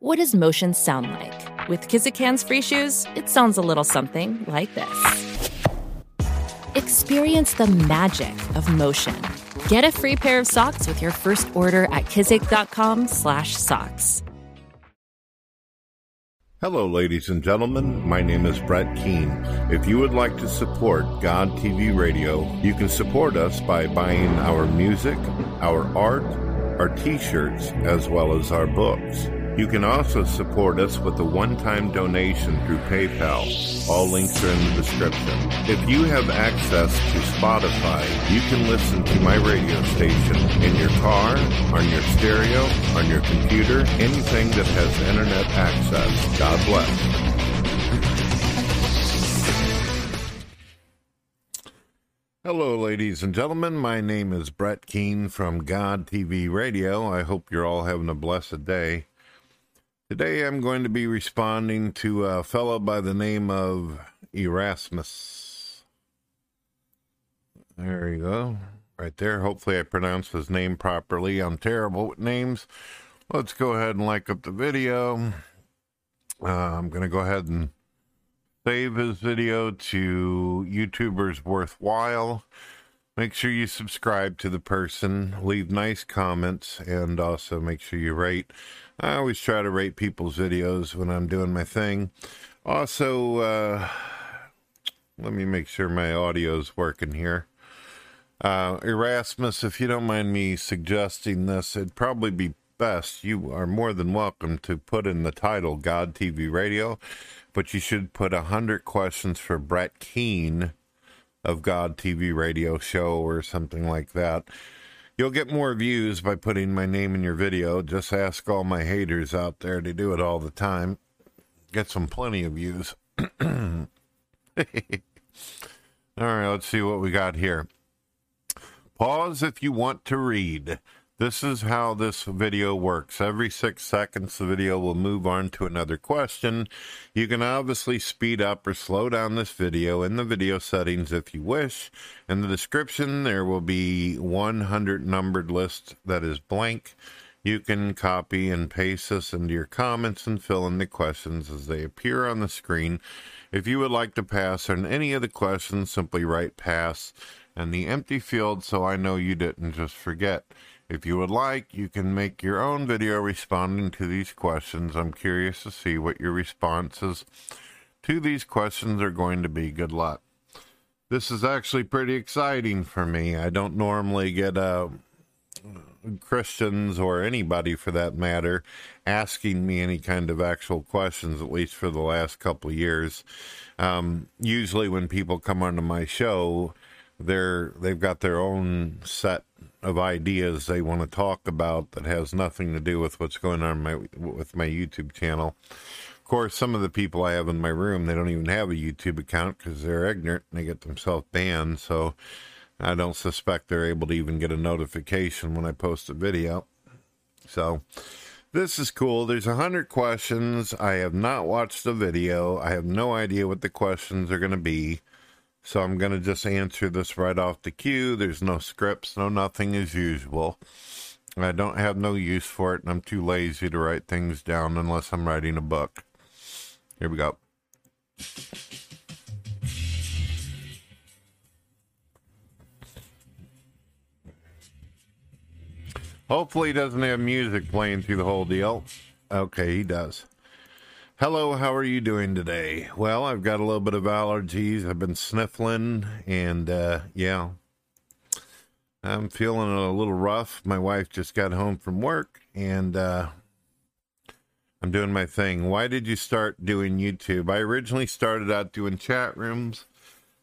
What does motion sound like? With Kizik hands free shoes, it sounds a little something like this. Experience the magic of motion. Get a free pair of socks with your first order at kizik.com/socks. Hello, ladies and gentlemen. My name is Brett Keane. If you would like to support God TV Radio, you can support us by buying our music, our art, our t shirts, as well as our books. You can also support us with a one time donation through PayPal. All links are in the description. If you have access to Spotify, you can listen to my radio station in your car, on your stereo, on your computer, anything that has internet access. God bless. Hello, ladies and gentlemen. My name is Brett Keane from God TV Radio. I hope you're all having a blessed day. Today I'm going to be responding to a fellow by the name of Erasmus. There you go. Right there. Hopefully I pronounced his name properly. I'm terrible with names. Let's go ahead and like up the video. Uh, I'm going to go ahead and save his video to YouTubers Worthwhile. Make sure you subscribe to the person, leave nice comments, and also make sure you rate. I always try to rate people's videos when I'm doing my thing. Also, uh, let me make sure my audio's working here. Uh, Erasmus, if you don't mind me suggesting this, it'd probably be best. You are more than welcome to put in the title God TV Radio, but you should put a hundred questions for Brett Keane of God TV Radio Show or something like that. You'll get more views by putting my name in your video. Just ask all my haters out there to do it all the time. Get some plenty of views. all right, let's see what we got here. Pause if you want to read. This is how this video works. Every six seconds, the video will move on to another question. You can obviously speed up or slow down this video in the video settings if you wish. In the description, there will be 100 numbered list that is blank. You can copy and paste this into your comments and fill in the questions as they appear on the screen. If you would like to pass on any of the questions, simply write pass and the empty field so I know you didn't just forget. If you would like, you can make your own video responding to these questions. I'm curious to see what your responses to these questions are going to be. Good luck. This is actually pretty exciting for me. I don't normally get uh, Christians or anybody for that matter asking me any kind of actual questions, at least for the last couple years. Um, usually, when people come onto my show, they're they've got their own set of ideas they want to talk about that has nothing to do with what's going on my, with my YouTube channel. Of course, some of the people I have in my room, they don't even have a YouTube account because they're ignorant and they get themselves banned. So I don't suspect they're able to even get a notification when I post a video. So this is cool. There's a hundred questions. I have not watched the video. I have no idea what the questions are going to be. So I'm going to just answer this right off the cue. There's no scripts, no nothing as usual. I don't have no use for it, and I'm too lazy to write things down unless I'm writing a book. Here we go. Hopefully, he doesn't have music playing through the whole deal. Okay, he does. Hello, how are you doing today? Well, I've got a little bit of allergies. I've been sniffling, and uh, yeah, I'm feeling a little rough. My wife just got home from work, and uh, I'm doing my thing. Why did you start doing YouTube? I originally started out doing chat rooms.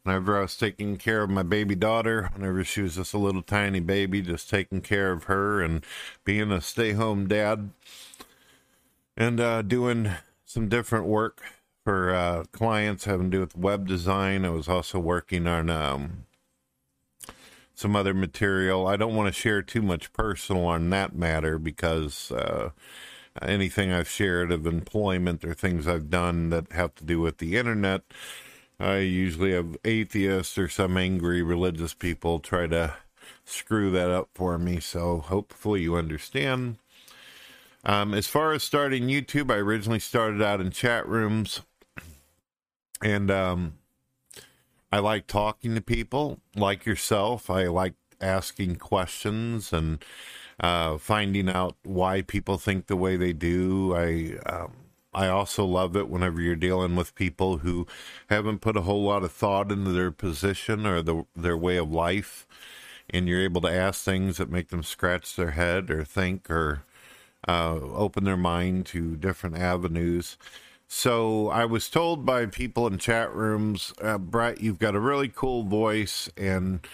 Whenever I was taking care of my baby daughter, whenever she was just a little tiny baby, just taking care of her and being a stay home dad and uh, doing some different work for uh, clients having to do with web design. I was also working on um, some other material. I don't want to share too much personal on that matter because uh, anything I've shared of employment or things I've done that have to do with the internet, I usually have atheists or some angry religious people try to screw that up for me. So hopefully you understand. Um, as far as starting YouTube, I originally started out in chat rooms, and um, I like talking to people like yourself. I like asking questions and uh, finding out why people think the way they do. I um, I also love it whenever you're dealing with people who haven't put a whole lot of thought into their position or the, their way of life, and you're able to ask things that make them scratch their head or think or uh, open their mind to different avenues. So I was told by people in chat rooms, uh, Brett, you've got a really cool voice, and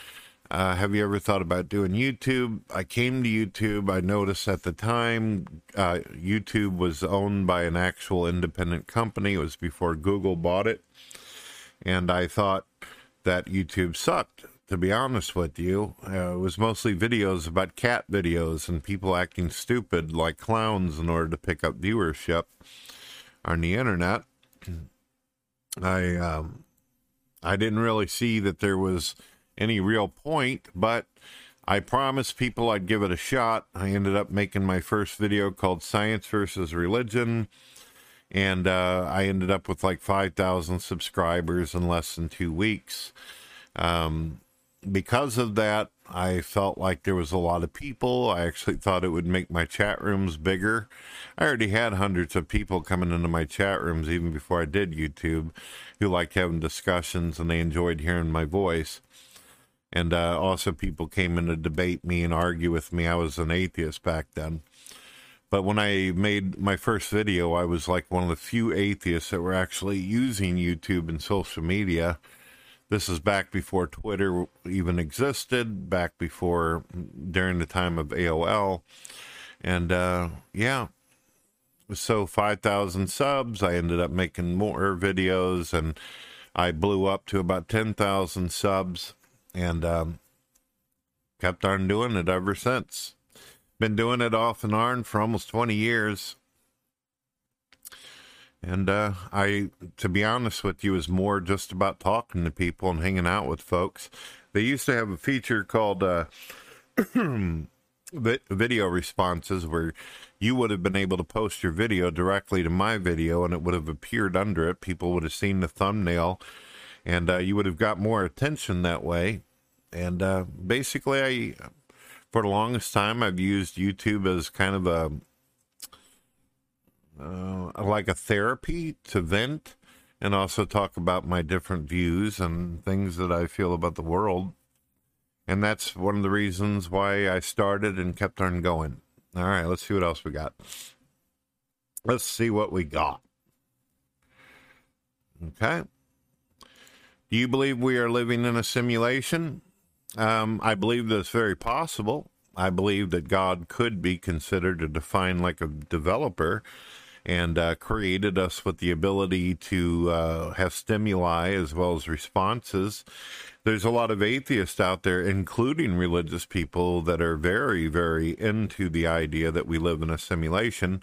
uh, have you ever thought about doing YouTube? I came to YouTube. I noticed at the time uh, YouTube was owned by an actual independent company. It was before Google bought it. And I thought that YouTube sucked, to be honest with you. Uh, it was mostly videos about cat videos and people acting stupid like clowns in order to pick up viewership on the internet. I um, I didn't really see that there was any real point, but I promised people I'd give it a shot. I ended up making my first video called Science versus Religion, and uh, I ended up with like 5,000 subscribers in less than two weeks. Um, because of that, I felt like there was a lot of people. I actually thought it would make my chat rooms bigger. I already had hundreds of people coming into my chat rooms even before I did YouTube who liked having discussions and they enjoyed hearing my voice. And uh, also, people came in to debate me and argue with me. I was an atheist back then. But when I made my first video, I was like one of the few atheists that were actually using YouTube and social media. This is back before Twitter even existed, back before during the time of AOL. And uh, yeah, so 5,000 subs. I ended up making more videos and I blew up to about 10,000 subs and um, kept on doing it ever since. Been doing it off and on for almost 20 years. And uh, I, to be honest with you, is more just about talking to people and hanging out with folks. They used to have a feature called uh, video responses where you would have been able to post your video directly to my video and it would have appeared under it. People would have seen the thumbnail and uh, you would have got more attention that way. And uh, basically, I, for the longest time, I've used YouTube as kind of a uh, like a therapy to vent and also talk about my different views and things that I feel about the world. And that's one of the reasons why I started and kept on going. All right, let's see what else we got. Let's see what we got. Okay. Do you believe we are living in a simulation? Um, I believe that's very possible. I believe that God could be considered to define like a developer and uh, created us with the ability to uh, have stimuli as well as responses. There's a lot of atheists out there, including religious people, that are very, very into the idea that we live in a simulation.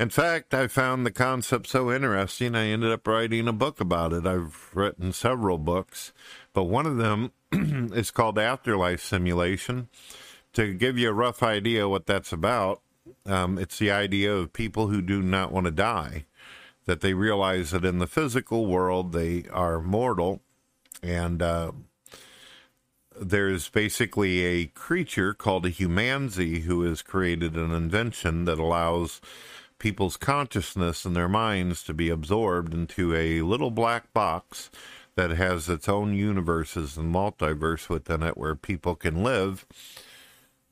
In fact, I found the concept so interesting, I ended up writing a book about it. I've written several books, but one of them is called Afterlife Simulation. To give you a rough idea what that's about, um, it's the idea of people who do not want to die, that they realize that in the physical world they are mortal, and uh, there's basically a creature called a humanzee who has created an invention that allows people's consciousness and their minds to be absorbed into a little black box that has its own universes and multiverse within it where people can live,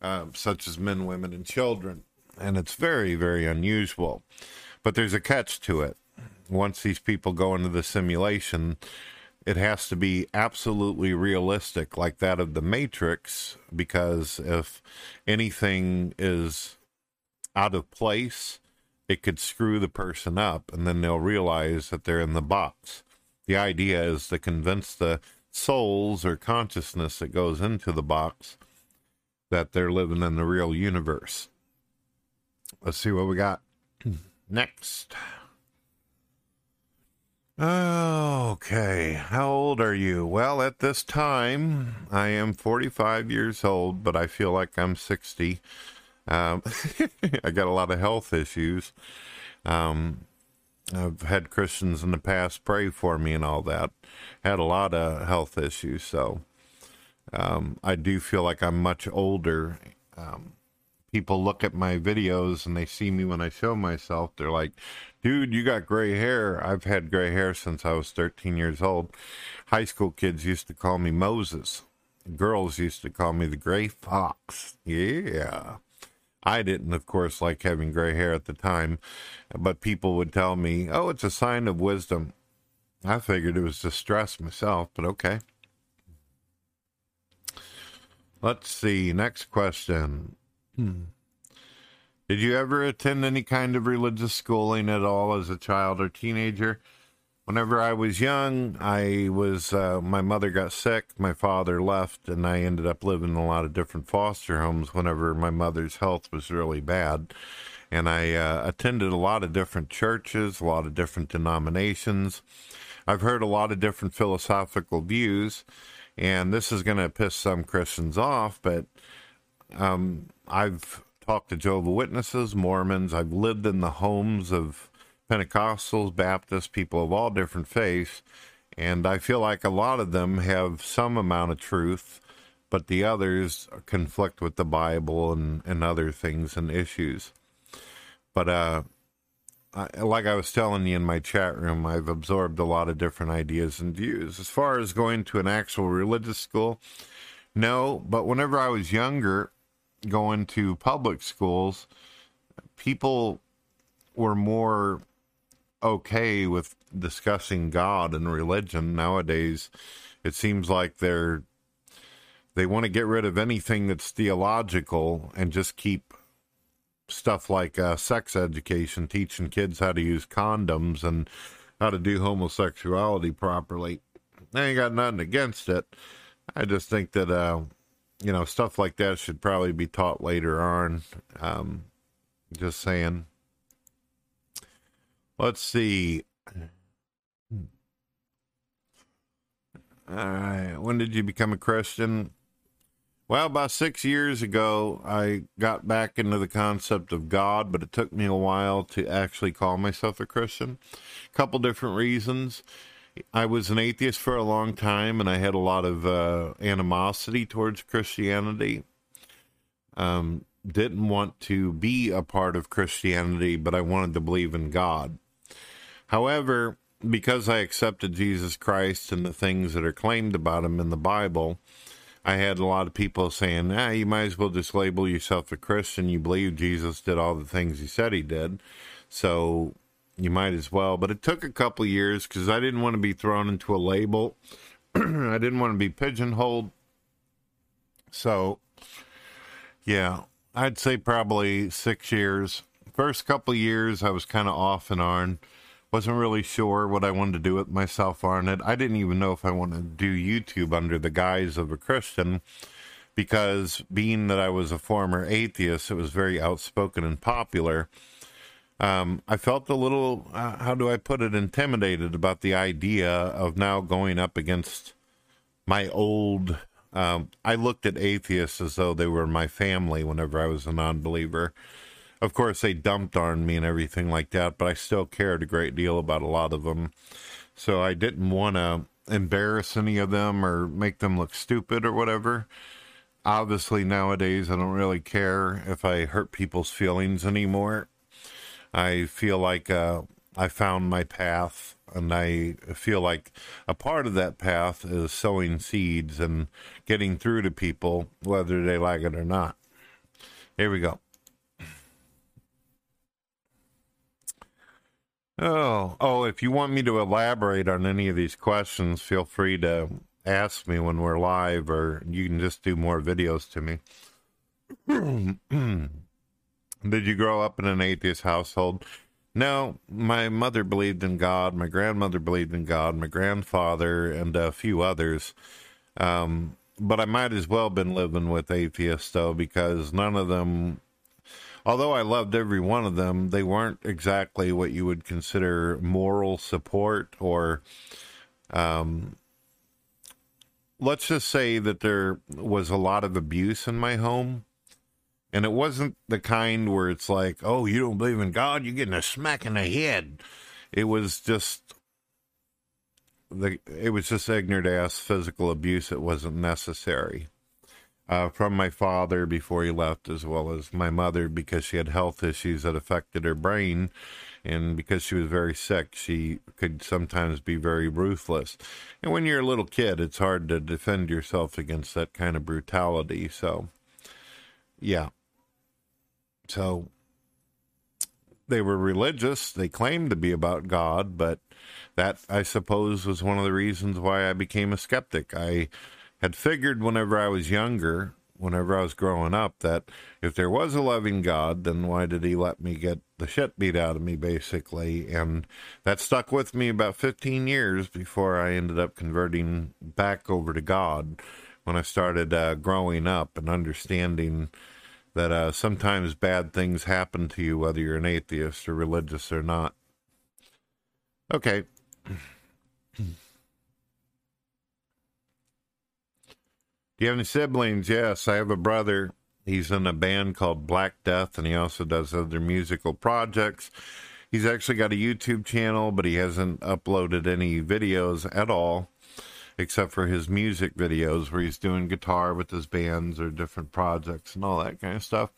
uh, such as men, women, and children. And it's very, very unusual. But there's a catch to it. Once these people go into the simulation, it has to be absolutely realistic, like that of the Matrix, because if anything is out of place, it could screw the person up and then they'll realize that they're in the box. The idea is to convince the souls or consciousness that goes into the box that they're living in the real universe. Let's see what we got next. Okay, how old are you? Well, at this time, I am 45 years old, but I feel like I'm 60 Um, I got a lot of health issues. Um, I've had Christians in the past pray for me and all that. Had a lot of health issues, so um, I do feel like I'm much older. Um, people look at my videos and they see me when I show myself. They're like, dude, you got gray hair. I've had gray hair since I was 13 years old. High school kids used to call me Moses. Girls used to call me the gray fox. Yeah. I didn't, of course, like having gray hair at the time, but people would tell me, oh, it's a sign of wisdom. I figured it was distress myself, but okay. Let's see. Next question. Hmm. Did you ever attend any kind of religious schooling at all as a child or teenager? Whenever I was young, I was, uh, my mother got sick, my father left, and I ended up living in a lot of different foster homes whenever my mother's health was really bad. And I uh, attended a lot of different churches, a lot of different denominations. I've heard a lot of different philosophical views, and this is going to piss some Christians off, but um, I've talked to Jehovah Witnesses, Mormons. I've lived in the homes of Pentecostals, Baptists, people of all different faiths, and I feel like a lot of them have some amount of truth, but the others conflict with the Bible and, and other things and issues. But uh, I, like I was telling you in my chat room, I've absorbed a lot of different ideas and views. As far as going to an actual religious school, no, but whenever I was younger, going to public schools, people were more okay with discussing God and religion. Nowadays, it seems like they're they want to get rid of anything that's theological and just keep stuff like uh, sex education, teaching kids how to use condoms and how to do homosexuality properly. I ain't got nothing against it. I just think that uh, you know, stuff like that should probably be taught later on. Um, just saying. Let's see. All right. When did you become a Christian? Well, about six years ago, I got back into the concept of God, but it took me a while to actually call myself a Christian. A couple different reasons. I was an atheist for a long time, and I had a lot of uh, animosity towards Christianity. Um, didn't want to be a part of Christianity, but I wanted to believe in God. However, because I accepted Jesus Christ and the things that are claimed about him in the Bible, I had a lot of people saying, ah, you might as well just label yourself a Christian. You believe Jesus did all the things he said he did. So you might as well. But it took a couple years because I didn't want to be thrown into a label. I didn't want to be pigeonholed. So, yeah, I'd say probably six years. First couple years, I was kind of off and on. Wasn't really sure what I wanted to do with myself on it. I didn't even know if I wanted to do YouTube under the guise of a Christian because being that I was a former atheist, it was very outspoken and popular um, I felt a little, uh, how do I put it, intimidated about the idea of now going up against my old. Um, I looked at atheists as though they were my family whenever I was a non believer. Of course, they dumped on me and everything like that, but I still cared a great deal about a lot of them. So I didn't want to embarrass any of them or make them look stupid or whatever. Obviously, nowadays, I don't really care if I hurt people's feelings anymore. I feel like uh, I found my path, and I feel like a part of that path is sowing seeds and getting through to people, whether they like it or not. Here we go. Oh, oh, if you want me to elaborate on any of these questions, feel free to ask me when we're live, or you can just do more videos to me. Did you grow up in an atheist household? No, my mother believed in God. My grandmother believed in God. My grandfather and a few others. Um, but I might as well have been living with atheists though, because none of them, although I loved every one of them, they weren't exactly what you would consider moral support or, um, let's just say that there was a lot of abuse in my home And it wasn't the kind where it's like, oh, you don't believe in God, you're getting a smack in the head. It was just the it was just ignorant ass physical abuse. It wasn't necessary. Uh, from my father before he left, as well as my mother, because she had health issues that affected her brain. And because she was very sick, she could sometimes be very ruthless. And when you're a little kid, it's hard to defend yourself against that kind of brutality. So, yeah. So, they were religious. They claimed to be about God, but that, I suppose, was one of the reasons why I became a skeptic. I had figured whenever I was younger, whenever I was growing up, that if there was a loving God, then why did he let me get the shit beat out of me, basically? And that stuck with me about 15 years before I ended up converting back over to God when I started uh, growing up and understanding that uh, sometimes bad things happen to you, whether you're an atheist or religious or not. Okay. Do you have any siblings? Yes, I have a brother. He's in a band called Black Death, and he also does other musical projects. He's actually got a YouTube channel, but he hasn't uploaded any videos at all, except for his music videos where he's doing guitar with his bands or different projects and all that kind of stuff.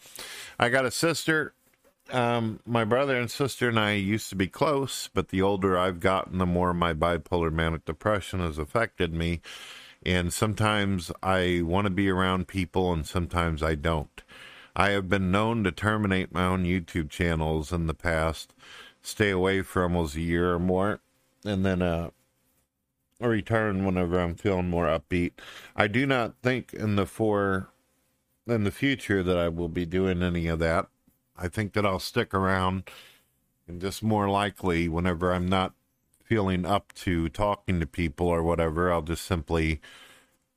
I got a sister. Um, my brother and sister and I used to be close, but the older I've gotten, the more my bipolar manic depression has affected me and sometimes I want to be around people and sometimes I don't. I have been known to terminate my own YouTube channels in the past, stay away for almost a year or more, and then uh, return whenever I'm feeling more upbeat. I do not think in the for in the future that I will be doing any of that. I think that I'll stick around and just more likely whenever I'm not feeling up to talking to people or whatever, I'll just simply,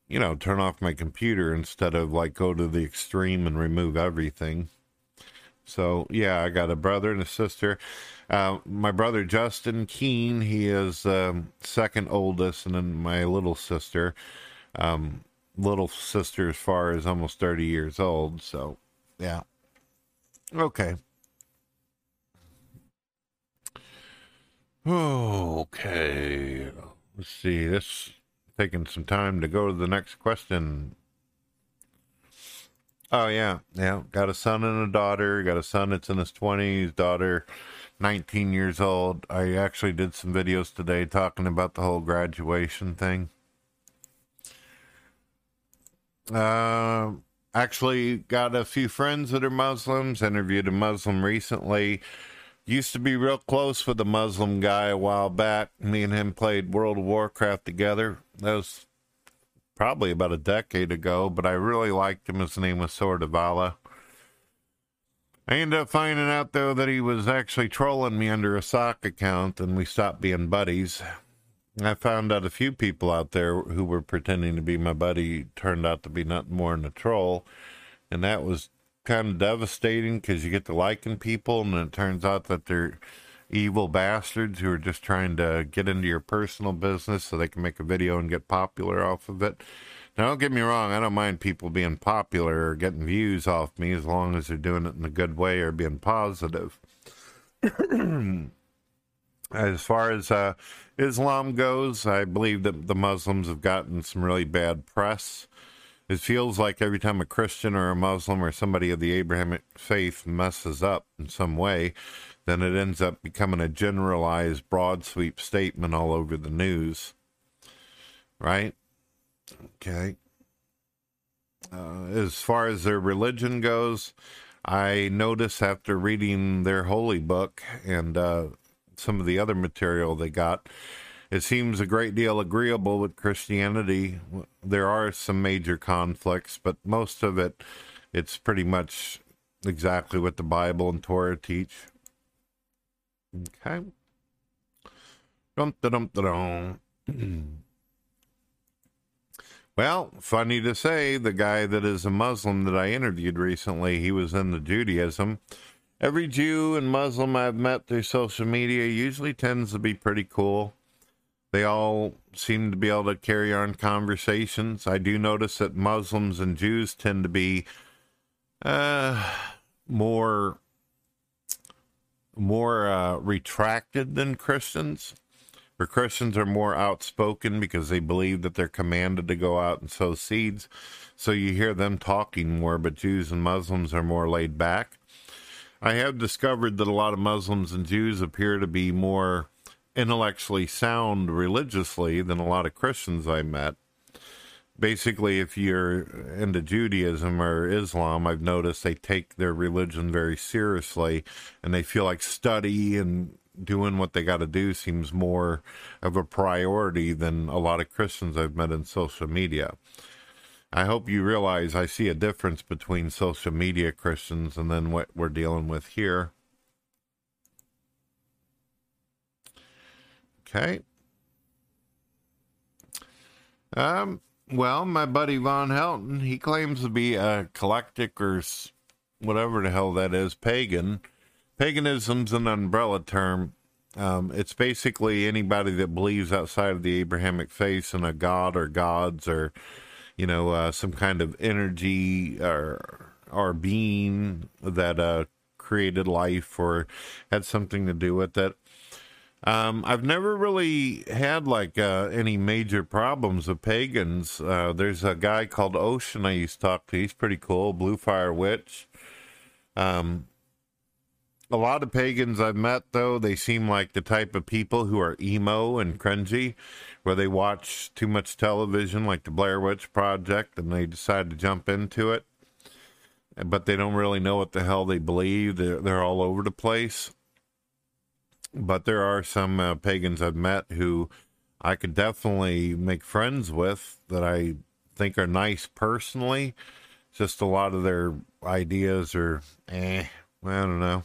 you know, turn off my computer instead of like go to the extreme and remove everything. So, yeah, I got a brother and a sister. Uh, my brother Justin Keane, he is um, second oldest, and then my little sister, um, little sister as far as almost 30 years old. So, yeah. Okay. Okay. Let's see. This taking some time to go to the next question. Oh yeah, yeah. Got a son and a daughter. Got a son that's in his twenties. Daughter, nineteen years old. I actually did some videos today talking about the whole graduation thing. Uh, actually got a few friends that are Muslims. Interviewed a Muslim recently Used to be real close with a Muslim guy a while back. Me and him played World of Warcraft together. That was probably about a decade ago, but I really liked him. His name was Sword of Allah. I ended up finding out, though, that he was actually trolling me under a sock account, and we stopped being buddies. I found out a few people out there who were pretending to be my buddy turned out to be nothing more than a troll, and that was kind of devastating because you get to liking people and it turns out that they're evil bastards who are just trying to get into your personal business so they can make a video and get popular off of it. Now, don't get me wrong, I don't mind people being popular or getting views off me as long as they're doing it in a good way or being positive. as far as uh, Islam goes, I believe that the Muslims have gotten some really bad press it feels like every time a Christian or a Muslim or somebody of the Abrahamic faith messes up in some way, then it ends up becoming a generalized, broad sweep statement all over the news. Right? Okay. Uh, as far as their religion goes, I notice after reading their holy book and uh, some of the other material they got, it seems a great deal agreeable with Christianity. There are some major conflicts, but most of it, it's pretty much exactly what the Bible and Torah teach. Okay. Dum dum dum Well, funny to say, the guy that is a Muslim that I interviewed recently, he was into Judaism. Every Jew and Muslim I've met through social media usually tends to be pretty cool. They all seem to be able to carry on conversations. I do notice that Muslims and Jews tend to be uh, more more uh, retracted than Christians. Or Christians are more outspoken because they believe that they're commanded to go out and sow seeds. So you hear them talking more, but Jews and Muslims are more laid back. I have discovered that a lot of Muslims and Jews appear to be more intellectually sound religiously than a lot of Christians I met. Basically, if you're into Judaism or Islam, I've noticed they take their religion very seriously and they feel like study and doing what they got to do seems more of a priority than a lot of Christians I've met in social media. I hope you realize I see a difference between social media Christians and then what we're dealing with here. Okay. Um, well, my buddy Von Helton, he claims to be a eclectic or whatever the hell that is, pagan. Paganism's an umbrella term. Um, it's basically anybody that believes outside of the Abrahamic faith in a god or gods or, you know, uh, some kind of energy or or being that uh, created life or had something to do with it. Um, I've never really had like uh, any major problems with pagans. Uh, there's a guy called Ocean I used to talk to. He's pretty cool, Blue Fire Witch. Um, a lot of pagans I've met, though, they seem like the type of people who are emo and cringy, where they watch too much television, like the Blair Witch Project, and they decide to jump into it. But they don't really know what the hell they believe. They're, they're all over the place but there are some uh, pagans I've met who I could definitely make friends with that I think are nice personally. Just a lot of their ideas are eh, I don't know.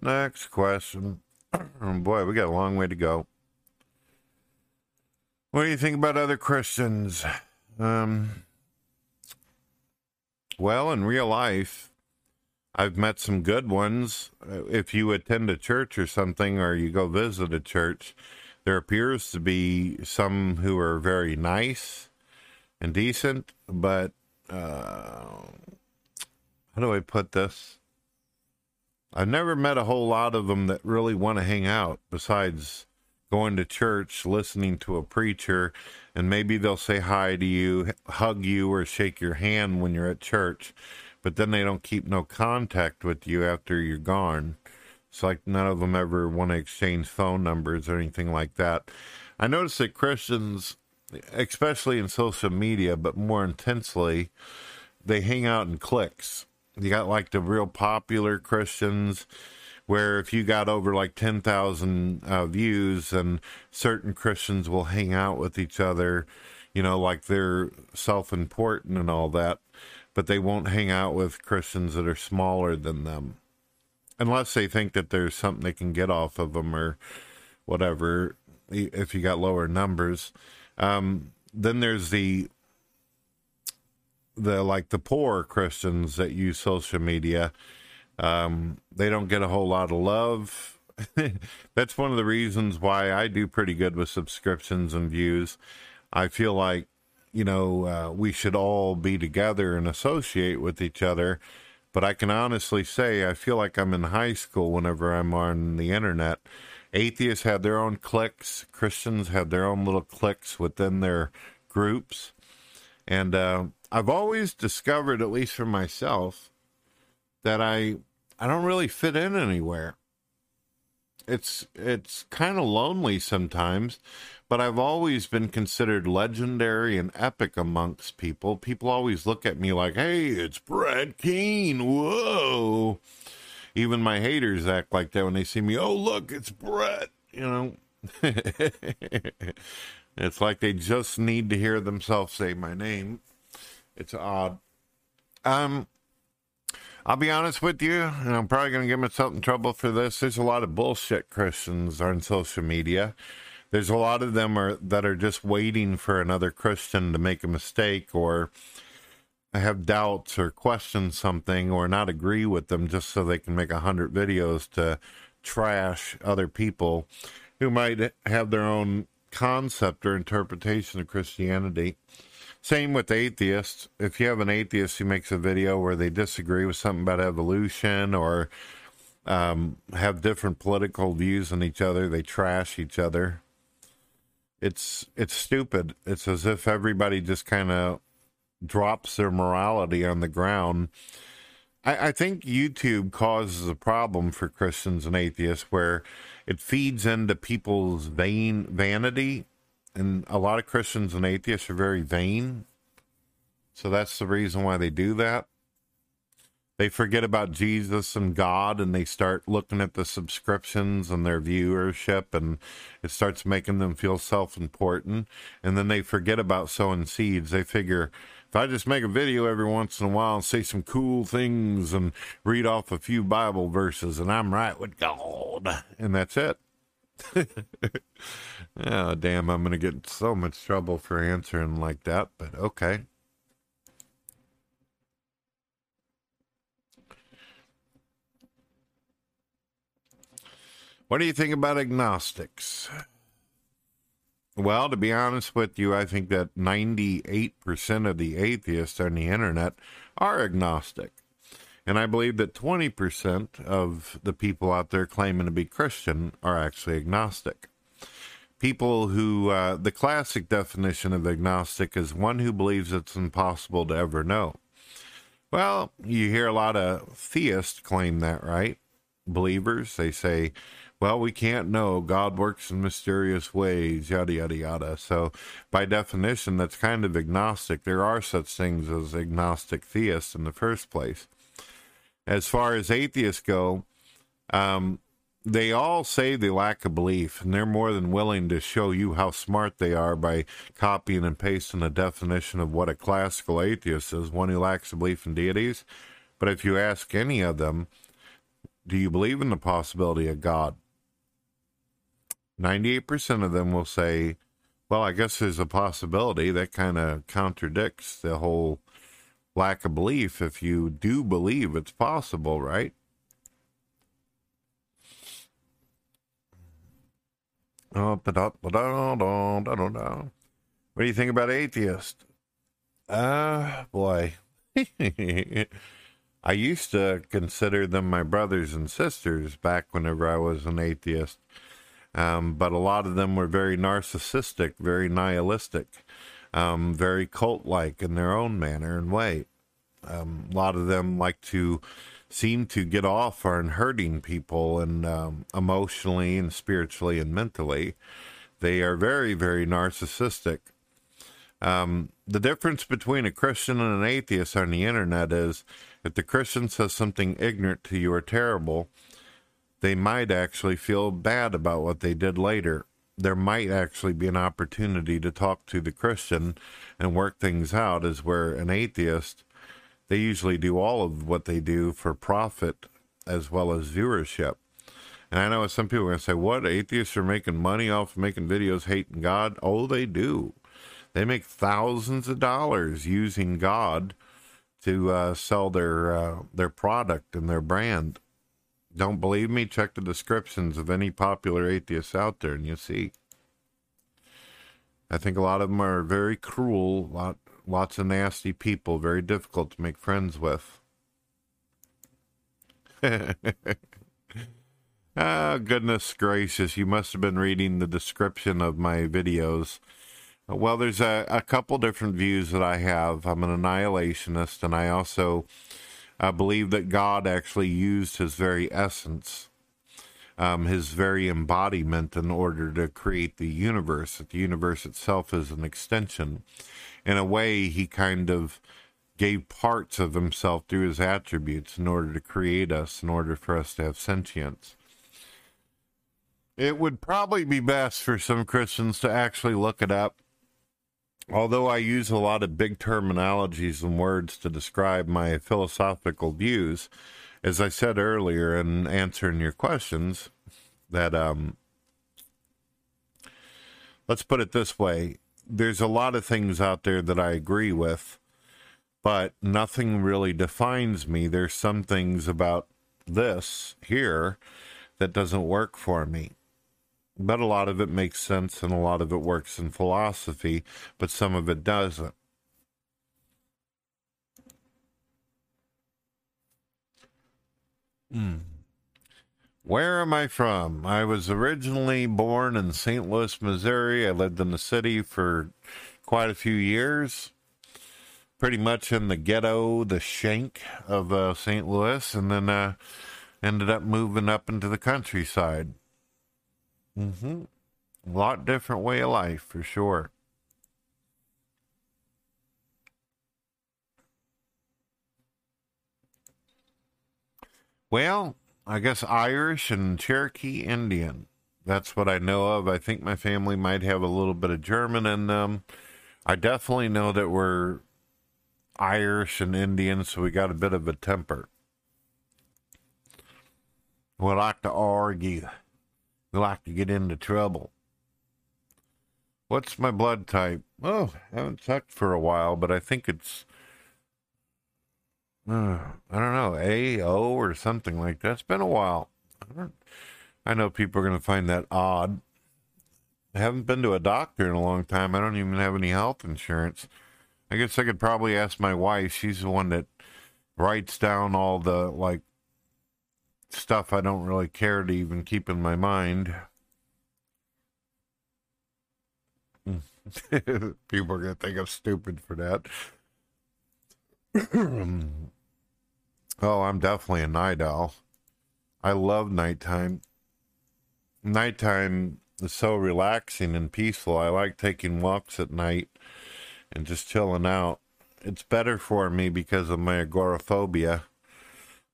Next question. Boy, we got a long way to go. What do you think about other Christians? Um, well, in real life, I've met some good ones. If you attend a church or something, or you go visit a church, there appears to be some who are very nice and decent, but uh, how do I put this? I've never met a whole lot of them that really want to hang out besides going to church, listening to a preacher, and maybe they'll say hi to you, hug you, or shake your hand when you're at church but then they don't keep no contact with you after you're gone. It's like none of them ever want to exchange phone numbers or anything like that. I notice that Christians, especially in social media, but more intensely, they hang out in cliques. You got like the real popular Christians, where if you got over like 10,000 uh, views, and certain Christians will hang out with each other, you know, like they're self important and all that but they won't hang out with Christians that are smaller than them. Unless they think that there's something they can get off of them or whatever if you got lower numbers. Um, then there's the the like the poor christians that use social media um, they don't get a whole lot of love that's one of the reasons why i do pretty good with subscriptions and views i feel like you know, uh, we should all be together and associate with each other. But I can honestly say, I feel like I'm in high school whenever I'm on the internet. Atheists have their own cliques, Christians have their own little cliques within their groups. And uh, I've always discovered, at least for myself, that I I don't really fit in anywhere. It's it's kind of lonely sometimes but I've always been considered legendary and epic amongst people. People always look at me like, hey, it's Brett Keane. Whoa. Even my haters act like that when they see me. Oh, look, it's Brett. You know, it's like they just need to hear themselves say my name. It's odd. Um, I'll be honest with you, and I'm probably going to get myself in trouble for this. There's a lot of bullshit Christians on social media there's a lot of them are that are just waiting for another Christian to make a mistake or have doubts or question something or not agree with them just so they can make a hundred videos to trash other people who might have their own concept or interpretation of Christianity. Same with atheists. If you have an atheist who makes a video where they disagree with something about evolution or um, have different political views on each other, they trash each other. It's it's stupid. It's as if everybody just kind of drops their morality on the ground. I, I think YouTube causes a problem for Christians and atheists where it feeds into people's vain vanity and a lot of Christians and atheists are very vain. So that's the reason why they do that. They forget about Jesus and God and they start looking at the subscriptions and their viewership and it starts making them feel self important. And then they forget about sowing seeds. They figure if I just make a video every once in a while and say some cool things and read off a few Bible verses and I'm right with God, and that's it. oh, damn, I'm going to get so much trouble for answering like that, but okay. What do you think about agnostics? Well, to be honest with you, I think that 98% of the atheists on the internet are agnostic. And I believe that 20% of the people out there claiming to be Christian are actually agnostic. People who, uh, the classic definition of agnostic is one who believes it's impossible to ever know. Well, you hear a lot of theists claim that, right? Believers, they say, well, we can't know. God works in mysterious ways, yada, yada, yada. So, by definition, that's kind of agnostic. There are such things as agnostic theists in the first place as far as atheists go, um, they all say they lack a belief, and they're more than willing to show you how smart they are by copying and pasting a definition of what a classical atheist is, one who lacks a belief in deities. But if you ask any of them, do you believe in the possibility of God? 98% of them will say, well, I guess there's a possibility. That kind of contradicts the whole lack of belief if you do believe it's possible, right? What do you think about atheist? Uh, boy. I used to consider them my brothers and sisters back whenever I was an atheist. Um, but a lot of them were very narcissistic, very nihilistic um, very cult like in their own manner and way. Um, a lot of them like to seem to get off on hurting people and um, emotionally and spiritually and mentally. They are very, very narcissistic. Um, the difference between a Christian and an atheist on the internet is if the Christian says something ignorant to you or terrible, they might actually feel bad about what they did later there might actually be an opportunity to talk to the Christian and work things out, is where an atheist, they usually do all of what they do for profit as well as viewership. And I know some people are going to say, what? Atheists are making money off making videos hating God? Oh, they do. They make thousands of dollars using God to uh, sell their uh, their product and their brand. Don't believe me? Check the descriptions of any popular atheists out there, and you'll see. I think a lot of them are very cruel, a lot, lots of nasty people, very difficult to make friends with. ah, goodness gracious, you must have been reading the description of my videos. Well, there's a, a couple different views that I have. I'm an annihilationist, and I also I believe that God actually used his very essence, um, his very embodiment, in order to create the universe. That the universe itself is an extension. In a way, he kind of gave parts of himself through his attributes in order to create us, in order for us to have sentience. It would probably be best for some Christians to actually look it up although I use a lot of big terminologies and words to describe my philosophical views, as I said earlier in answering your questions, that um, let's put it this way there's a lot of things out there that I agree with, but nothing really defines me. There's some things about this here that doesn't work for me. But a lot of it makes sense and a lot of it works in philosophy, but some of it doesn't. Mm. Where am I from? I was originally born in St. Louis, Missouri. I lived in the city for quite a few years, pretty much in the ghetto, the shank of uh, St. Louis, and then uh, ended up moving up into the countryside. Mm-hmm. A lot different way of life for sure. Well, I guess Irish and Cherokee Indian. That's what I know of. I think my family might have a little bit of German in them. I definitely know that we're Irish and Indian, so we got a bit of a temper. We like to argue. We like to get into trouble. What's my blood type? Oh, I haven't checked for a while, but I think it's uh, I don't know, A, O, or something like that. It's been a while. I, I know people are going to find that odd. I haven't been to a doctor in a long time. I don't even have any health insurance. I guess I could probably ask my wife. She's the one that writes down all the, like, stuff I don't really care to even keep in my mind. people are going to think I'm stupid for that. Oh, I'm definitely a night owl. I love nighttime. Nighttime is so relaxing and peaceful. I like taking walks at night and just chilling out. It's better for me because of my agoraphobia.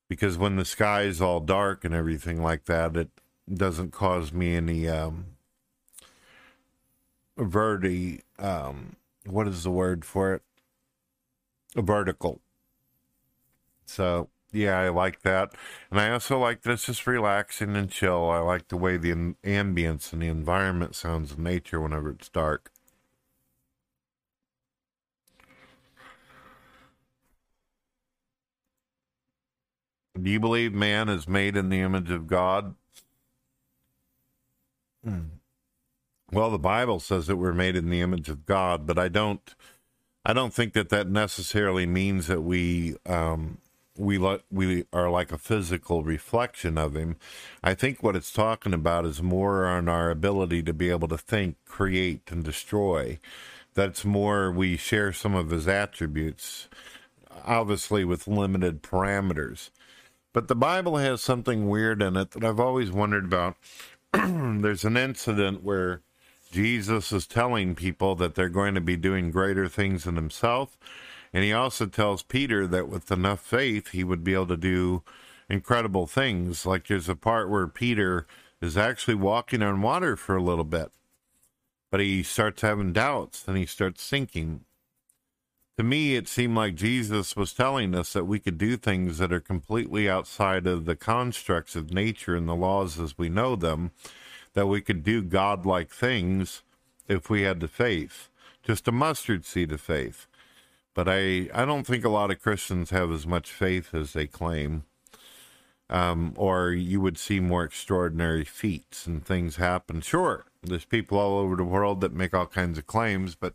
Because when the sky is all dark and everything like that, it doesn't cause me any um, verti. Um, what is the word for it? A vertical. So yeah, I like that. And I also like that it's just relaxing and chill. I like the way the ambience and the environment sounds in nature whenever it's dark. Do you believe man is made in the image of God? Hmm. Well, the Bible says that we're made in the image of God, but I don't. I don't think that that necessarily means that we um, we like we are like a physical reflection of him. I think what it's talking about is more on our ability to be able to think, create, and destroy. That's more we share some of his attributes, obviously with limited parameters. But the Bible has something weird in it that I've always wondered about. There's an incident where Jesus is telling people that they're going to be doing greater things than himself and he also tells Peter that with enough faith, he would be able to do incredible things. Like there's a part where Peter is actually walking on water for a little bit, but he starts having doubts and he starts sinking. To me, it seemed like Jesus was telling us that we could do things that are completely outside of the constructs of nature and the laws as we know them, that we could do godlike things if we had the faith, just a mustard seed of faith. But I, I don't think a lot of Christians have as much faith as they claim. Um, or you would see more extraordinary feats and things happen. Sure, there's people all over the world that make all kinds of claims, but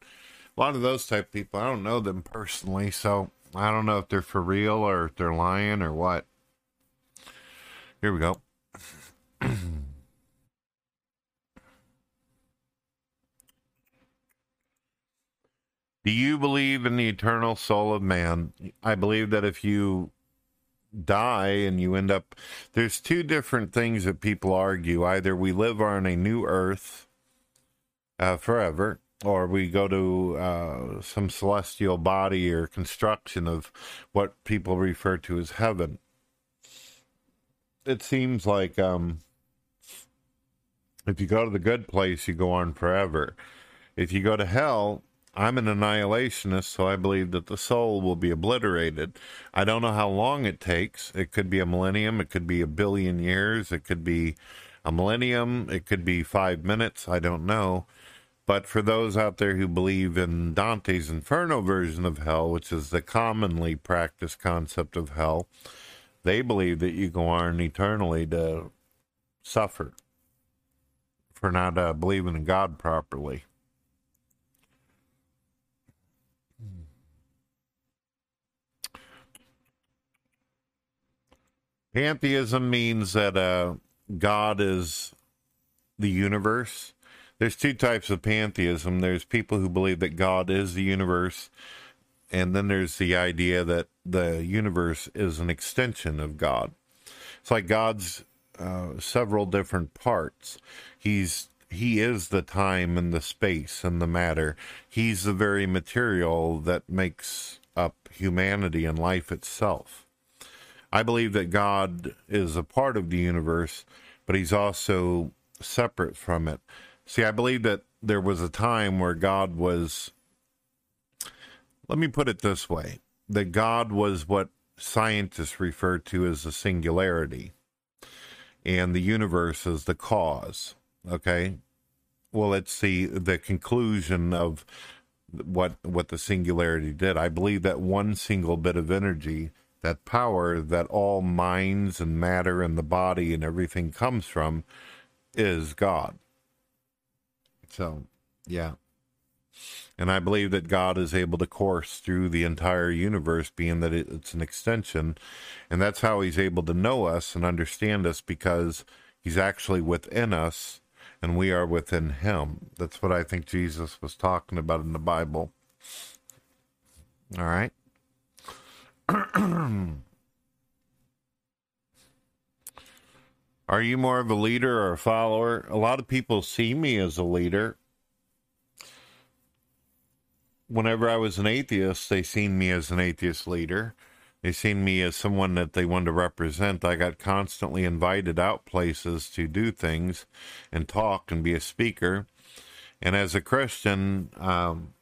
a lot of those type of people, I don't know them personally, so I don't know if they're for real or if they're lying or what. Here we go. Do you believe in the eternal soul of man? I believe that if you die and you end up, there's two different things that people argue. Either we live on a new earth uh, forever, or we go to uh, some celestial body or construction of what people refer to as heaven. It seems like um, if you go to the good place, you go on forever. If you go to hell, I'm an annihilationist, so I believe that the soul will be obliterated. I don't know how long it takes. It could be a millennium, it could be a billion years, it could be a millennium, it could be five minutes. I don't know. But for those out there who believe in Dante's Inferno version of hell, which is the commonly practiced concept of hell, they believe that you go on eternally to suffer for not uh, believing in God properly. Pantheism means that uh, God is the universe. There's two types of pantheism. There's people who believe that God is the universe, and then there's the idea that the universe is an extension of God. It's like God's uh, several different parts. He's he is the time and the space and the matter. He's the very material that makes up humanity and life itself. I believe that God is a part of the universe, but he's also separate from it. See, I believe that there was a time where God was, let me put it this way, that God was what scientists refer to as the singularity, and the universe is the cause. Okay. Well, it's the the conclusion of what what the singularity did. I believe that one single bit of energy, that power that all minds and matter and the body and everything comes from, is God. So, yeah. And I believe that God is able to course through the entire universe, being that it's an extension. And that's how He's able to know us and understand us because He's actually within us and we are within Him. That's what I think Jesus was talking about in the Bible. All right. Are you more of a leader or a follower? A lot of people see me as a leader whenever I was an atheist, they seen me as an atheist leader. They seen me as someone that they wanted to represent. I got constantly invited out places to do things and talk and be a speaker. And as a Christian, um,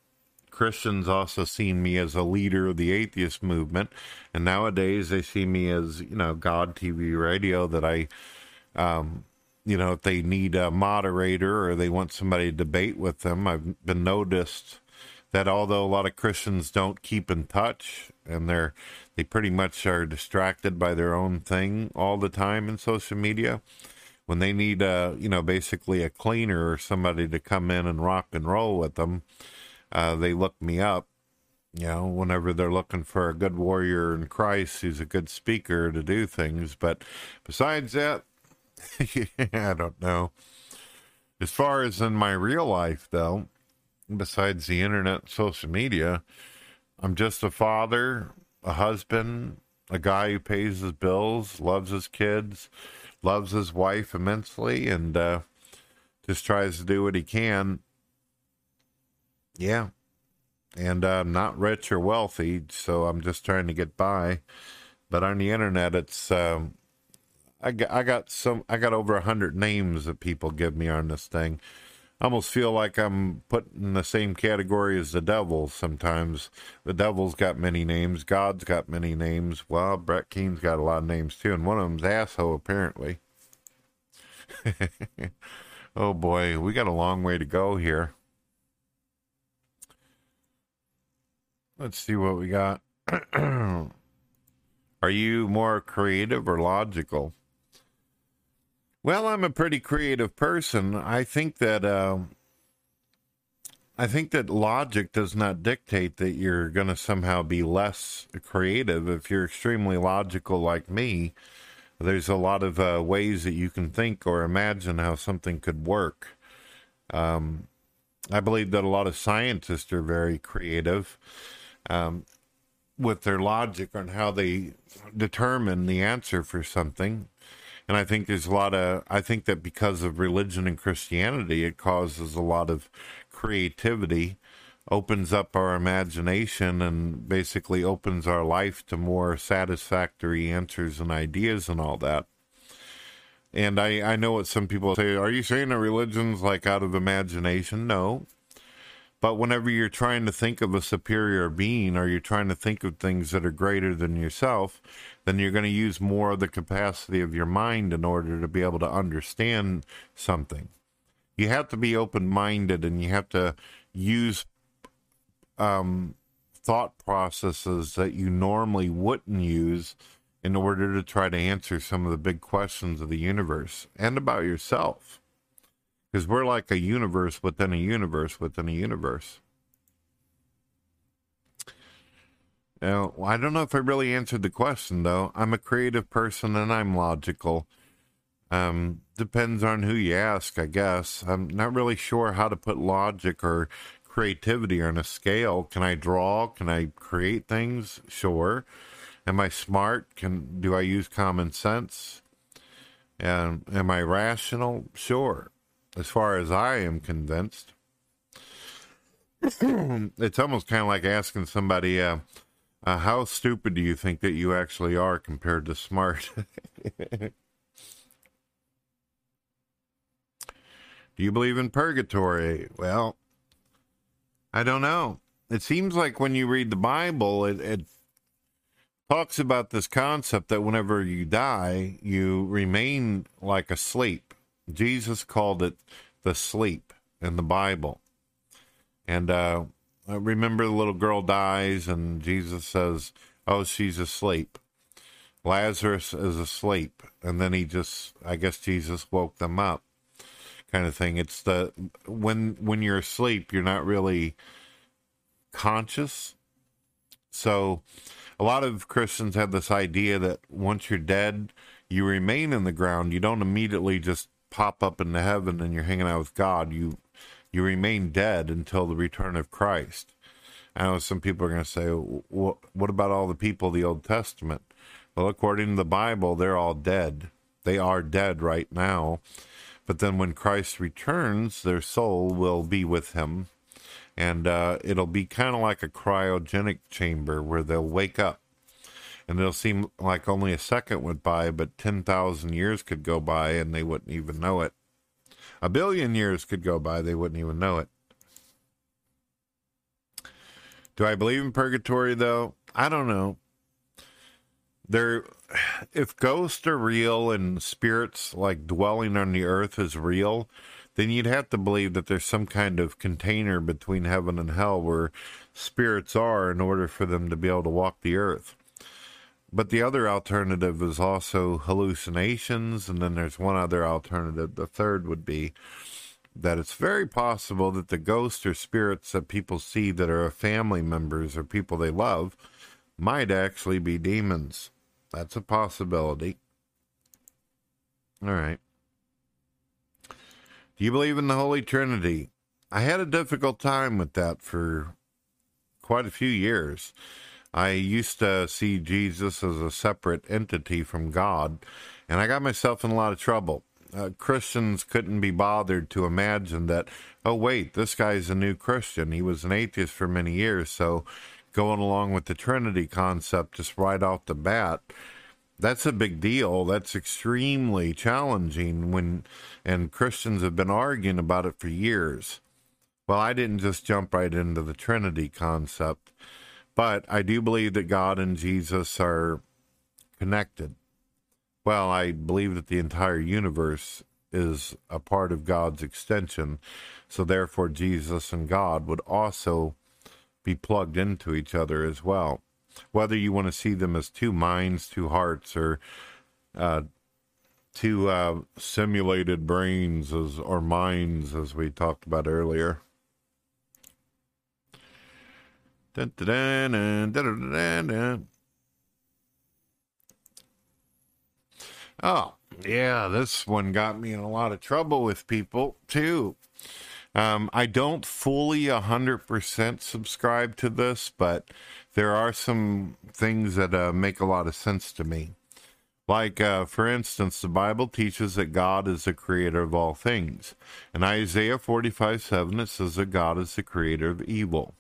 Christians also seen me as a leader of the atheist movement. And nowadays they see me as, you know, God TV radio that I, um, you know, if they need a moderator or they want somebody to debate with them, I've been noticed that although a lot of Christians don't keep in touch and they're they pretty much are distracted by their own thing all the time in social media, when they need a you know basically a cleaner or somebody to come in and rock and roll with them, uh, they look me up. You know, whenever they're looking for a good warrior in Christ who's a good speaker to do things, but besides that, I don't know. As far as in my real life, though, besides the internet social media. I'm just a father, a husband, a guy who pays his bills, loves his kids, loves his wife immensely, and uh, just tries to do what he can. Yeah. And uh, I'm not rich or wealthy, so I'm just trying to get by. But on the internet, it's. Um, I got, I got some I got over a hundred names that people give me on this thing. I almost feel like I'm put in the same category as the devil sometimes. The devil's got many names. God's got many names. Well, Brett Keane's got a lot of names too, and one of them's asshole apparently. oh boy, we got a long way to go here. Let's see what we got. Are you more creative or logical? Well, I'm a pretty creative person. I think that uh, I think that logic does not dictate that you're going to somehow be less creative. If you're extremely logical like me, there's a lot of uh, ways that you can think or imagine how something could work. Um, I believe that a lot of scientists are very creative um, with their logic on how they determine the answer for something. And I think there's a lot of, I think that because of religion and Christianity, it causes a lot of creativity, opens up our imagination, and basically opens our life to more satisfactory answers and ideas and all that. And I, I know what some people say. Are you saying that religion's like out of imagination? No. But whenever you're trying to think of a superior being or you're trying to think of things that are greater than yourself, then you're going to use more of the capacity of your mind in order to be able to understand something. You have to be open minded and you have to use um, thought processes that you normally wouldn't use in order to try to answer some of the big questions of the universe and about yourself because we're like a universe within a universe within a universe. Now, I don't know if I really answered the question though. I'm a creative person and I'm logical. Um, depends on who you ask, I guess. I'm not really sure how to put logic or creativity on a scale. Can I draw? Can I create things? Sure. Am I smart? Can do I use common sense? And am I rational? Sure. As far as I am convinced. it's almost kind of like asking somebody, uh, uh, how stupid do you think that you actually are compared to smart? do you believe in purgatory? Well, I don't know. It seems like when you read the Bible, it, it talks about this concept that whenever you die, you remain like asleep. Jesus called it the sleep in the Bible. And uh, remember, the little girl dies, and Jesus says, Oh, she's asleep. Lazarus is asleep. And then he just, I guess Jesus woke them up, kind of thing. It's the, when, when you're asleep, you're not really conscious. So, a lot of Christians have this idea that once you're dead, you remain in the ground. You don't immediately just pop up into heaven and you're hanging out with God. You you remain dead until the return of Christ. I know some people are going to say, "What about all the people of the Old Testament?" Well, according to the Bible, they're all dead. They are dead right now. But then when Christ returns, their soul will be with him and uh, it'll be kind of like a cryogenic chamber where they'll wake up and it'll seem like only a second went by but 10,000 years could go by and they wouldn't even know it. A billion years could go by they wouldn't even know it. Do i believe in purgatory though? I don't know. There if ghosts are real and spirits like dwelling on the earth is real then you'd have to believe that there's some kind of container between heaven and hell where spirits are in order for them to be able to walk the earth. But the other alternative is also hallucinations, and then there's one other alternative. The third would be that it's very possible that the ghosts or spirits that people see that are family members or people they love might actually be demons. That's a possibility. All right. Do you believe in the Holy Trinity? I had a difficult time with that for quite a few years. I used to see Jesus as a separate entity from God, and I got myself in a lot of trouble. Uh, Christians couldn't be bothered to imagine that, oh, wait, this guy's a new Christian. He was an atheist for many years, so going along with the Trinity concept just right off the bat that's a big deal. That's extremely challenging when, and Christians have been arguing about it for years. Well, I didn't just jump right into the Trinity concept, but I do believe that God and Jesus are connected. Well, I believe that the entire universe is a part of God's extension, so therefore Jesus and God would also be plugged into each other as well whether you want to see them as two minds, two hearts, or uh, two uh, simulated brains as or minds, as we talked about earlier. Dun, dun, dun, oh, yeah, this one got me in a lot of trouble with people too. Um, I don't fully 100% subscribe to this, but there are some things that uh, make a lot of sense to me. Like, uh, for instance, the Bible teaches that God is the creator of all things. In Isaiah 45 7, it says that God is the creator of evil.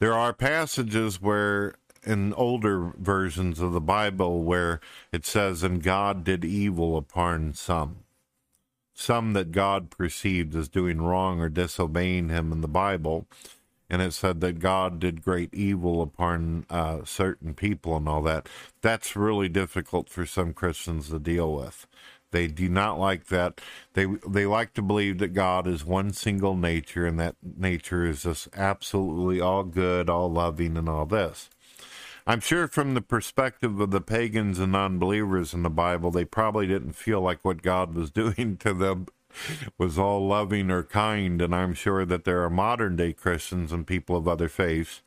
There are passages where, in older versions of the Bible, where it says, and God did evil upon some some that God perceived as doing wrong or disobeying him in the Bible. And it said that God did great evil upon uh, certain people and all that. That's really difficult for some Christians to deal with. They do not like that. They they like to believe that God is one single nature, and that nature is just absolutely all good, all loving, and all this. I'm sure from the perspective of the pagans and non-believers in the Bible, they probably didn't feel like what God was doing to them was all loving or kind. And I'm sure that there are modern day Christians and people of other faiths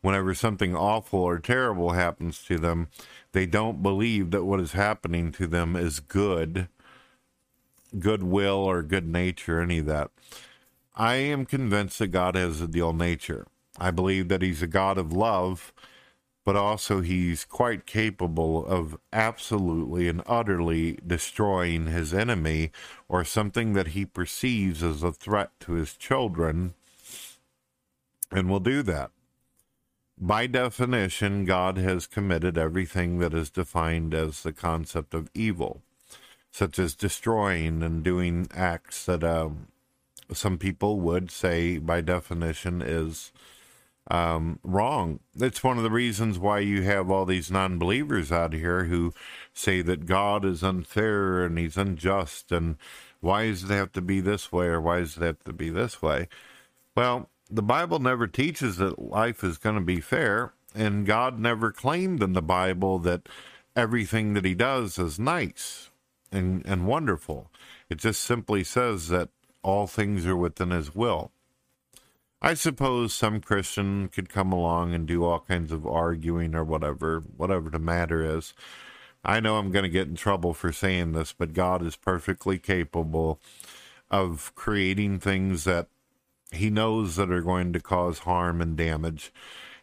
whenever something awful or terrible happens to them, they don't believe that what is happening to them is good, goodwill, or good nature, any of that. I am convinced that God has a dual nature. I believe that He's a God of love, but also He's quite capable of absolutely and utterly destroying His enemy or something that He perceives as a threat to His children, and will do that. By definition, God has committed everything that is defined as the concept of evil, such as destroying and doing acts that um, some people would say, by definition, is um, wrong. It's one of the reasons why you have all these non believers out here who say that God is unfair and he's unjust and why does it have to be this way or why does it have to be this way? Well, the Bible never teaches that life is going to be fair, and God never claimed in the Bible that everything that He does is nice and, and wonderful. It just simply says that all things are within His will. I suppose some Christian could come along and do all kinds of arguing or whatever, whatever the matter is. I know I'm going to get in trouble for saying this, but God is perfectly capable of creating things that he knows that are going to cause harm and damage.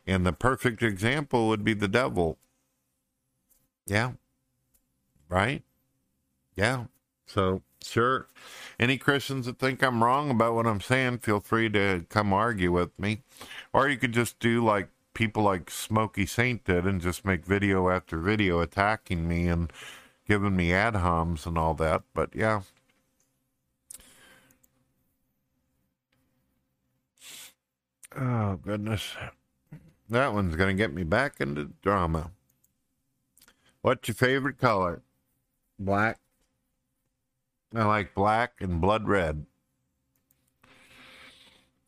And the perfect example would be the devil. Yeah. Right? Yeah. So, sure. Any Christians that think I'm wrong about what I'm saying, feel free to come argue with me. Or you could just do like people like Smokey Saint did and just make video after video attacking me and giving me ad homs and all that. But yeah, Oh, goodness. That one's going to get me back into drama. What's your favorite color? Black. I like black and blood red.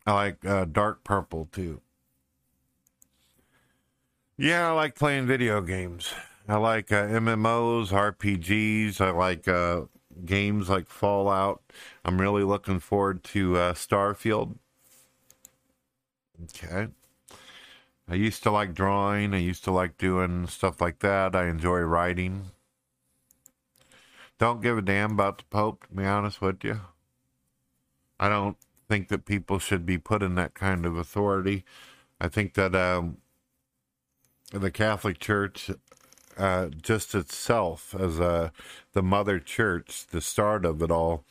I like uh, dark purple too. Yeah, I like playing video games. I like uh, MMOs, RPGs. I like uh, games like Fallout. I'm really looking forward to uh, Starfield. Okay. I used to like drawing. I used to like doing stuff like that. I enjoy writing. Don't give a damn about the Pope, to be honest with you. I don't think that people should be put in that kind of authority. I think that um, the Catholic Church, uh, just itself as a, uh, the mother church, the start of it all,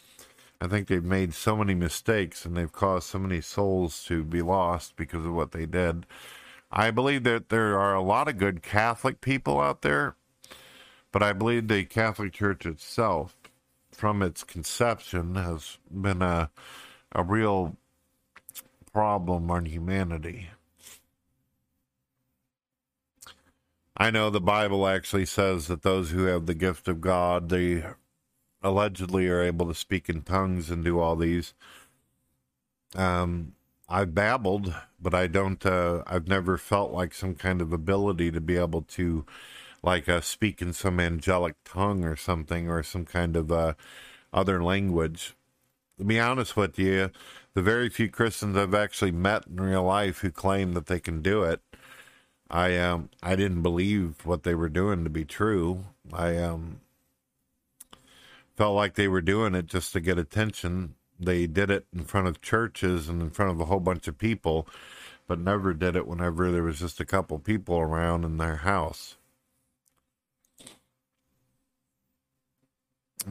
I think they've made so many mistakes and they've caused so many souls to be lost because of what they did. I believe that there are a lot of good Catholic people out there, but I believe the Catholic Church itself, from its conception, has been a, a real problem on humanity. I know the Bible actually says that those who have the gift of God, they allegedly are able to speak in tongues and do all these. Um, I've babbled, but I don't. Uh, I've never felt like some kind of ability to be able to, like, uh, speak in some angelic tongue or something, or some kind of uh, other language. To be honest with you, the very few Christians I've actually met in real life who claim that they can do it, I um I didn't believe what they were doing to be true. I um felt like they were doing it just to get attention. They did it in front of churches and in front of a whole bunch of people, but never did it whenever there was just a couple people around in their house.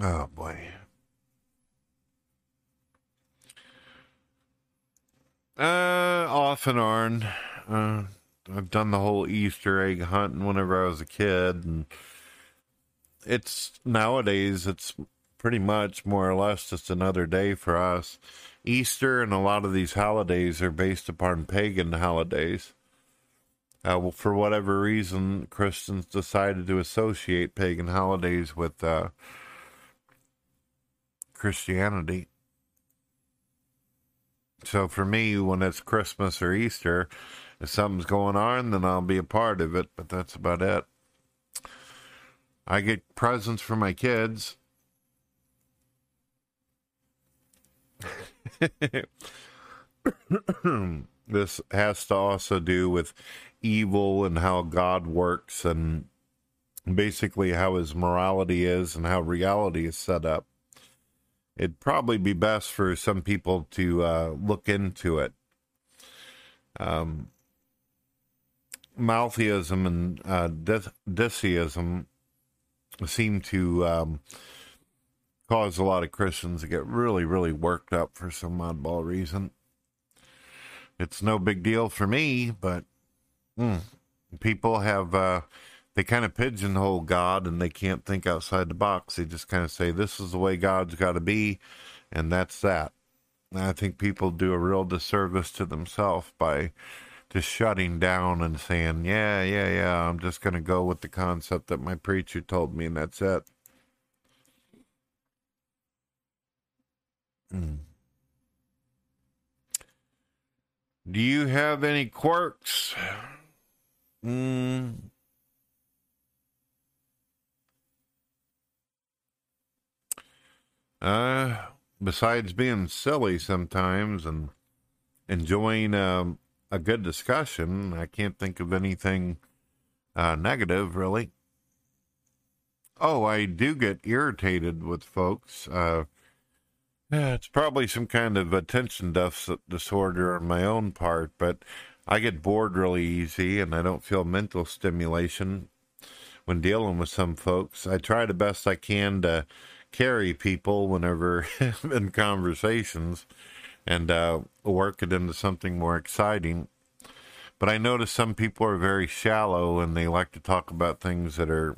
Oh boy. Uh, off and on. Uh, I've done the whole Easter egg hunting whenever I was a kid, and it's nowadays it's pretty much more or less just another day for us. Easter and a lot of these holidays are based upon pagan holidays. Uh, well, for whatever reason, Christians decided to associate pagan holidays with uh, Christianity. So for me, when it's Christmas or Easter, if something's going on, then I'll be a part of it, but that's about it. I get presents for my kids. this has to also do with evil and how God works and basically how his morality is and how reality is set up. It'd probably be best for some people to uh, look into it. Um, and uh, seem to um, cause a lot of Christians to get really, really worked up for some oddball reason. It's no big deal for me, but mm, people have, uh, they kind of pigeonhole God and they can't think outside the box. They just kind of say, this is the way God's got to be, and that's that. And I think people do a real disservice to themselves by just shutting down and saying, yeah, yeah, yeah, I'm just going to go with the concept that my preacher told me, and that's it. Mm. Do you have any quirks? Mm. Uh, besides being silly sometimes and enjoying um, a good discussion. I can't think of anything uh, negative, really. Oh, I do get irritated with folks. Uh, yeah, it's probably some kind of attention deficit disorder on my own part, but I get bored really easy and I don't feel mental stimulation when dealing with some folks. I try the best I can to carry people whenever in conversations and uh, work it into something more exciting. But I notice some people are very shallow and they like to talk about things that are.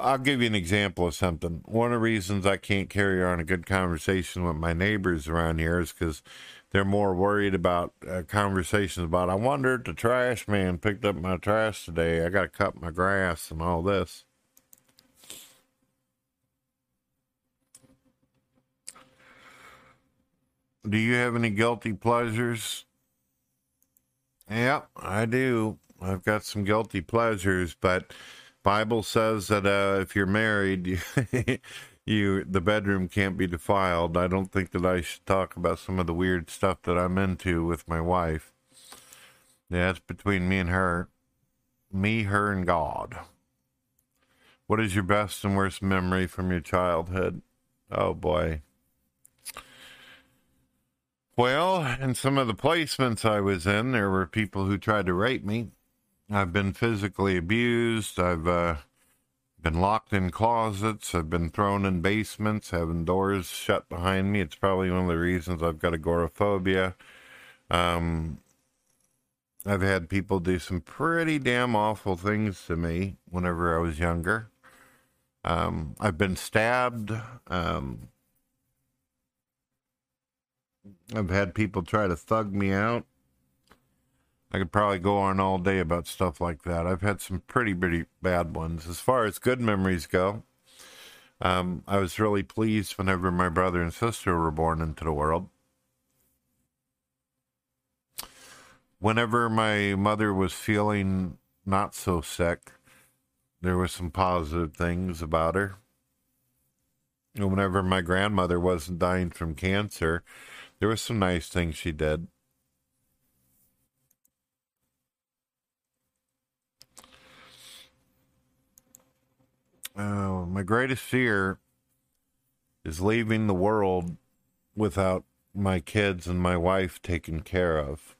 I'll give you an example of something. One of the reasons I can't carry on a good conversation with my neighbors around here is because they're more worried about uh, conversations about, I wonder if the trash man picked up my trash today. I got to cut my grass and all this. Do you have any guilty pleasures? Yeah, I do. I've got some guilty pleasures, but Bible says that uh, if you're married, you, the bedroom can't be defiled. I don't think that I should talk about some of the weird stuff that I'm into with my wife. Yeah, between me and her. Me, her, and God. What is your best and worst memory from your childhood? Oh boy. Well, in some of the placements I was in, there were people who tried to rape me. I've been physically abused. I've uh, been locked in closets. I've been thrown in basements, having doors shut behind me. It's probably one of the reasons I've got agoraphobia. Um, I've had people do some pretty damn awful things to me whenever I was younger. Um, I've been stabbed. Um, I've had people try to thug me out. I could probably go on all day about stuff like that. I've had some pretty, pretty bad ones. As far as good memories go, um, I was really pleased whenever my brother and sister were born into the world. Whenever my mother was feeling not so sick, there were some positive things about her. And whenever my grandmother wasn't dying from cancer, there was some nice things she did. Uh, my greatest fear is leaving the world without my kids and my wife taken care of.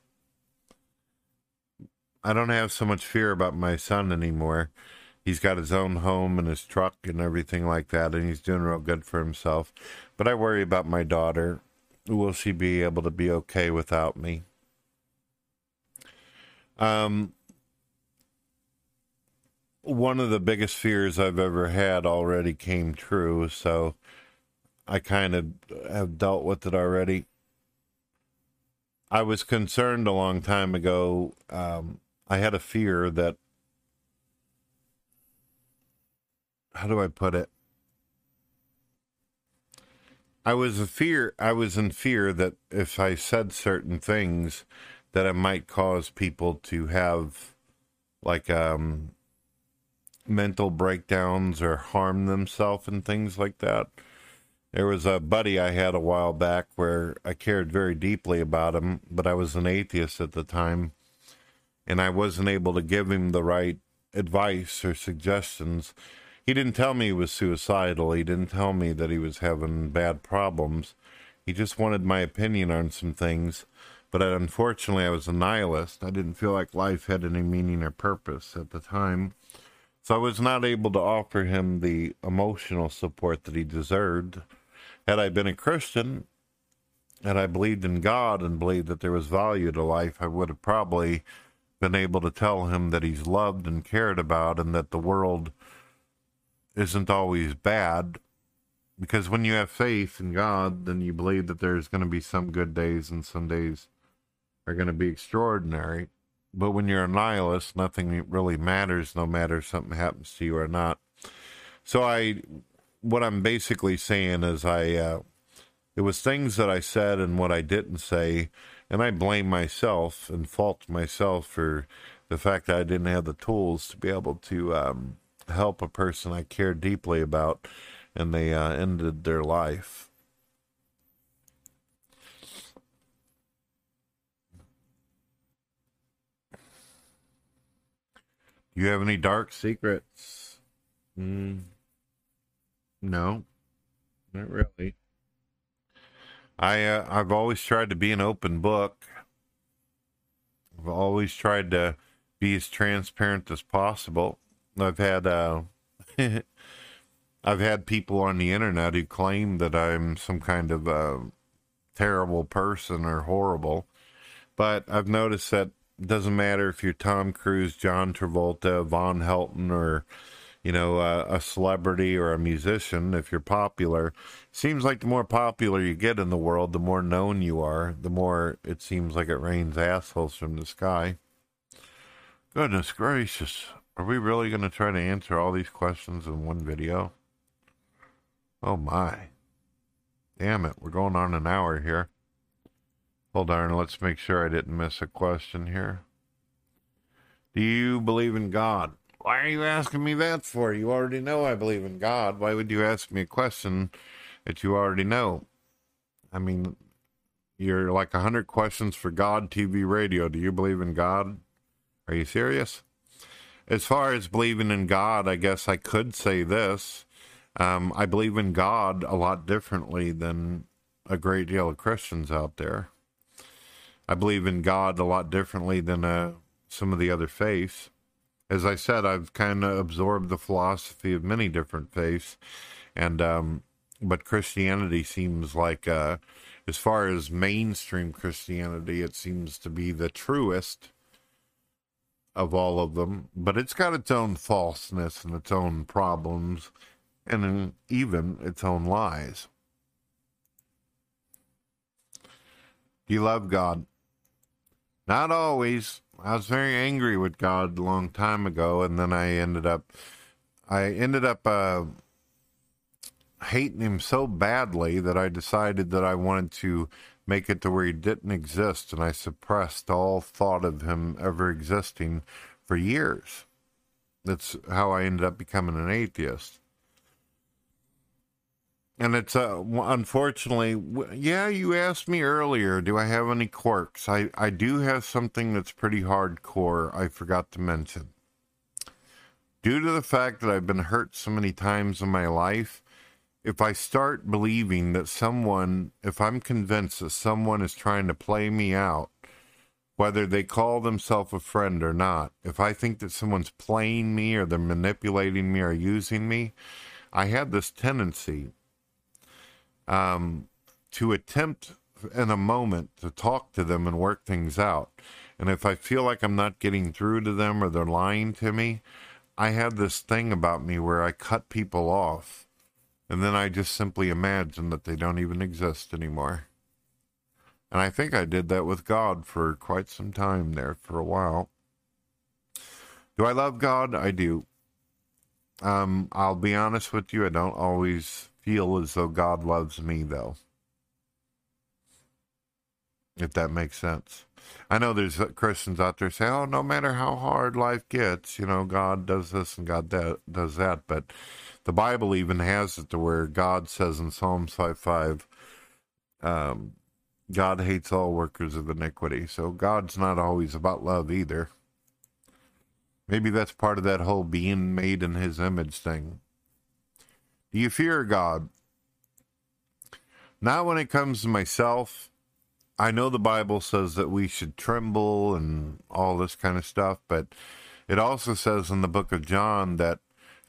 I don't have so much fear about my son anymore. He's got his own home and his truck and everything like that, and he's doing real good for himself. But I worry about my daughter will she be able to be okay without me? Um, one of the biggest fears I've ever had already came true, so I kind of have dealt with it already. I was concerned a long time ago. Um, I had a fear that, how do I put it? I was a fear. I was in fear that if I said certain things, that it might cause people to have like um, mental breakdowns or harm themselves and things like that. There was a buddy I had a while back where I cared very deeply about him, but I was an atheist at the time. and I wasn't able to give him the right advice or suggestions. He didn't tell me he was suicidal. He didn't tell me that he was having bad problems. He just wanted my opinion on some things. But unfortunately, I was a nihilist. I didn't feel like life had any meaning or purpose at the time. So I was not able to offer him the emotional support that he deserved. Had I been a Christian, had I believed in God and believed that there was value to life, I would have probably been able to tell him that he's loved and cared about and that the world isn't always bad. Because when you have faith in God, then you believe that there's going to be some good days and some days are going to be extraordinary. But when you're a nihilist, nothing really matters, no matter if something happens to you or not. So I, what I'm basically saying is, I, uh, it was things that I said and what I didn't say, and I blame myself and fault myself for the fact that I didn't have the tools to be able to um, help a person I care deeply about, and they uh, ended their life. You have any dark secrets? Mm, no, not really. I uh, I've always tried to be an open book. I've always tried to be as transparent as possible. I've had uh, I've had people on the internet who claim that I'm some kind of a terrible person or horrible, but I've noticed that doesn't matter if you're Tom Cruise, John Travolta, Van Halen, or you know uh, a celebrity or a musician. If you're popular, seems like the more popular you get in the world, the more known you are, the more it seems like it rains assholes from the sky. Goodness gracious. Are we really going to try to answer all these questions in one video? Oh my. Damn it, we're going on an hour here. Hold on, let's make sure I didn't miss a question here. Do you believe in God? Why are you asking me that for? You already know I believe in God. Why would you ask me a question that you already know? I mean, you're like a hundred questions for God TV radio. Do you believe in God? Are you serious? As far as believing in God, I guess I could say this. Um, I believe in God a lot differently than a great deal of Christians out there. I believe in God a lot differently than uh, some of the other faiths. As I said, I've kind of absorbed the philosophy of many different faiths, and um, but Christianity seems like, uh, as far as mainstream Christianity, it seems to be the truest of all of them, but it's got its own falseness and its own problems and even its own lies. You love God? Not always. I was very angry with God a long time ago, and then I ended up, I ended up uh, hating Him so badly that I decided that I wanted to make it to where he didn't exist, and I suppressed all thought of him ever existing for years. That's how I ended up becoming an atheist. And it's uh, unfortunately, yeah. You asked me earlier, do I have any quirks? I I do have something that's pretty hardcore. I forgot to mention. Due to the fact that I've been hurt so many times in my life, if I start believing that someone, if I'm convinced that someone is trying to play me out, whether they call themselves a friend or not, if I think that someone's playing me or they're manipulating me or using me, I have this tendency um, to attempt in a moment to talk to them and work things out. And if I feel like I'm not getting through to them or they're lying to me, I have this thing about me where I cut people off and then I just simply imagine that they don't even exist anymore. And I think I did that with God for quite some time there, for a while. Do I love God? I do. Um, I'll be honest with you, I don't always feel as though God loves me, though. If that makes sense. I know there's Christians out there say, oh, no matter how hard life gets, you know, God does this and God that, does that. But the Bible even has it to where God says in Psalms 5 5, um, God hates all workers of iniquity. So God's not always about love either. Maybe that's part of that whole being made in his image thing. Do you fear God? Not when it comes to myself. I know the Bible says that we should tremble and all this kind of stuff, but it also says in the book of John that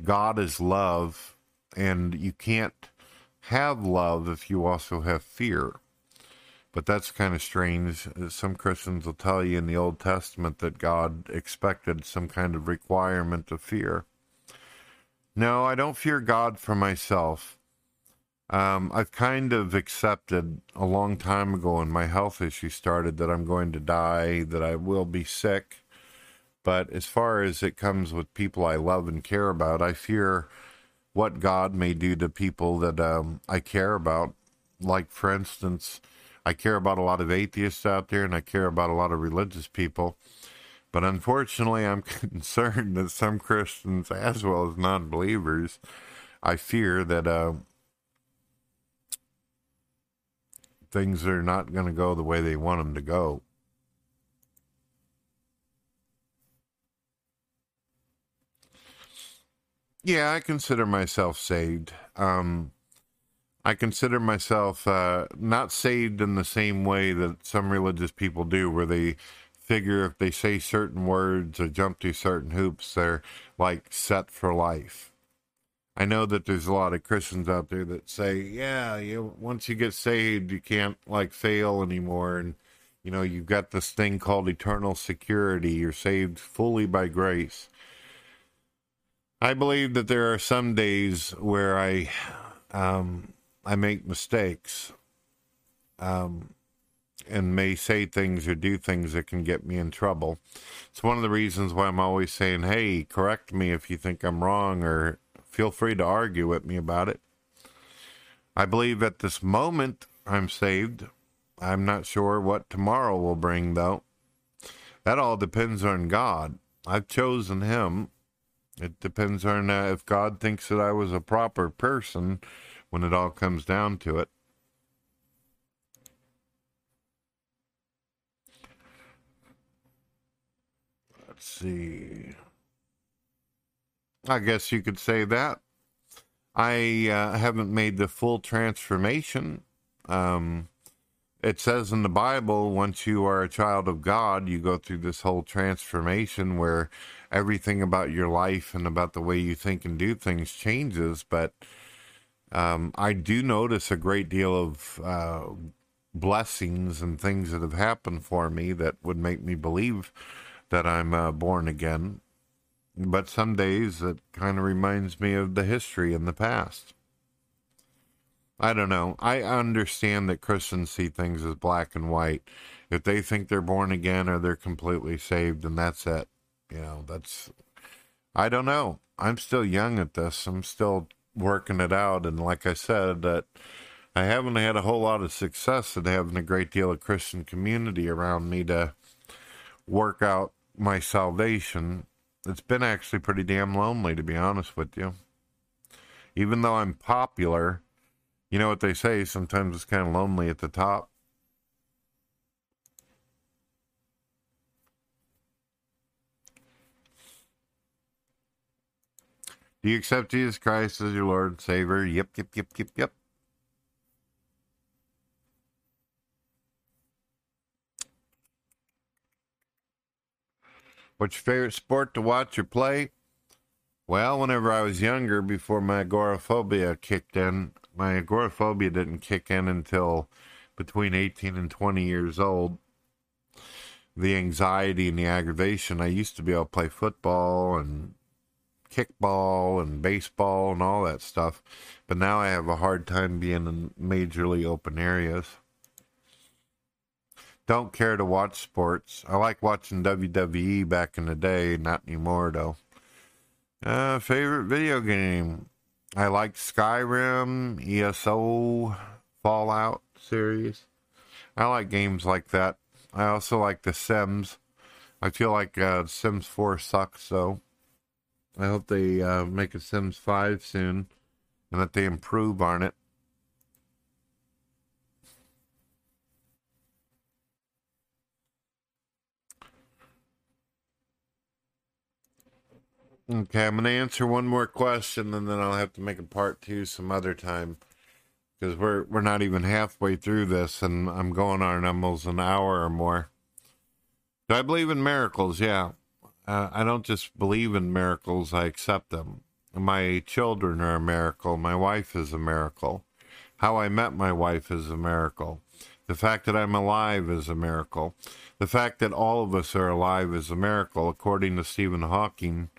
God is love, and you can't have love if you also have fear. But that's kind of strange. Some Christians will tell you in the Old Testament that God expected some kind of requirement of fear. No, I don't fear God for myself. Um, I've kind of accepted a long time ago when my health issue started that I'm going to die, that I will be sick. But as far as it comes with people I love and care about, I fear what God may do to people that um, I care about. Like, for instance, I care about a lot of atheists out there and I care about a lot of religious people. But unfortunately, I'm concerned that some Christians, as well as non believers, I fear that uh, things are not going to go the way they want them to go. Yeah, I consider myself saved. Um, I consider myself uh, not saved in the same way that some religious people do, where they figure if they say certain words or jump through certain hoops, they're like set for life. I know that there's a lot of Christians out there that say, yeah, you once you get saved, you can't like fail anymore, and you know you've got this thing called eternal security. You're saved fully by grace. I believe that there are some days where I um, I make mistakes, um, and may say things or do things that can get me in trouble. It's one of the reasons why I'm always saying, "Hey, correct me if you think I'm wrong, or feel free to argue with me about it." I believe at this moment I'm saved. I'm not sure what tomorrow will bring, though. That all depends on God. I've chosen Him. It depends on uh, if God thinks that I was a proper person when it all comes down to it. Let's see. I guess you could say that. I uh, haven't made the full transformation. Um, it says in the Bible, once you are a child of God, you go through this whole transformation where everything about your life and about the way you think and do things changes. But um, I do notice a great deal of uh, blessings and things that have happened for me that would make me believe that I'm uh, born again. But some days it kind of reminds me of the history in the past. I don't know. I understand that Christians see things as black and white. If they think they're born again or they're completely saved, and that's it. You know, that's. I don't know. I'm still young at this. I'm still working it out. And like I said, that I haven't had a whole lot of success at having a great deal of Christian community around me to work out my salvation. It's been actually pretty damn lonely, to be honest with you. Even though I'm popular, you know what they say, sometimes it's kind of lonely at the top. Do you accept Jesus Christ as your Lord and Savior? Yep, yep, yep, yep, yep. What's your favorite sport to watch or play? Well, whenever I was younger, before my agoraphobia kicked in, my agoraphobia didn't kick in until between 18 and 20 years old. The anxiety and the aggravation, I used to be able to play football and kickball and baseball and all that stuff. But now I have a hard time being in majorly open areas. Don't care to watch sports. I like watching WWE back in the day, not anymore though. Uh, favorite video game? I like Skyrim, ESO, Fallout series. I like games like that. I also like The Sims. I feel like uh, Sims 4 sucks though. I hope they uh, make a Sims 5 soon and that they improve on it. Okay, I'm going to answer one more question, and then I'll have to make a part two some other time because we're we're not even halfway through this, and I'm going on almost an hour or more. Do I believe in miracles? Yeah, uh, I don't just believe in miracles; I accept them. My children are a miracle. My wife is a miracle. How I met my wife is a miracle. The fact that I'm alive is a miracle. The fact that all of us are alive is a miracle. According to Stephen Hawking,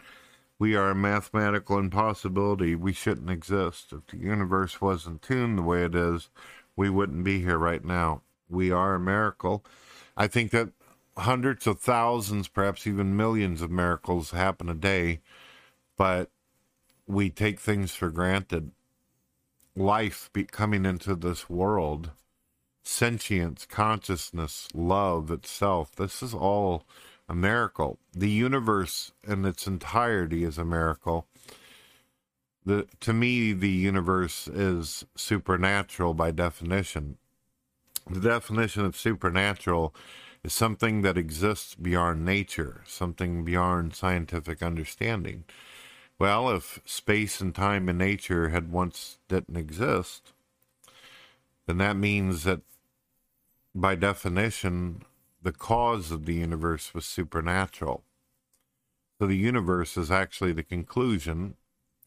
we are a mathematical impossibility. We shouldn't exist. If the universe wasn't tuned the way it is, we wouldn't be here right now. We are a miracle. I think that hundreds of thousands, perhaps even millions of miracles happen a day, but we take things for granted. Life be coming into this world, sentience, consciousness, love itself, this is all a miracle. The universe in its entirety is a miracle. The, to me, the universe is supernatural by definition. The definition of supernatural is something that exists beyond nature, something beyond scientific understanding. Well, if space and time and nature had once didn't exist, then that means that by definition, the cause of the universe was supernatural. So the universe is actually the conclusion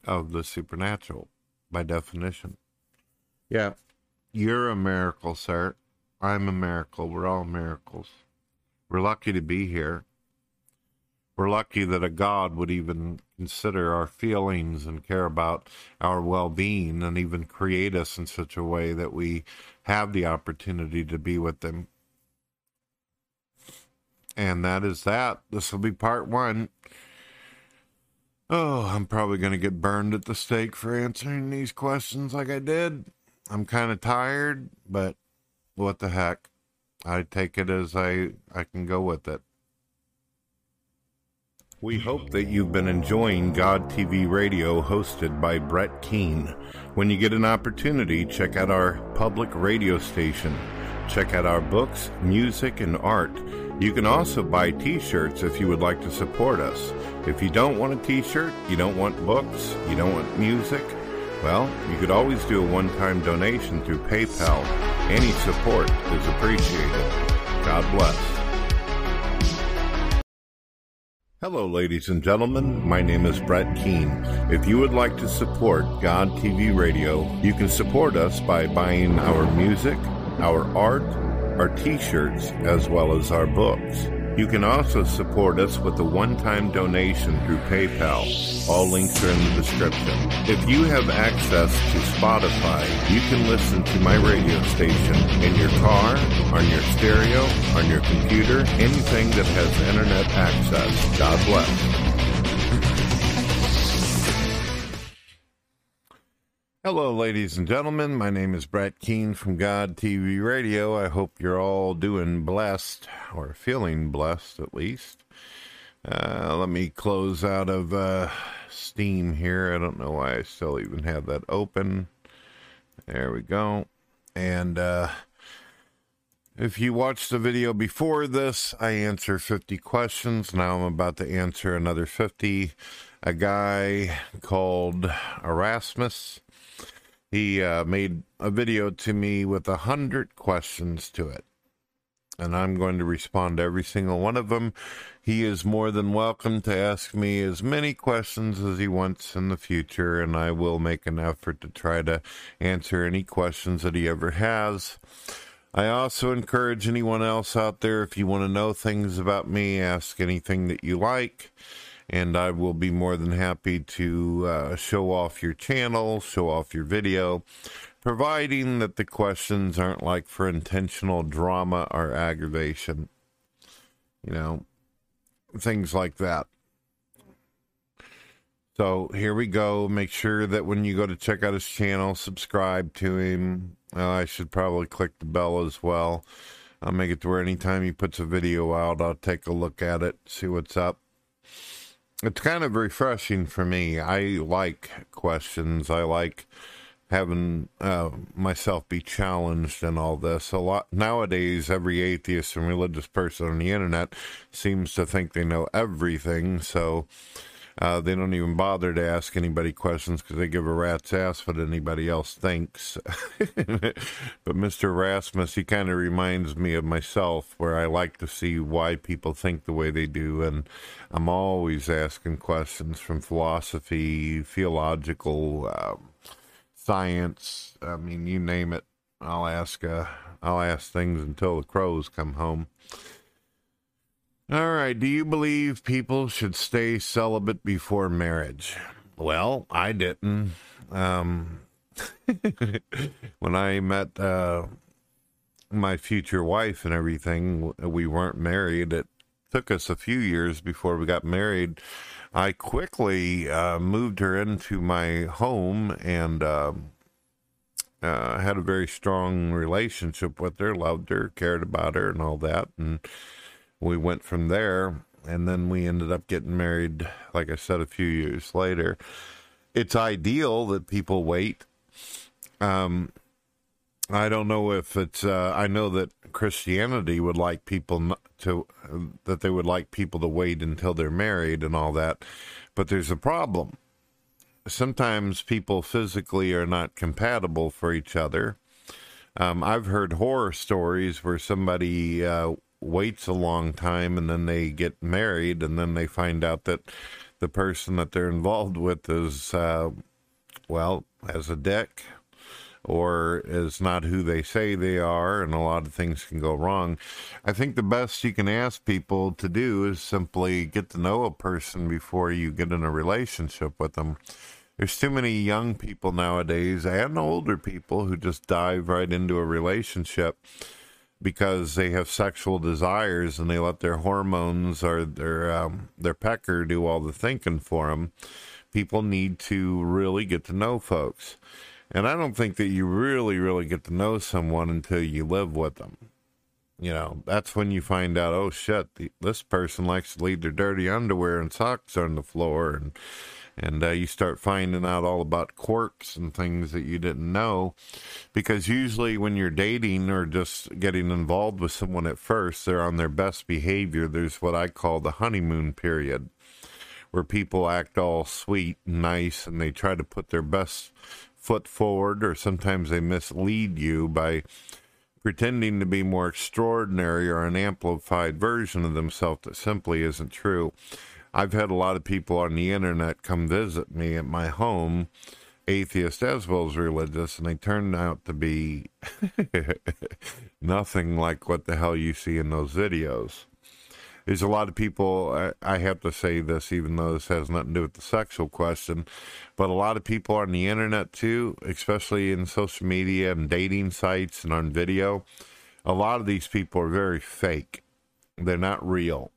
of the supernatural by definition. Yeah, you're a miracle, sir. I'm a miracle. We're all miracles. We're lucky to be here. We're lucky that a God would even consider our feelings and care about our well being and even create us in such a way that we have the opportunity to be with Him. And that is that. This will be part one. Oh, I'm probably going to get burned at the stake for answering these questions like I did. I'm kind of tired, but what the heck? I take it as I, I can go with it. We hope that you've been enjoying God TV Radio hosted by Brett Keane. When you get an opportunity, check out our public radio station. Check out our books, music, and art. You can also buy t shirts if you would like to support us. If you don't want a t shirt, you don't want books, you don't want music, well, you could always do a one time donation through PayPal. Any support is appreciated. God bless. Hello, ladies and gentlemen. My name is Brett Keane. If you would like to support God TV Radio, you can support us by buying our music, our art, our t shirts, as well as our books. You can also support us with a one-time donation through PayPal. All links are in the description. If you have access to Spotify, you can listen to my radio station in your car, on your stereo, on your computer, anything that has internet access. God bless. Hello, ladies and gentlemen. My name is Brett Keane from God TV Radio. I hope you're all doing blessed, or feeling blessed at least. Uh, let me close out of uh, Steam here. I don't know why I still even have that open. There we go. And uh, if you watched the video before this, I answer 50 questions. Now I'm about to answer another 50. A guy called Erasmus he uh, made a video to me with a hundred questions to it. And I'm going to respond to every single one of them. He is more than welcome to ask me as many questions as he wants in the future, and I will make an effort to try to answer any questions that he ever has. I also encourage anyone else out there, if you want to know things about me, ask anything that you like and I will be more than happy to uh, show off your channel, show off your video, providing that the questions aren't like for intentional drama or aggravation. You know, things like that. So here we go. Make sure that when you go to check out his channel, subscribe to him. Uh, I should probably click the bell as well. I'll make it to where anytime he puts a video out, I'll take a look at it, see what's up it's kind of refreshing for me. I like questions. I like having uh, myself be challenged and all this. A lot nowadays, every atheist and religious person on the internet seems to think they know everything. So Uh, they don't even bother to ask anybody questions because they give a rat's ass what anybody else thinks. but Mr. Rasmus, he kind of reminds me of myself, where I like to see why people think the way they do. And I'm always asking questions from philosophy, theological, uh, science. I mean, you name it. I'll ask. Uh, I'll ask things until the crows come home. All right. Do you believe people should stay celibate before marriage? Well, I didn't. Um, when I met uh, my future wife and everything, we weren't married. It took us a few years before we got married. I quickly uh, moved her into my home and uh, uh, had a very strong relationship with her, loved her, cared about her, and all that. And we went from there and then we ended up getting married like i said a few years later. It's ideal that people wait. Um, i don't know if it's uh, i know that christianity would like people to that they would like people to wait until they're married and all that but there's a problem. Sometimes people physically are not compatible for each other. Um, I've heard horror stories where somebody uh, waits a long time and then they get married and then they find out that the person that they're involved with is uh, well as a dick or is not who they say they are and a lot of things can go wrong. I think the best you can ask people to do is simply get to know a person before you get in a relationship with them. There's too many young people nowadays and older people who just dive right into a relationship because they have sexual desires and they let their hormones or their um, their pecker do all the thinking for them. People need to really get to know folks, and I don't think that you really really get to know someone until you live with them. You know, that's when you find out, oh shit, this person likes to leave their dirty underwear and socks on the floor, and and uh, you start finding out all about quirks and things that you didn't know because usually when you're dating or just getting involved with someone at first they're on their best behavior. There's what i call the honeymoon period where people act all sweet and nice and they try to put their best foot forward or sometimes they mislead you by pretending to be more extraordinary or an amplified version of themselves that simply isn't true I've had a lot of people on the internet come visit me at my home, atheist as well as religious, and they turned out to be nothing like what the hell you see in those videos. There's a lot of people, I have to say this, even though this has nothing to do with the sexual question, but a lot of people on the internet too, especially in social media and dating sites and on video, a lot of these people are very fake. They're not real.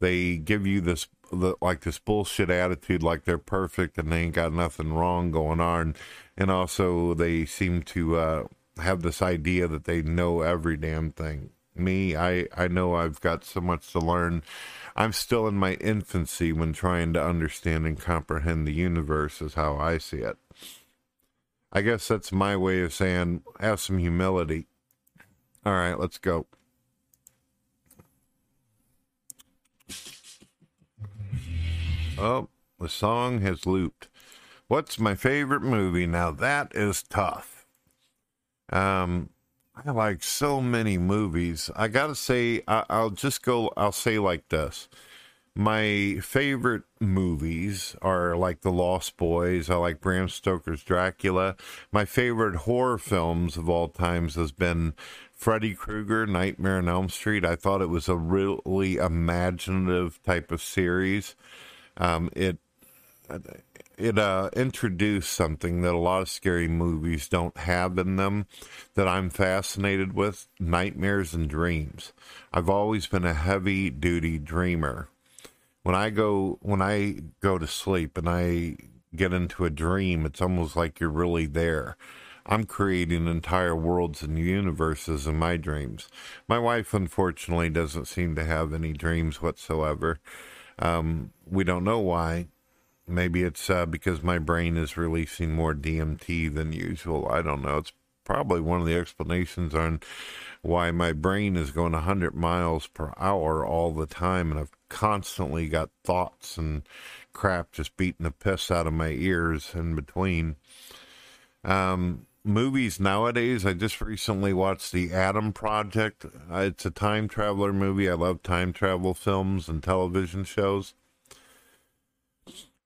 They give you this the, like this bullshit attitude, like they're perfect and they ain't got nothing wrong going on, and also they seem to uh, have this idea that they know every damn thing. Me, I I know I've got so much to learn. I'm still in my infancy when trying to understand and comprehend the universe, is how I see it. I guess that's my way of saying have some humility. All right, let's go. Oh, the song has looped. What's my favorite movie? Now that is tough. Um, I like so many movies. I gotta say, I, I'll just go. I'll say like this. My favorite movies are like The Lost Boys. I like Bram Stoker's Dracula. My favorite horror films of all times has been Freddy Krueger, Nightmare on Elm Street. I thought it was a really imaginative type of series. Um, it it uh, introduced something that a lot of scary movies don't have in them that I'm fascinated with nightmares and dreams. I've always been a heavy duty dreamer. When I go when I go to sleep and I get into a dream, it's almost like you're really there. I'm creating entire worlds and universes in my dreams. My wife, unfortunately, doesn't seem to have any dreams whatsoever. Um, we don't know why. Maybe it's uh, because my brain is releasing more DMT than usual. I don't know. It's probably one of the explanations on why my brain is going 100 miles per hour all the time and I've constantly got thoughts and crap just beating the piss out of my ears in between. Um, movies nowadays, I just recently watched The Adam Project. Uh, it's a time traveler movie. I love time travel films and television shows.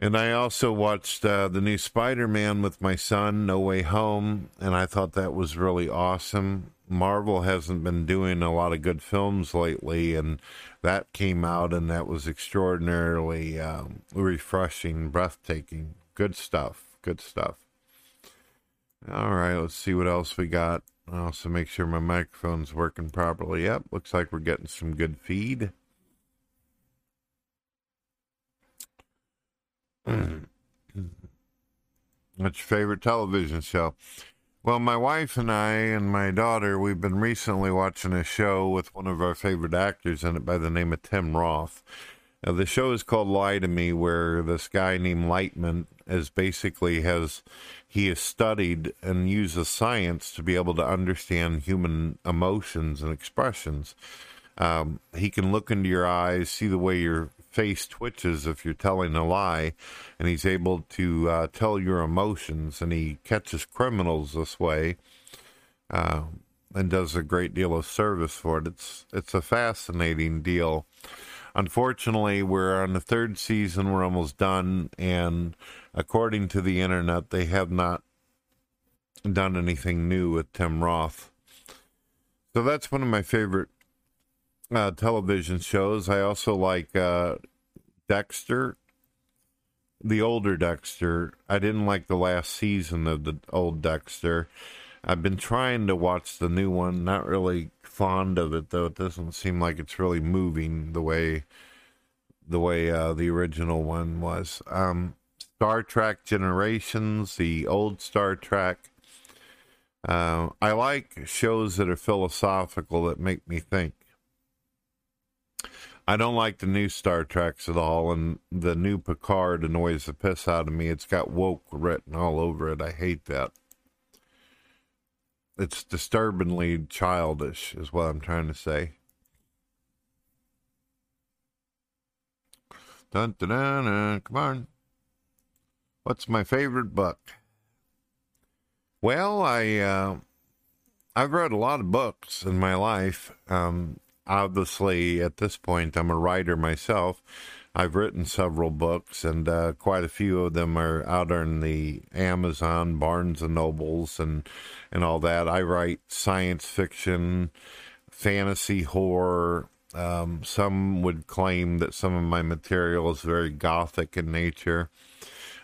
And I also watched uh, the new Spider Man with my son, No Way Home, and I thought that was really awesome. Marvel hasn't been doing a lot of good films lately, and that came out, and that was extraordinarily um, refreshing, breathtaking. Good stuff. Good stuff. All right, let's see what else we got. I'll also make sure my microphone's working properly. Yep, looks like we're getting some good feed. What's your favorite television show? Well, my wife and I and my daughter, we've been recently watching a show with one of our favorite actors in it by the name of Tim Roth. Now, the show is called Lie to Me, where this guy named Lightman is basically has he has studied and uses science to be able to understand human emotions and expressions. Um, he can look into your eyes, see the way your face twitches if you're telling a lie, and he's able to uh, tell your emotions, and he catches criminals this way, uh, and does a great deal of service for it. It's it's a fascinating deal. Unfortunately, we're on the third season. We're almost done, and according to the internet, they have not done anything new with Tim Roth. So that's one of my favorite uh, television shows. I also like uh, Dexter, the older Dexter. I didn't like the last season of the old Dexter. I've been trying to watch the new one. Not really fond of it though. It doesn't seem like it's really moving the way the way uh, the original one was. Um, Star Trek Generations, the old Star Trek. Uh, I like shows that are philosophical that make me think. I don't like the new Star Treks at all, and the new Picard annoys the piss out of me. It's got woke written all over it. I hate that. It's disturbingly childish, is what I'm trying to say. Dun, dun, dun, dun. Come on. What's my favorite book? Well, I uh, I've read a lot of books in my life. Um, obviously, at this point, I'm a writer myself. I've written several books, and uh, quite a few of them are out on the Amazon, Barnes and Nobles, and and all that. I write science fiction, fantasy, horror. Um, some would claim that some of my material is very gothic in nature.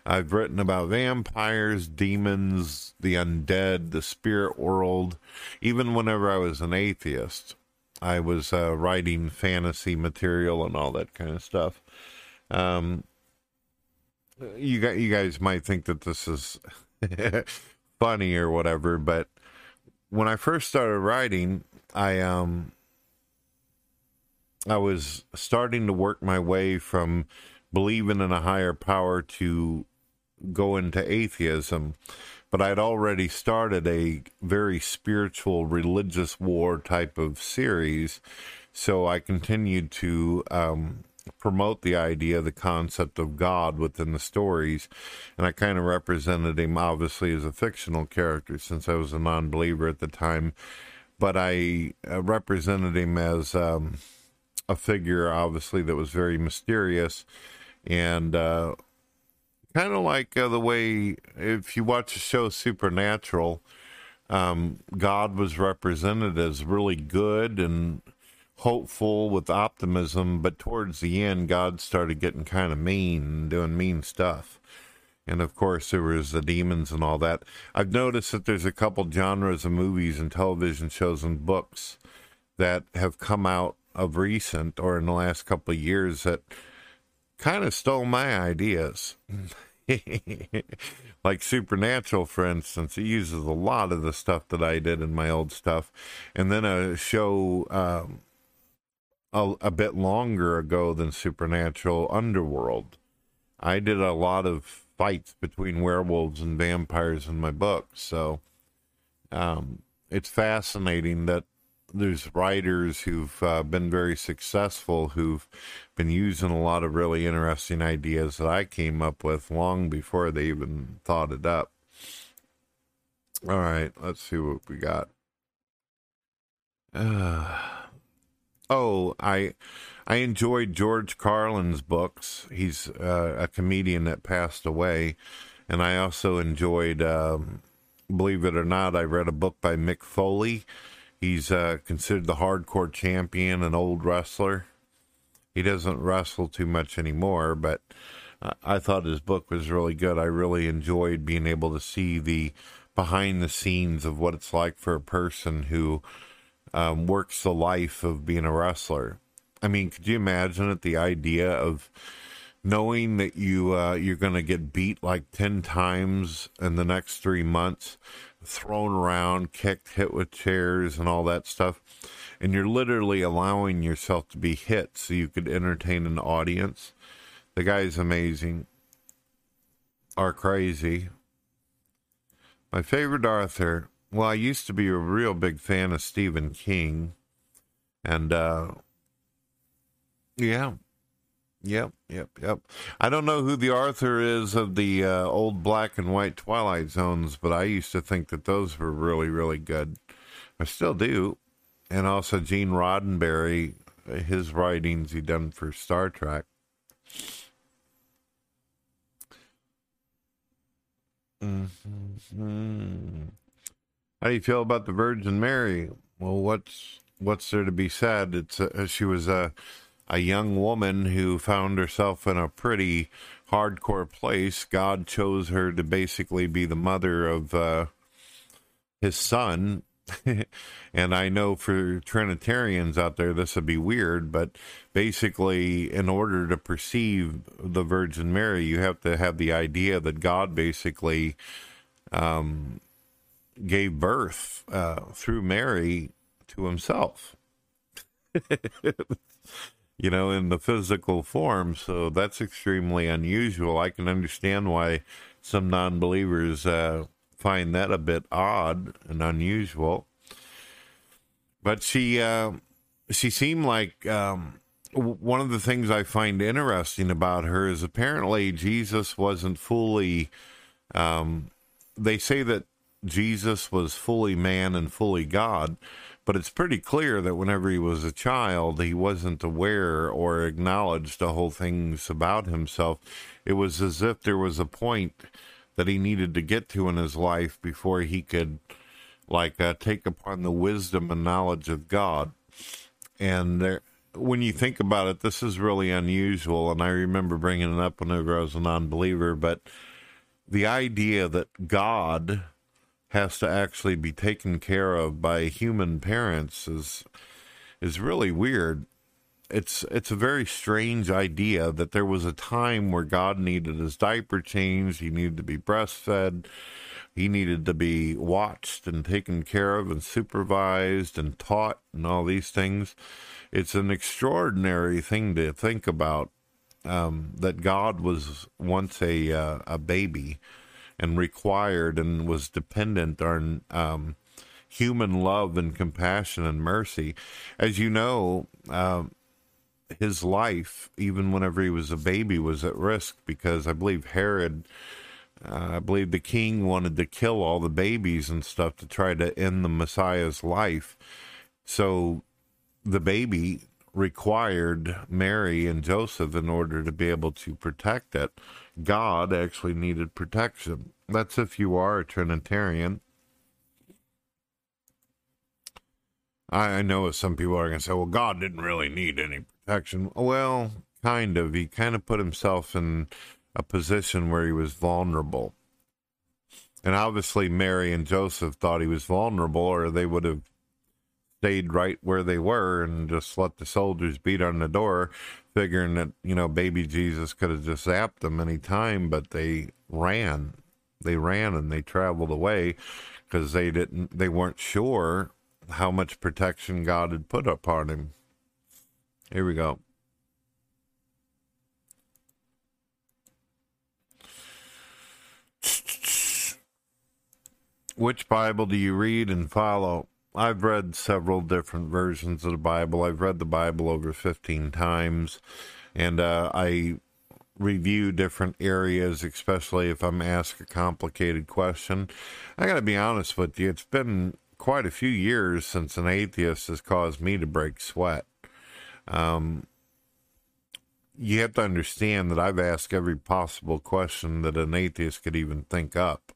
I've written about vampires, demons, the undead, the spirit world. Even whenever I was an atheist, I was uh, writing fantasy material and all that kind of stuff. Um, you got you guys might think that this is funny or whatever, but when I first started writing, I um I was starting to work my way from believing in a higher power to go into atheism, but I'd already started a very spiritual, religious war type of series. So I continued to um, promote the idea, the concept of God within the stories. And I kind of represented him, obviously, as a fictional character since I was a non believer at the time. But I uh, represented him as um, a figure, obviously, that was very mysterious and uh, kind of like uh, the way if you watch the show Supernatural, um, God was represented as really good and hopeful with optimism, but towards the end, God started getting kind of mean and doing mean stuff. And of course, there was the demons and all that. I've noticed that there's a couple genres of movies and television shows and books that have come out of recent or in the last couple of years that kind of stole my ideas. like Supernatural, for instance, it uses a lot of the stuff that I did in my old stuff. And then a show um, a, a bit longer ago than Supernatural, Underworld. I did a lot of fights between werewolves and vampires in my books. So um, it's fascinating that there's writers who've uh, been very successful who've been using a lot of really interesting ideas that I came up with long before they even thought it up. All right, let's see what we got. Uh, oh, I I enjoyed George Carlin's books. He's uh, a comedian that passed away, and I also enjoyed. Um, believe it or not, I read a book by Mick Foley. He's uh, considered the hardcore champion, an old wrestler. He doesn't wrestle too much anymore, but I thought his book was really good. I really enjoyed being able to see the behind the scenes of what it's like for a person who um, works the life of being a wrestler. I mean, could you imagine it? The idea of knowing that you uh, you're going to get beat like ten times in the next three months, thrown around, kicked, hit with chairs, and all that stuff, and you're literally allowing yourself to be hit so you could entertain an audience. The guy's amazing. Are crazy. My favorite author. Well, I used to be a real big fan of Stephen King, and uh, yeah. Yep, yep, yep. I don't know who the author is of the uh, old black and white Twilight Zones, but I used to think that those were really, really good. I still do. And also Gene Roddenberry, his writings he done for Star Trek. Mm-hmm. How do you feel about the Virgin Mary? Well, what's what's there to be said? It's uh, she was a a young woman who found herself in a pretty hardcore place. God chose her to basically be the mother of uh, his son. and I know for Trinitarians out there, this would be weird, but basically, in order to perceive the Virgin Mary, you have to have the idea that God basically um, gave birth uh, through Mary to himself. you know, in the physical form. So that's extremely unusual. I can understand why some non believers uh, find that a bit odd and unusual. But she, uh, she seemed like um, one of the things I find interesting about her is apparently Jesus wasn't fully. Um, they say that Jesus was fully man and fully God, but it's pretty clear that whenever he was a child, he wasn't aware or acknowledged the whole things about himself. It was as if there was a point that he needed to get to in his life before he could, like, uh, take upon the wisdom and knowledge of God. And there, when you think about it, this is really unusual. And I remember bringing it up whenever I was a non believer, but the idea that God has to actually be taken care of by human parents is is really weird. It's it's a very strange idea that there was a time where God needed his diaper changed, he needed to be breastfed, he needed to be watched and taken care of and supervised and taught and all these things. It's an extraordinary thing to think about um, that God was once a uh, a baby and required and was dependent on um, human love and compassion and mercy. As you know, um, his life, even whenever he was a baby, was at risk because I believe Herod, uh, I believe the king wanted to kill all the babies and stuff to try to end the Messiah's life. So the baby required Mary and Joseph in order to be able to protect it. God actually needed protection. That's if you are a Trinitarian. I know some people are going to say, well, God didn't really need any protection. Well, kind of. He kind of put himself in a position where he was vulnerable. And obviously, Mary and Joseph thought he was vulnerable, or they would have stayed right where they were and just let the soldiers beat on the door, figuring that, you know, baby Jesus could have just zapped them any time, but they ran. They ran and they traveled away because they didn't they weren't sure how much protection God had put upon him. Here we go. Which Bible do you read and follow? I've read several different versions of the Bible. I've read the Bible over 15 times, and uh, I review different areas, especially if I'm asked a complicated question. I got to be honest with you, it's been quite a few years since an atheist has caused me to break sweat. Um, you have to understand that I've asked every possible question that an atheist could even think up.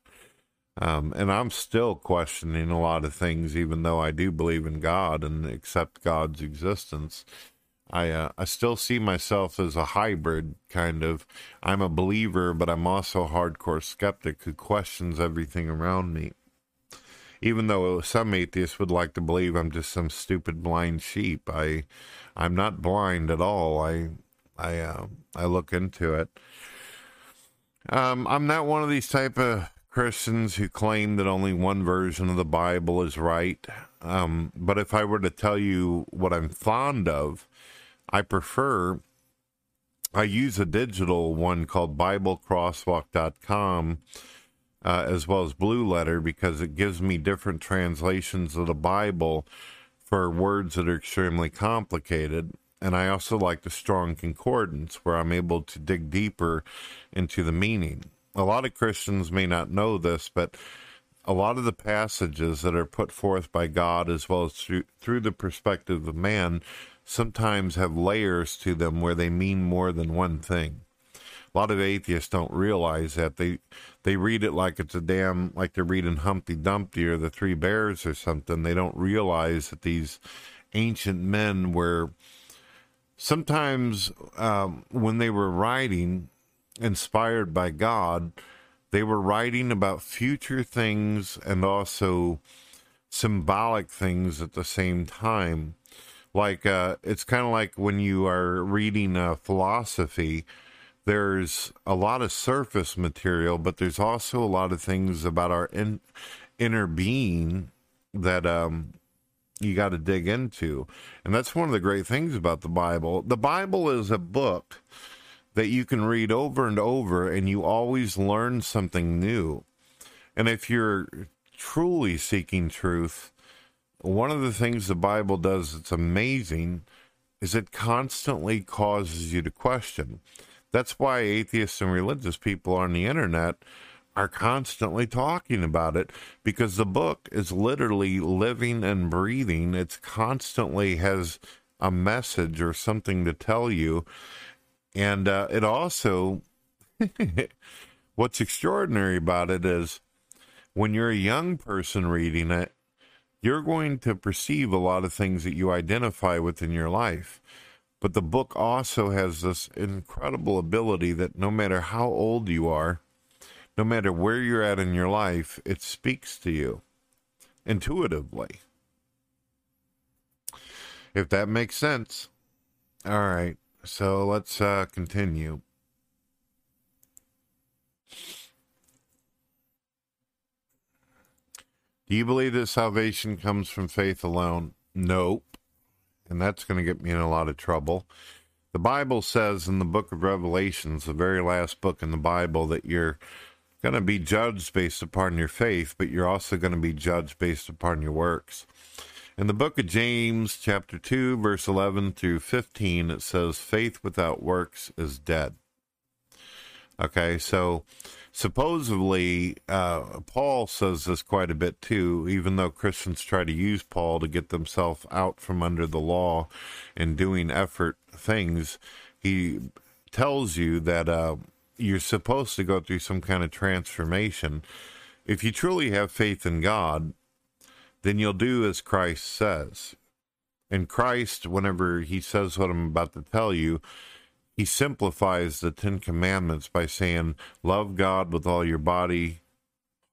Um, and I'm still questioning a lot of things, even though I do believe in God and accept God's existence. I uh, I still see myself as a hybrid kind of. I'm a believer, but I'm also a hardcore skeptic who questions everything around me. Even though some atheists would like to believe I'm just some stupid blind sheep, I I'm not blind at all. I I uh, I look into it. Um, I'm not one of these type of Christians who claim that only one version of the Bible is right. Um, but if I were to tell you what I'm fond of, I prefer, I use a digital one called BibleCrosswalk.com uh, as well as Blue Letter because it gives me different translations of the Bible for words that are extremely complicated. And I also like the strong concordance where I'm able to dig deeper into the meaning. A lot of Christians may not know this, but a lot of the passages that are put forth by God, as well as through, through the perspective of man, sometimes have layers to them where they mean more than one thing. A lot of atheists don't realize that they they read it like it's a damn like they're reading Humpty Dumpty or the Three Bears or something. They don't realize that these ancient men were sometimes um, when they were writing, inspired by God, they were writing about future things and also symbolic things at the same time. Like uh, it's kind of like when you are reading uh, philosophy there's a lot of surface material but there's also a lot of things about our in, inner being that um, you got to dig into. And that's one of the great things about the bible. The bible is a book that you can read over and over and you always learn something new and if you're truly seeking truth one of the things the Bible does that's amazing is it constantly causes you to question. That's why atheists and religious people on the internet are constantly talking about it because the book is literally living and breathing. It constantly has a message or something to tell you. And uh, it also, what's extraordinary about it is when you're a young person reading it, you're going to perceive a lot of things that you identify with in your life. But the book also has this incredible ability that no matter how old you are, no matter where you're at in your life, it speaks to you intuitively. If that makes sense. All right. So let's uh, continue. Do you believe that salvation comes from faith alone? Nope. And that's going to get me in a lot of trouble. The Bible says in the book of Revelations, the very last book in the Bible, that you're going to be judged based upon your faith, but you're also going to be judged based upon your works. In the book of James, chapter 2, verse 11 through 15, it says, Faith without works is dead. Okay, so supposedly uh, Paul says this quite a bit too, even though Christians try to use Paul to get themselves out from under the law and doing effort things. He tells you that uh, you're supposed to go through some kind of transformation. If you truly have faith in God, then you'll do as Christ says. And Christ, whenever he says what I'm about to tell you, he simplifies the Ten Commandments by saying, Love God with all your body,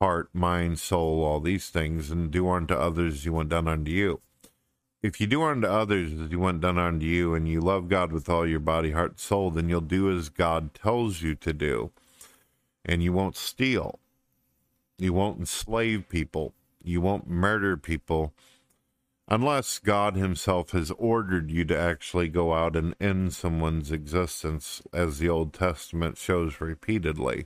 heart, mind, soul, all these things, and do unto others as you want done unto you. If you do unto others as you want done unto you, and you love God with all your body, heart, soul, then you'll do as God tells you to do. And you won't steal. You won't enslave people. You won't murder people unless God Himself has ordered you to actually go out and end someone's existence, as the Old Testament shows repeatedly.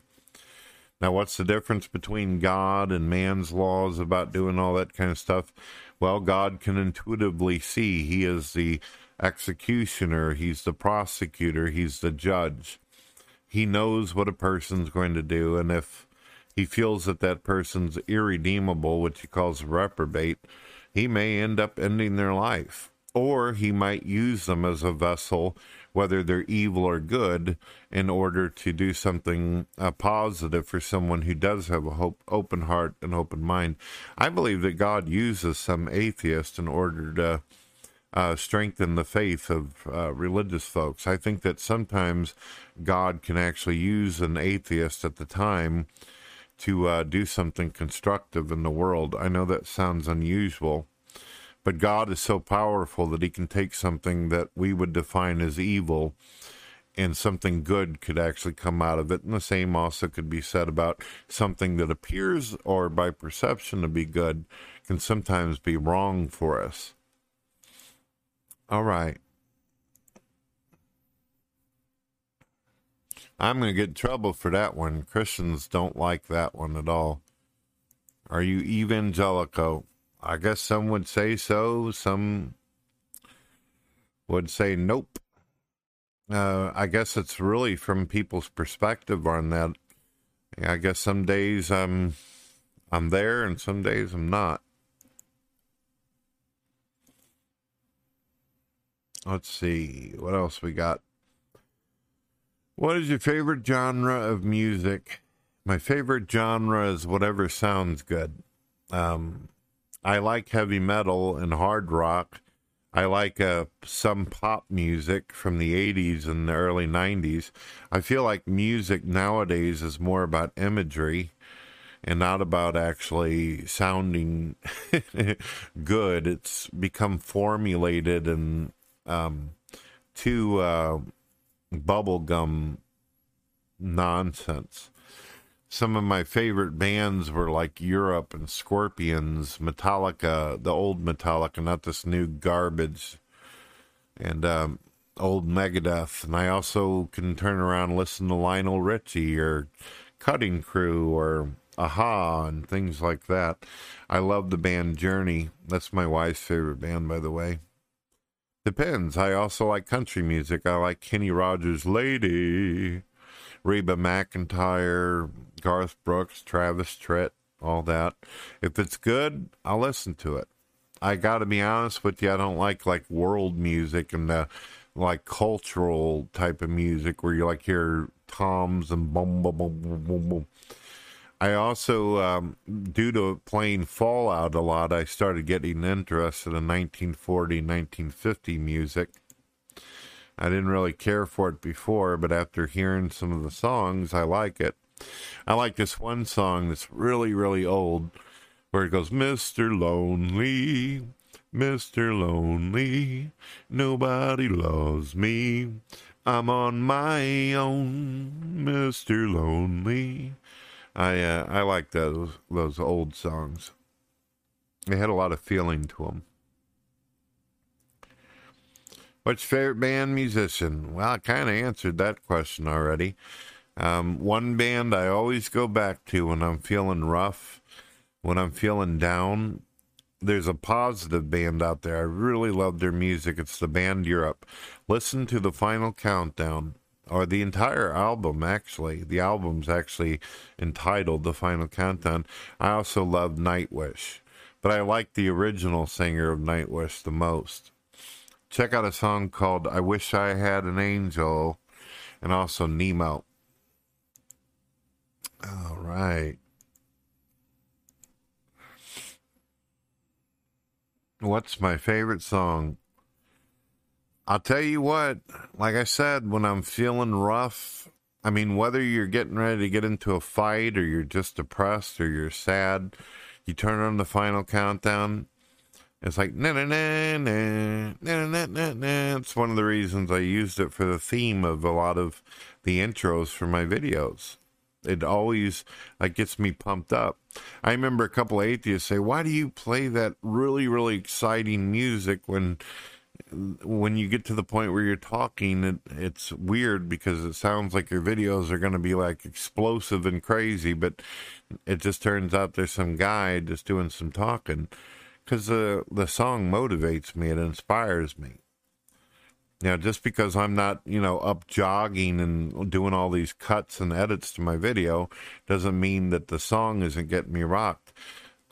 Now, what's the difference between God and man's laws about doing all that kind of stuff? Well, God can intuitively see. He is the executioner, He's the prosecutor, He's the judge. He knows what a person's going to do, and if he feels that that person's irredeemable, which he calls reprobate, he may end up ending their life. Or he might use them as a vessel, whether they're evil or good, in order to do something uh, positive for someone who does have a hope, open heart and open mind. I believe that God uses some atheists in order to uh, strengthen the faith of uh, religious folks. I think that sometimes God can actually use an atheist at the time to uh, do something constructive in the world. I know that sounds unusual, but God is so powerful that he can take something that we would define as evil and something good could actually come out of it. And the same also could be said about something that appears or by perception to be good can sometimes be wrong for us. All right. I'm going to get in trouble for that one. Christians don't like that one at all. Are you evangelical? I guess some would say so. Some would say nope. Uh, I guess it's really from people's perspective on that. I guess some days I'm I'm there and some days I'm not. Let's see what else we got. What is your favorite genre of music? My favorite genre is whatever sounds good. Um, I like heavy metal and hard rock. I like uh, some pop music from the 80s and the early 90s. I feel like music nowadays is more about imagery and not about actually sounding good. It's become formulated and um, too uh, bubblegum nonsense some of my favorite bands were like Europe and Scorpions, Metallica, the old Metallica, not this new garbage, and um, old Megadeth. And I also can turn around and listen to Lionel Richie or Cutting Crew or a-ha and things like that. I love the band Journey. That's my wife's favorite band, by the way. Depends. I also like country music. I like Kenny Rogers' Lady. Reba McEntire, Garth Brooks, Travis Tritt, all that. If it's good, I'll listen to it. I got to be honest with you, I don't like like world music and the like cultural type of music where you like hear toms and boom, boom, boom, boom, boom, boom. I also, um, due to playing Fallout a lot, I started getting interested in 1940, 1950 music. I didn't really care for it before, but after hearing some of the songs, I like it. I like this one song that's really, really old where it goes, Mr. Lonely, Mr. Lonely, nobody loves me. I'm on my own, Mr. Lonely. I uh, I like those those old songs. They had a lot of feeling to them. What's your favorite band musician? Well, I kind of answered that question already. Um, one band I always go back to when I'm feeling rough, when I'm feeling down. There's a positive band out there. I really love their music. It's the band Europe. Listen to the final countdown, or the entire album, actually. The album's actually entitled The Final Countdown. I also love Nightwish, but I like the original singer of Nightwish the most check out a song called I Wish I Had an Angel and also Nemo. All right. What's my favorite song? I'll tell you what, like I said, when I'm feeling rough, I mean, whether you're getting ready to get into a fight or you're just depressed or you're sad, you turn on the final countdown it's like na na na na na na na na. It's one of the reasons I used it for the theme of a lot of the intros for my videos. It always like gets me pumped up. I remember a couple of atheists say, "Why do you play that really really exciting music when?" When you get to the point where you're talking, it, it's weird because it sounds like your videos are going to be like explosive and crazy, but it just turns out there's some guy just doing some talking because the the song motivates me, it inspires me. Now, just because I'm not, you know, up jogging and doing all these cuts and edits to my video doesn't mean that the song isn't getting me rocked.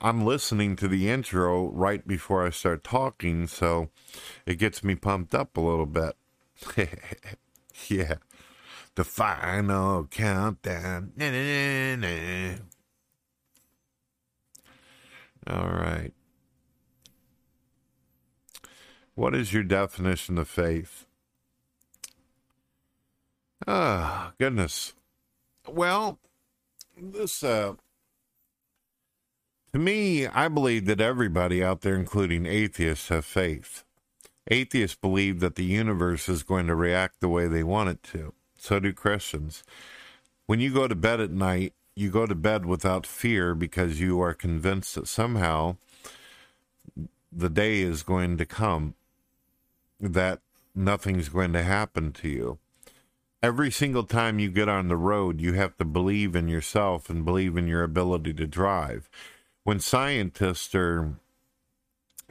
I'm listening to the intro right before I start talking, so it gets me pumped up a little bit. yeah. The final countdown. All right. What is your definition of faith? Ah, goodness. Well, this, uh, to me, I believe that everybody out there, including atheists, have faith. Atheists believe that the universe is going to react the way they want it to. So do Christians. When you go to bed at night, you go to bed without fear because you are convinced that somehow the day is going to come that nothing's going to happen to you. Every single time you get on the road, you have to believe in yourself and believe in your ability to drive. When scientists are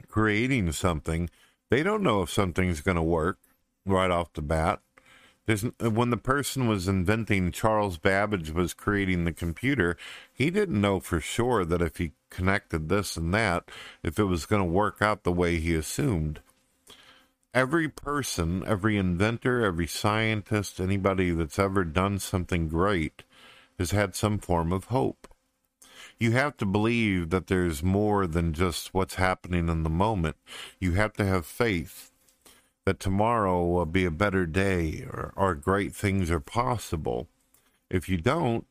creating something, they don't know if something's going to work right off the bat. There's, when the person was inventing, Charles Babbage was creating the computer, he didn't know for sure that if he connected this and that, if it was going to work out the way he assumed every person, every inventor, every scientist, anybody that's ever done something great has had some form of hope. You have to believe that there's more than just what's happening in the moment. You have to have faith that tomorrow will be a better day or, or great things are possible. If you don't,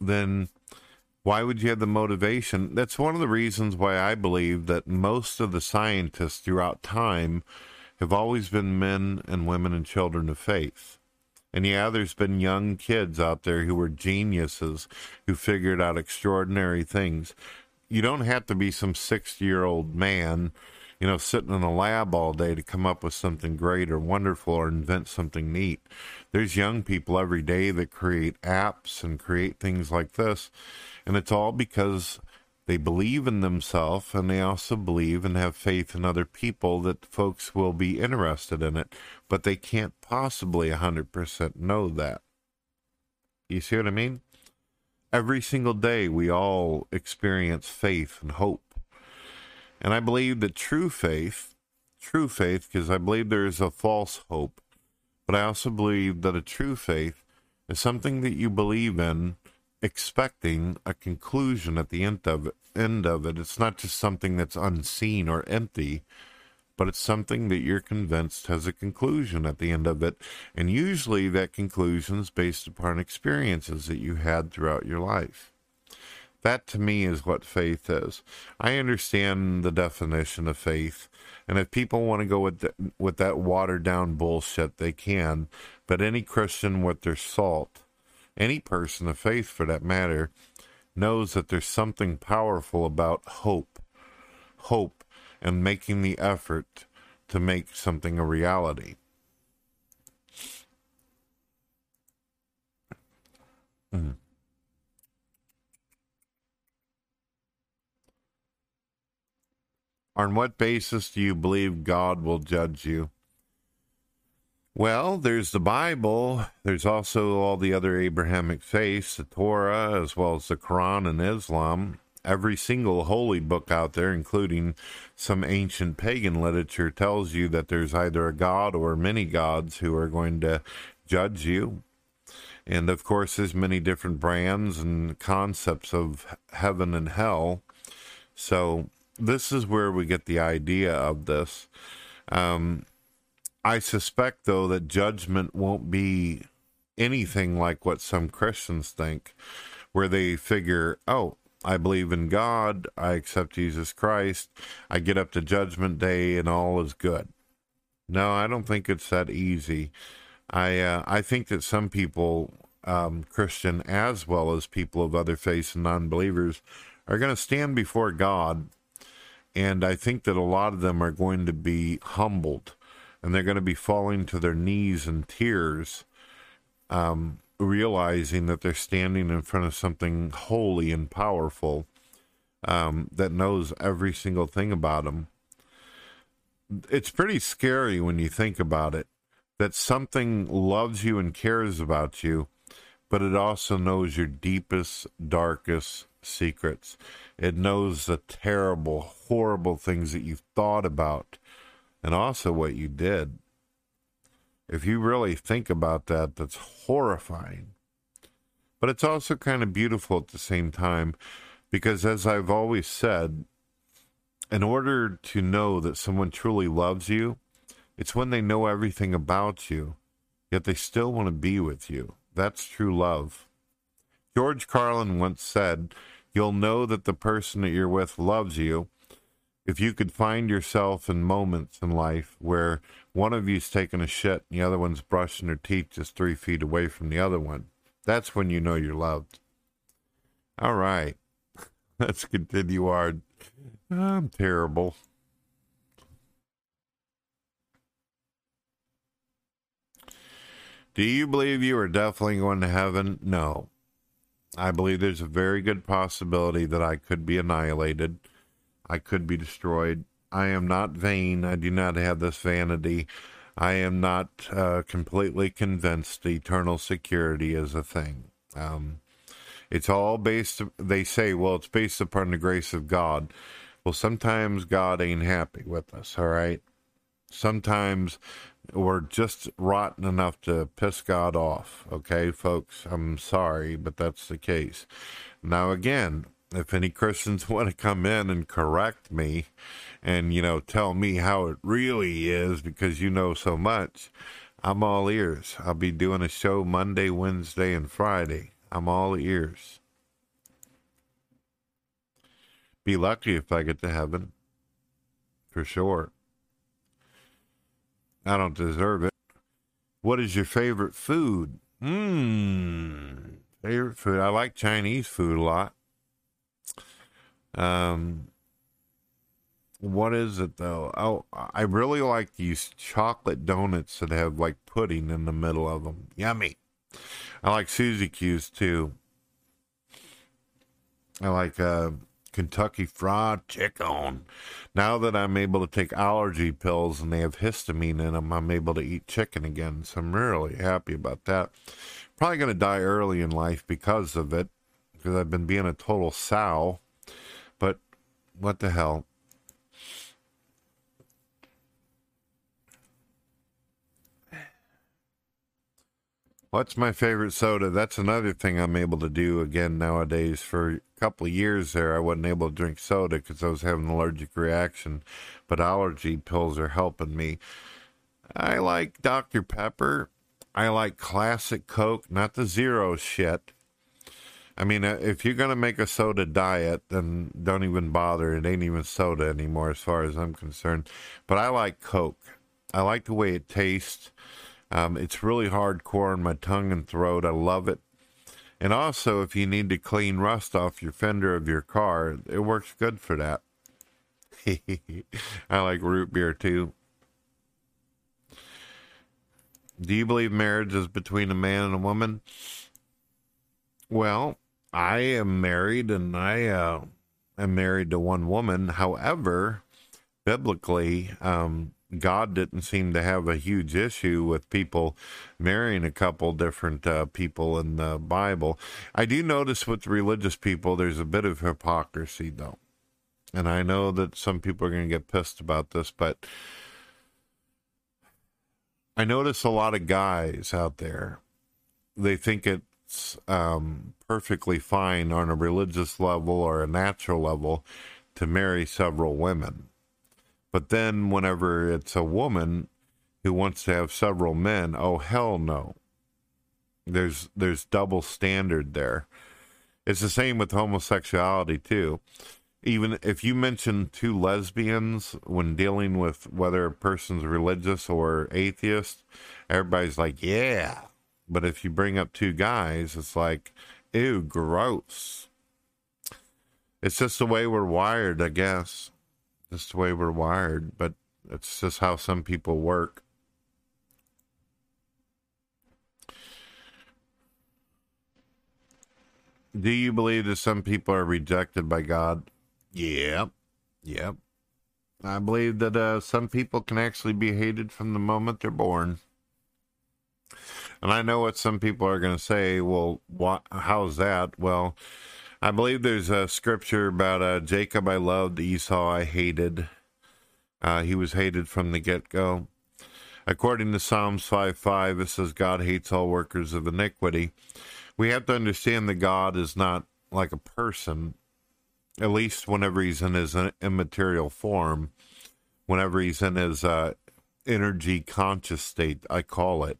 then why would you have the motivation? That's one of the reasons why I believe that most of the scientists throughout time have always been men and women and children of faith. And yeah, there's been young kids out there who were geniuses who figured out extraordinary things. You don't have to be some 60 year old man, you know, sitting in a lab all day to come up with something great or wonderful or invent something neat. There's young people every day that create apps and create things like this. And it's all because they believe in themselves and they also believe and have faith in other people that folks will be interested in it, but they can't possibly 100% know that. You see what I mean? Every single day, we all experience faith and hope. And I believe that true faith, true faith, because I believe there is a false hope, but I also believe that a true faith is something that you believe in expecting a conclusion at the end of end of it. It's not just something that's unseen or empty, but it's something that you're convinced has a conclusion at the end of it. And usually that conclusion is based upon experiences that you had throughout your life. That to me is what faith is. I understand the definition of faith, and if people want to go with the, with that watered down bullshit, they can. But any Christian with their salt any person of faith for that matter, knows that there's something powerful about hope. Hope and making the effort to make something a reality. Mm. On what basis do you believe God will judge you? Well, there's the Bible. There's also all the other Abrahamic faiths, the Torah, as well as the Quran and Islam. Every single holy book out there, including some ancient pagan literature, tells you that there's either a god or many gods who are going to judge you. And of course, there's many different brands and concepts of heaven and hell. So, this is where we get the idea of this. Um, I suspect, though, that judgment won't be anything like what some Christians think, where they figure, oh, I believe in God, I accept Jesus Christ, I get up to Judgment Day, and all is good. No, I don't think it's that easy. I uh, I think that some people, um, Christian as well as people of other faiths and non-believers, are going to stand before God, and I think that a lot of them are going to be humbled and they're going to be falling to their knees in tears, um, realizing that they're standing in front of something holy and powerful. um, that knows every single thing about them. It's pretty scary when you think about it that something loves you and cares about you, but it also knows your deepest, darkest secrets. It knows the terrible, horrible things that you've thought about and also what you did. If you really think about that, that's horrifying. But it's also kind of beautiful at the same time because, as I've always said, in order to know that someone truly loves you, it's when they know everything about you, yet they still want to be with you. That's true love. George Carlin once said, You'll know that the person that you're with loves you if you could find yourself in moments in life where one of you's taking a shit and the other one's brushing their teeth just three feet away from the other one. That's when you know you're loved. All right. Let's continue our. I'm terrible. Do you believe you are definitely going to heaven? No. I believe there's a very good possibility that I could be annihilated. I could be destroyed. I am not vain. I do not have this vanity. I am not uh, completely convinced eternal security is a thing. Um, it's all based, they say, well, it's based upon the grace of God. Well, sometimes God ain't happy with us, all right? Sometimes we're just rotten enough to piss God off, okay, folks? I'm sorry, but that's the case. Now, again, if any Christians want to come in and correct me and, you know, tell me how it really is because you know so much, I'm all ears. I'll be doing a show Monday, Wednesday, and Friday. I'm all ears. Be lucky if I get to heaven. For sure. I don't deserve it. What is your favorite food? Mmm. Favorite food. I like Chinese food a lot. Um, what is it though? Oh, I really like these chocolate donuts that have like pudding in the middle of them. Yummy. I like Suzy Q's too. I like uh, Kentucky Fried Chicken. Now that I'm able to take allergy pills and they have histamine in them, I'm able to eat chicken again. So I'm really happy about that. Probably going to die early in life because of it, because I've been being a total sow. What the hell? What's my favorite soda? That's another thing I'm able to do again nowadays. For a couple of years there, I wasn't able to drink soda because I was having an allergic reaction, but allergy pills are helping me. I like Dr. Pepper. I like classic Coke, not the zero shit. I mean, uh, if you're going to make a soda diet, then don't even bother. It ain't even soda anymore, as far as I'm concerned. But I like Coke. I like the way it tastes. Um, it's really hardcore on my tongue and throat. I love it. And also, if you need to clean rust off your fender of your car, it works good for that. I like root beer too. Do you believe marriage is between a man and a woman? Well, I am married and I uh, am married to one woman. However, biblically, um, God didn't seem to have a huge issue with people marrying a couple different uh, people in the Bible. I do notice with religious people, there's a bit of hypocrisy, though. And I know that some people are going to get pissed about this, but I notice a lot of guys out there, they think it's um, perfectly fine on a religious level or a natural level to marry several women but then whenever it's a woman who wants to have several men, oh hell no. There's there's double standard there. It's the same with homosexuality too. Even if you mention two lesbians when dealing with whether a person's religious or atheist, everybody's like, yeah. But if you bring up two guys, it's like, ew, gross. It's just the way we're wired, I guess. That's the way we're wired, but it's just how some people work. Do you believe that some people are rejected by God? Yep. Yep. I believe that uh, some people can actually be hated from the moment they're born. And I know what some people are going to say. Well, what, how's that? Well, I believe there's a scripture about uh, Jacob I loved, Esau I hated. Uh, he was hated from the get go. According to Psalms 5 5, it says, God hates all workers of iniquity. We have to understand that God is not like a person, at least whenever he's in his immaterial form, whenever he's in his uh, energy conscious state, I call it.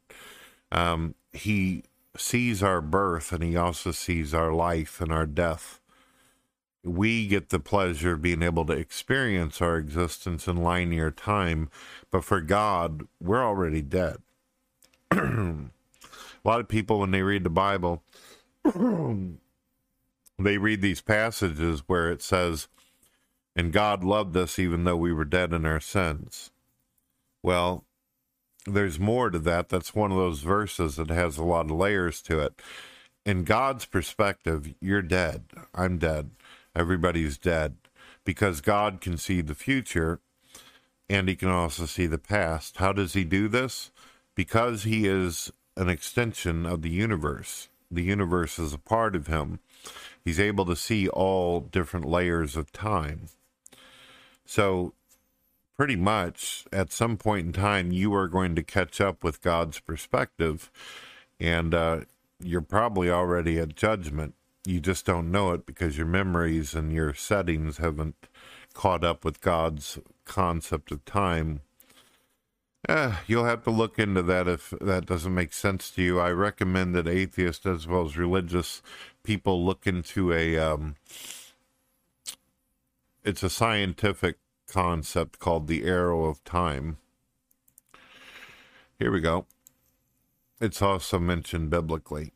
Um, he sees our birth and he also sees our life and our death. We get the pleasure of being able to experience our existence in linear time, but for God, we're already dead. a lot of people, when they read the Bible, they read these passages where it says, and God loved us even though we were dead in our sins. Well, there's more to that. That's one of those verses that has a lot of layers to it. In God's perspective, you're dead. I'm dead. Everybody's dead because God can see the future and he can also see the past. How does he do this? Because he is an extension of the universe. The universe is a part of him. He's able to see all different layers of time. So pretty much at some point in time you are going to catch up with God's perspective, and uh, you're probably already at judgment. You just don't know it because your memories and your settings haven't caught up with God's concept of time. Eh, you'll have to look into that if that doesn't make sense to you. I recommend that atheists as well as religious people look into a. Um, it's a scientific concept called the arrow of time. Here we go. It's also mentioned biblically.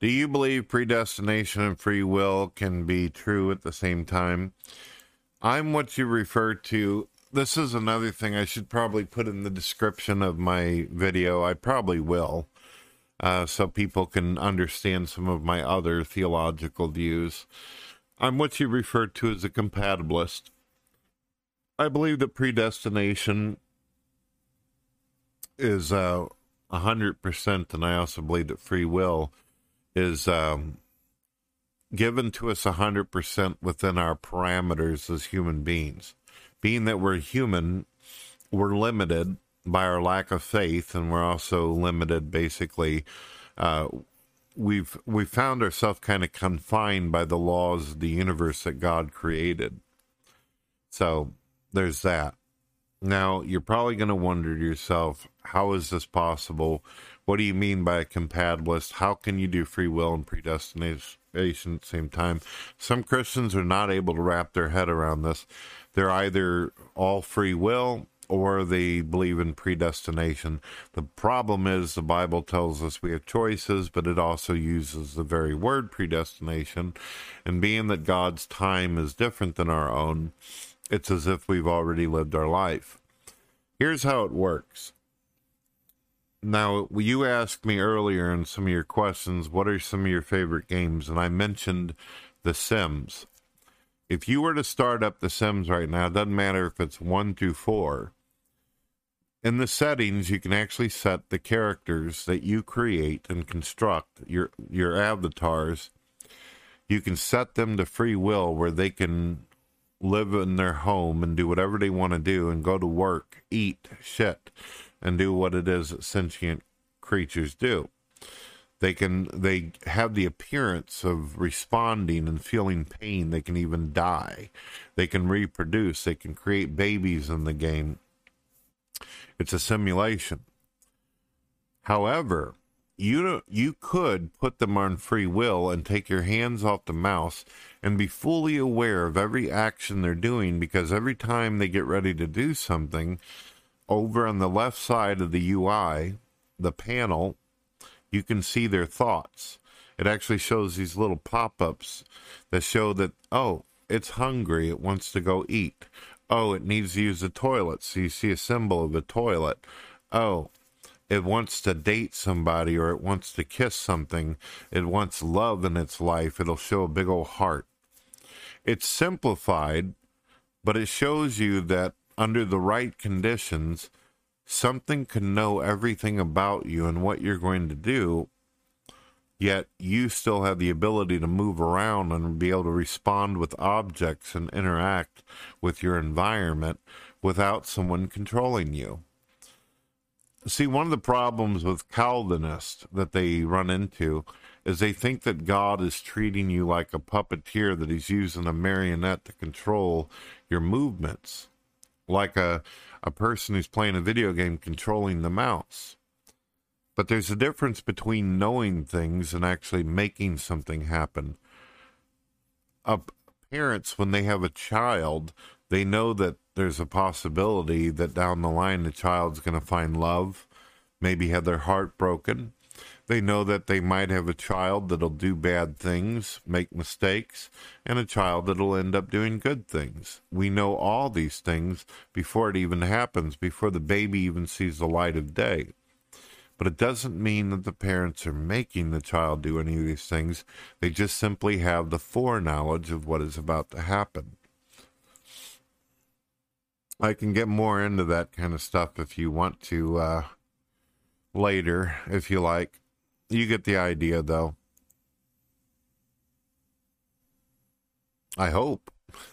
Do you believe predestination and free will can be true at the same time? I'm what you refer to. This is another thing I should probably put in the description of my video. I probably will uh, so people can understand some of my other theological views. I'm what you refer to as a compatibilist. I believe that predestination is uh, a uh, 100%, and I also believe that free will is um, given to us a 100% within our parameters as human beings. Being that we're human, we're limited by our lack of faith, and we're also limited. Basically, uh, we've we found ourselves kind of confined by the laws of the universe that God created. So there's that. Now you're probably going to wonder to yourself, how is this possible? What do you mean by a compatibilist? How can you do free will and predestination at the same time? Some Christians are not able to wrap their head around this. They're either all free will or they believe in predestination. The problem is the Bible tells us we have choices, but it also uses the very word predestination. And being that God's time is different than our own, it's as if we've already lived our life. Here's how it works. Now, you asked me earlier in some of your questions, what are some of your favorite games? And I mentioned The Sims. If you were to start up The Sims right now, it doesn't matter if it's one through four, in the settings you can actually set the characters that you create and construct your your avatars. You can set them to free will where they can live in their home and do whatever they want to do and go to work eat shit and do what it is that sentient creatures do. They can they have the appearance of responding and feeling pain. They can even die. They can reproduce. They can create babies in the game it's a simulation. However, you you could put them on free will and take your hands off the mouse and be fully aware of every action they're doing because every time they get ready to do something over on the left side of the UI the panel you can see their thoughts it actually shows these little pop-ups that show that oh it's hungry it wants to go eat oh, it needs to use the toilet. So you see a symbol of a toilet. Oh, it wants to date somebody or it wants to kiss something, it wants love in its life, it'll show a big old heart. It's simplified, but it shows you that under the right conditions, something can know everything about you and what you're going to do, yet you still have the ability to move around and be able to respond with objects and interact with your environment without someone controlling you. See, one of the problems with Calvinists that they run into is they think that God is treating you like a puppeteer, that he's using a marionette to control your movements, like a, a person who's playing a video game controlling the mouse. But there's a difference between knowing things and actually making something happen. Uh, parents, when they have a child, they know that there's a possibility that down the line the child's going to find love, maybe have their heart broken. They know that they might have a child that'll do bad things, make mistakes, and a child that'll end up doing good things. We know all these things before it even happens, before the baby even sees the light of day. But it doesn't mean that the parents are making the child do any of these things. They just simply have the foreknowledge of what is about to happen. I can get more into that kind of stuff if you want to uh, later, if you like. You get the idea, though. I hope.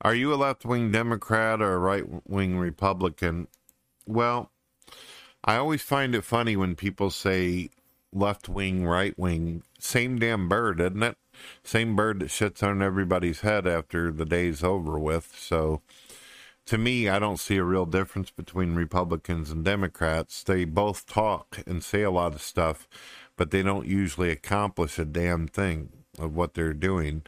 Are you a left wing Democrat or a right wing Republican? Well, I always find it funny when people say left wing, right wing. Same damn bird, isn't it? Same bird that shits on everybody's head after the day's over with. So to me, I don't see a real difference between Republicans and Democrats. They both talk and say a lot of stuff, but they don't usually accomplish a damn thing of what they're doing.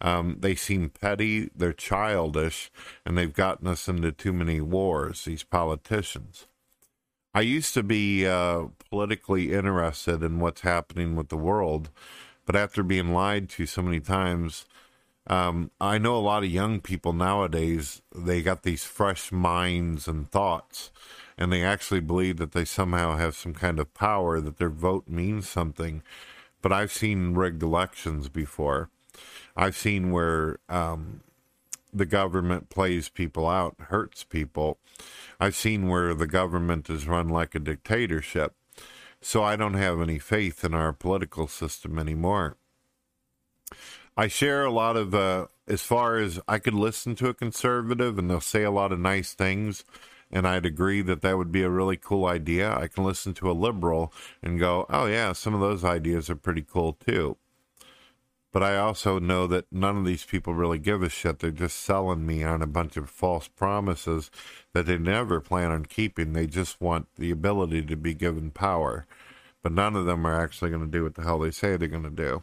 Um, they seem petty, they're childish, and they've gotten us into too many wars, these politicians. I used to be uh, politically interested in what's happening with the world but after being lied to so many times, um, I know a lot of young people nowadays, they got these fresh minds and thoughts, and they actually believe that they somehow have some kind of power, that their vote means something. But I've seen rigged elections before. I've seen where um, the government plays people out, hurts people. I've seen where the government is run like a dictatorship. So I don't have any faith in our political system anymore. I share a lot of, as far as I could listen to a conservative and they'll say a lot of nice things, and I'd agree that that would be a really cool idea. I can listen to a liberal and go, oh, yeah, some of those ideas are pretty cool too. But I also know that none of these people really give a shit. They're just selling me on a bunch of false promises that they never plan on keeping. They just want the ability to be given power. But none of them are actually going to do what the hell they say they're going to do.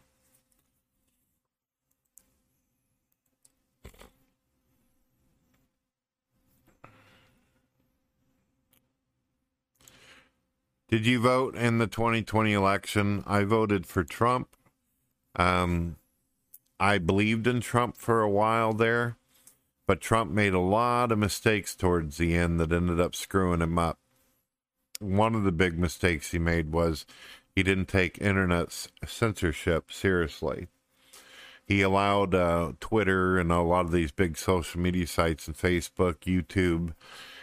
Did you vote in the 2020 election? I voted for Trump. Um, I believed in Trump for a while there, but Trump made a lot of mistakes towards the end that ended up screwing him up. One of the big mistakes he made was he didn't take internet censorship seriously. He allowed uh, Twitter and a lot of these big social media sites and Facebook, YouTube,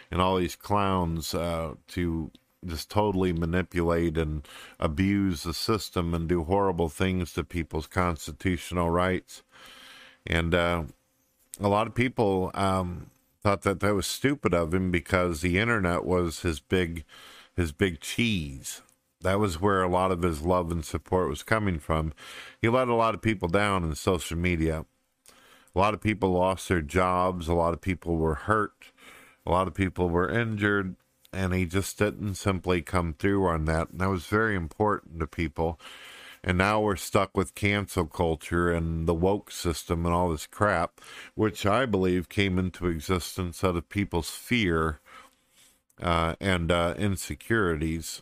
and all these clowns uh, to just totally manipulate and abuse the system and do horrible things to people's constitutional rights. And uh, a lot of people um, thought that that was stupid of him because the internet was his big, his big cheese. That was where a lot of his love and support was coming from. He let a lot of people down in social media. A lot of people lost their jobs. A lot of people were hurt. A lot of people were injured and he just didn't simply come through on that. And that was very important to people. And now we're stuck with cancel culture and the woke system and all this crap, which I believe came into existence out of people's fear uh, and uh, insecurities.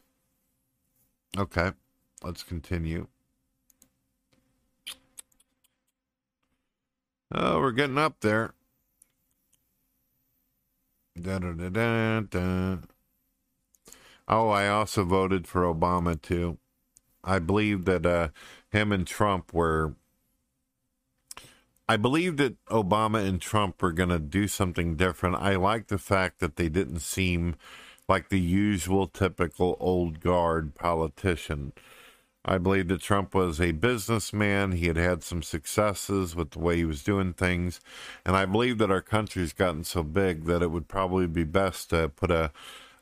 Okay, let's continue. Oh, we're getting up there. Da da da. Oh, I also voted for Obama too. I believe that uh, him and Trump were. I believe that Obama and Trump were going to do something different. I like the fact that they didn't seem like the usual, typical old guard politician. I believe that Trump was a businessman. He had had some successes with the way he was doing things. And I believe that our country's gotten so big that it would probably be best to put a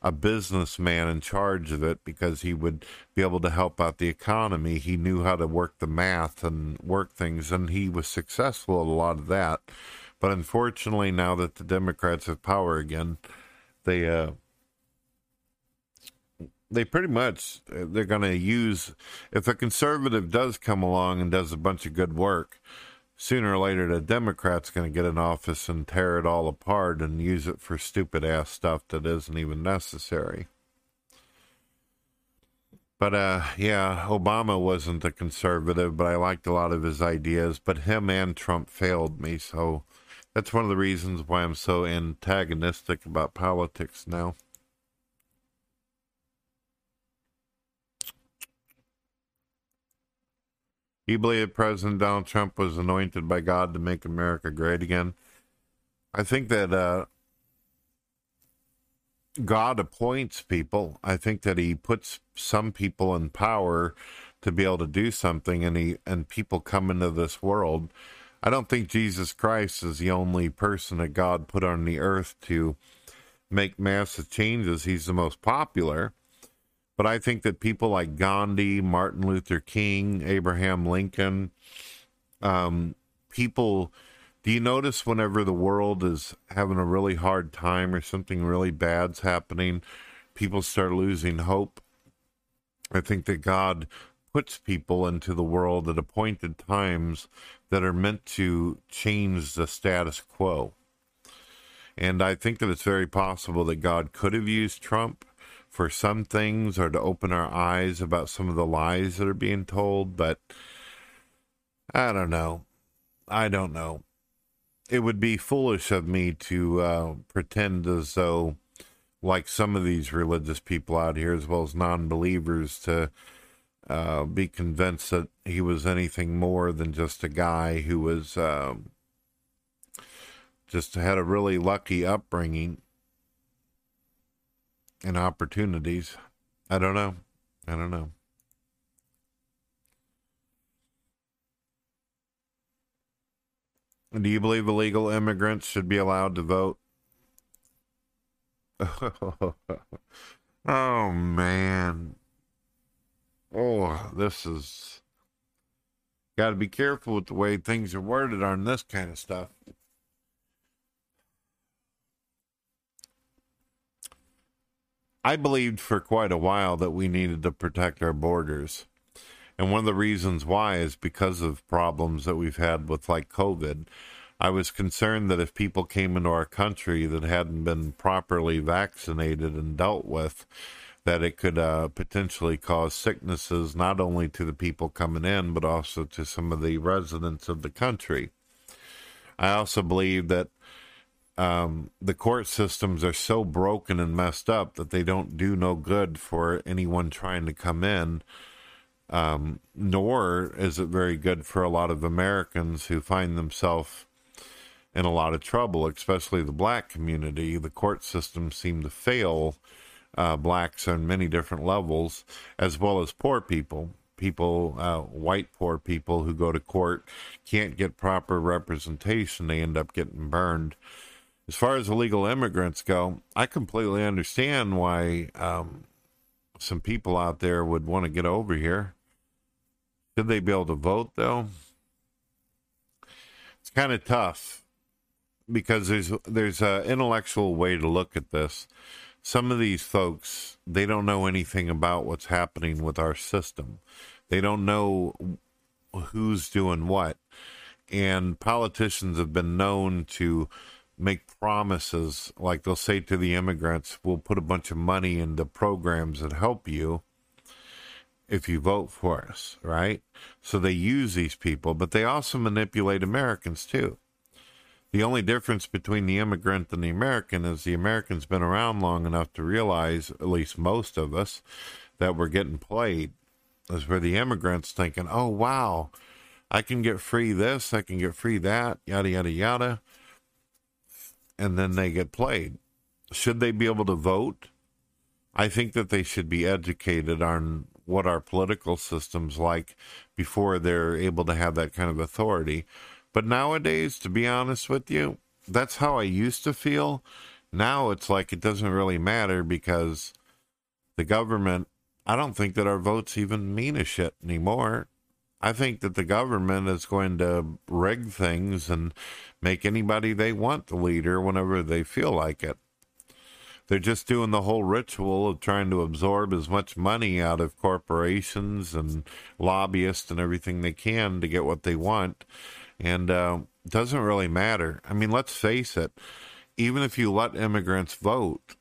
a businessman in charge of it because he would be able to help out the economy. He knew how to work the math and work things, and he was successful at a lot of that. But unfortunately, now that the Democrats have power again, they uh, they pretty much they're going to use if a conservative does come along and does a bunch of good work sooner or later the Democrats going to get in office and tear it all apart and use it for stupid ass stuff that isn't even necessary. But uh, yeah, Obama wasn't a conservative, but I liked a lot of his ideas. But him and Trump failed me, so that's one of the reasons why I'm so antagonistic about politics now. You believe President Donald Trump was anointed by God to make America great again? I think that uh, God appoints people. I think that He puts some people in power to be able to do something, and He and people come into this world. I don't think Jesus Christ is the only person that God put on the earth to make massive changes. He's the most popular. But I think that people like Gandhi, Martin Luther King, Abraham Lincoln, um, people, do you notice whenever the world is having a really hard time or something really bad's happening, people start losing hope? I think that God puts people into the world at appointed times that are meant to change the status quo. And I think that it's very possible that God could have used Trump for some things or to open our eyes about some of the lies that are being told, but I don't know. I don't know. It would be foolish of me to uh, pretend as though, like some of these religious people out here, as well as non believers, to uh, be convinced that he was anything more than just a guy who was uh, just had a really lucky upbringing and opportunities. I don't know. I don't know. Do you believe illegal immigrants should be allowed to vote? oh man. Oh, this is got to be careful with the way things are worded on this kind of stuff. I believed for quite a while that we needed to protect our borders. And one of the reasons why is because of problems that we've had with like COVID. I was concerned that if people came into our country that hadn't been properly vaccinated and dealt with, that it could uh, potentially cause sicknesses not only to the people coming in, but also to some of the residents of the country. I also believe that um, the court systems are so broken and messed up that they don't do no good for anyone trying to come in. Um, nor is it very good for a lot of Americans who find themselves in a lot of trouble, especially the black community. The court systems seem to fail uh, blacks on many different levels, as well as poor people. People, uh, white poor people who go to court can't get proper representation, they end up getting burned as far as illegal immigrants go, I completely understand why um, some people out there would want to get over here. Should they be able to vote, though? It's kind of tough because there's there's an intellectual way to look at this. Some of these folks they don't know anything about what's happening with our system. They don't know who's doing what, and politicians have been known to make promises like they'll say to the immigrants we'll put a bunch of money into programs that help you if you vote for us right so they use these people but they also manipulate americans too The only difference between the immigrant and the American is the American's been around long enough to realize, at least most of us, that we're getting played. Is where the immigrant's thinking, oh, wow, I can get free this, I can get free that, yada, yada, yada. And then they get played. Should they be able to vote? I think that they should be educated on what our political system's like before they're able to have that kind of authority. But nowadays, to be honest with you, that's how I used to feel. Now it's like it doesn't really matter because the government, I don't think that our votes even mean a shit anymore. I think that the government is going to rig things and make anybody they want the leader whenever they feel like it. They're just doing the whole ritual of trying to absorb as much money out of corporations and lobbyists and everything they can to get what they want and uh, doesn't really matter. I mean, let's face it. Even if you let immigrants vote,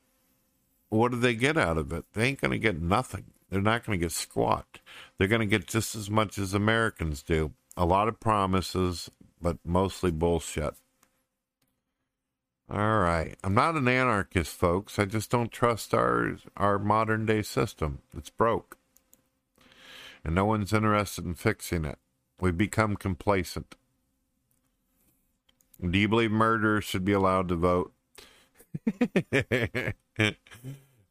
what do they get out of it? They ain't going to get nothing. They're not going to get squat. They're going to get just as much as Americans do. A lot of promises, but mostly bullshit. All right. I'm not an anarchist, folks. I just don't trust our our modern day system. It's broke. And no one's interested in fixing it. We've become complacent. Do you believe murderers should be allowed to vote?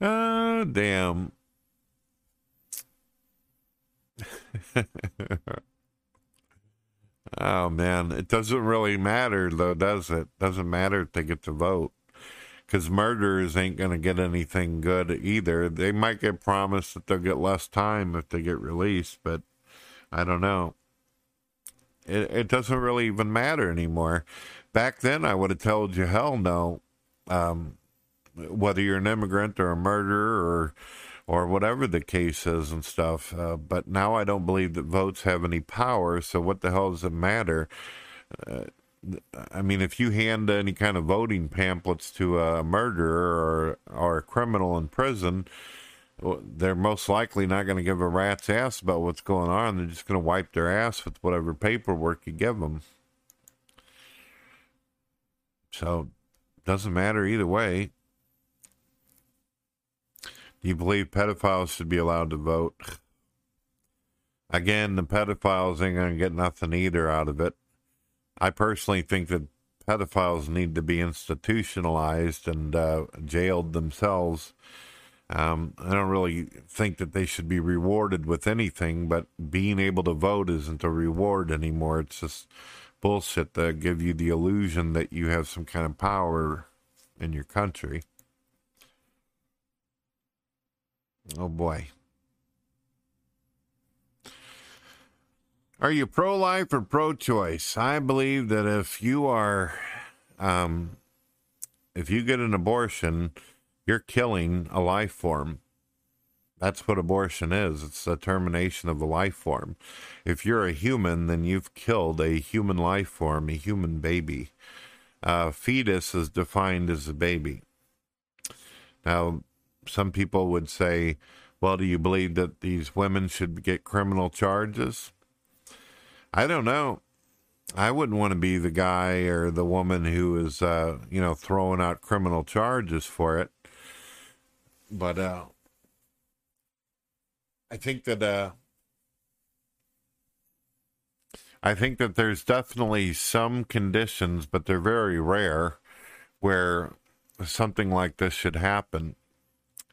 oh, damn. oh, man. It doesn't really matter, though, does it? Doesn't matter if they get to vote. Because murderers ain't going to get anything good either. They might get promised that they'll get less time if they get released, but I don't know. It, it doesn't really even matter anymore back then I would have told you hell no. Um, whether you're an immigrant or a murderer or or whatever the case is and stuff. Uh, but now I don't believe that votes have any power. So what the hell does it matter? Uh, I mean, if you hand any kind of voting pamphlets to a murderer or or a criminal in prison, they're most likely not going to give a rat's ass about what's going on. They're just going to wipe their ass with whatever paperwork you give them. So doesn't matter either way. Do you believe pedophiles should be allowed to vote? Again, the pedophiles ain't going to get nothing either out of it. I personally think that pedophiles need to be institutionalized and uh, jailed themselves. Um, I don't really think that they should be rewarded with anything, but being able to vote isn't a reward anymore. It's just bullshit that give you the illusion that you have some kind of power in your country. Oh boy. Are you pro life or pro choice? I believe that if you are, um, if you get an abortion, you're killing a life form. That's what abortion is. It's the termination of a life form. If you're a human, then you've killed a human life form, a human baby. A fetus is defined as a baby. Now, some people would say, well, do you believe that these women should get criminal charges? I don't know. I wouldn't want to be the guy or the woman who is, uh, you know, throwing out criminal charges for it. But uh, I think that uh, I think that there's definitely some conditions, but they're very rare, where something like this should happen.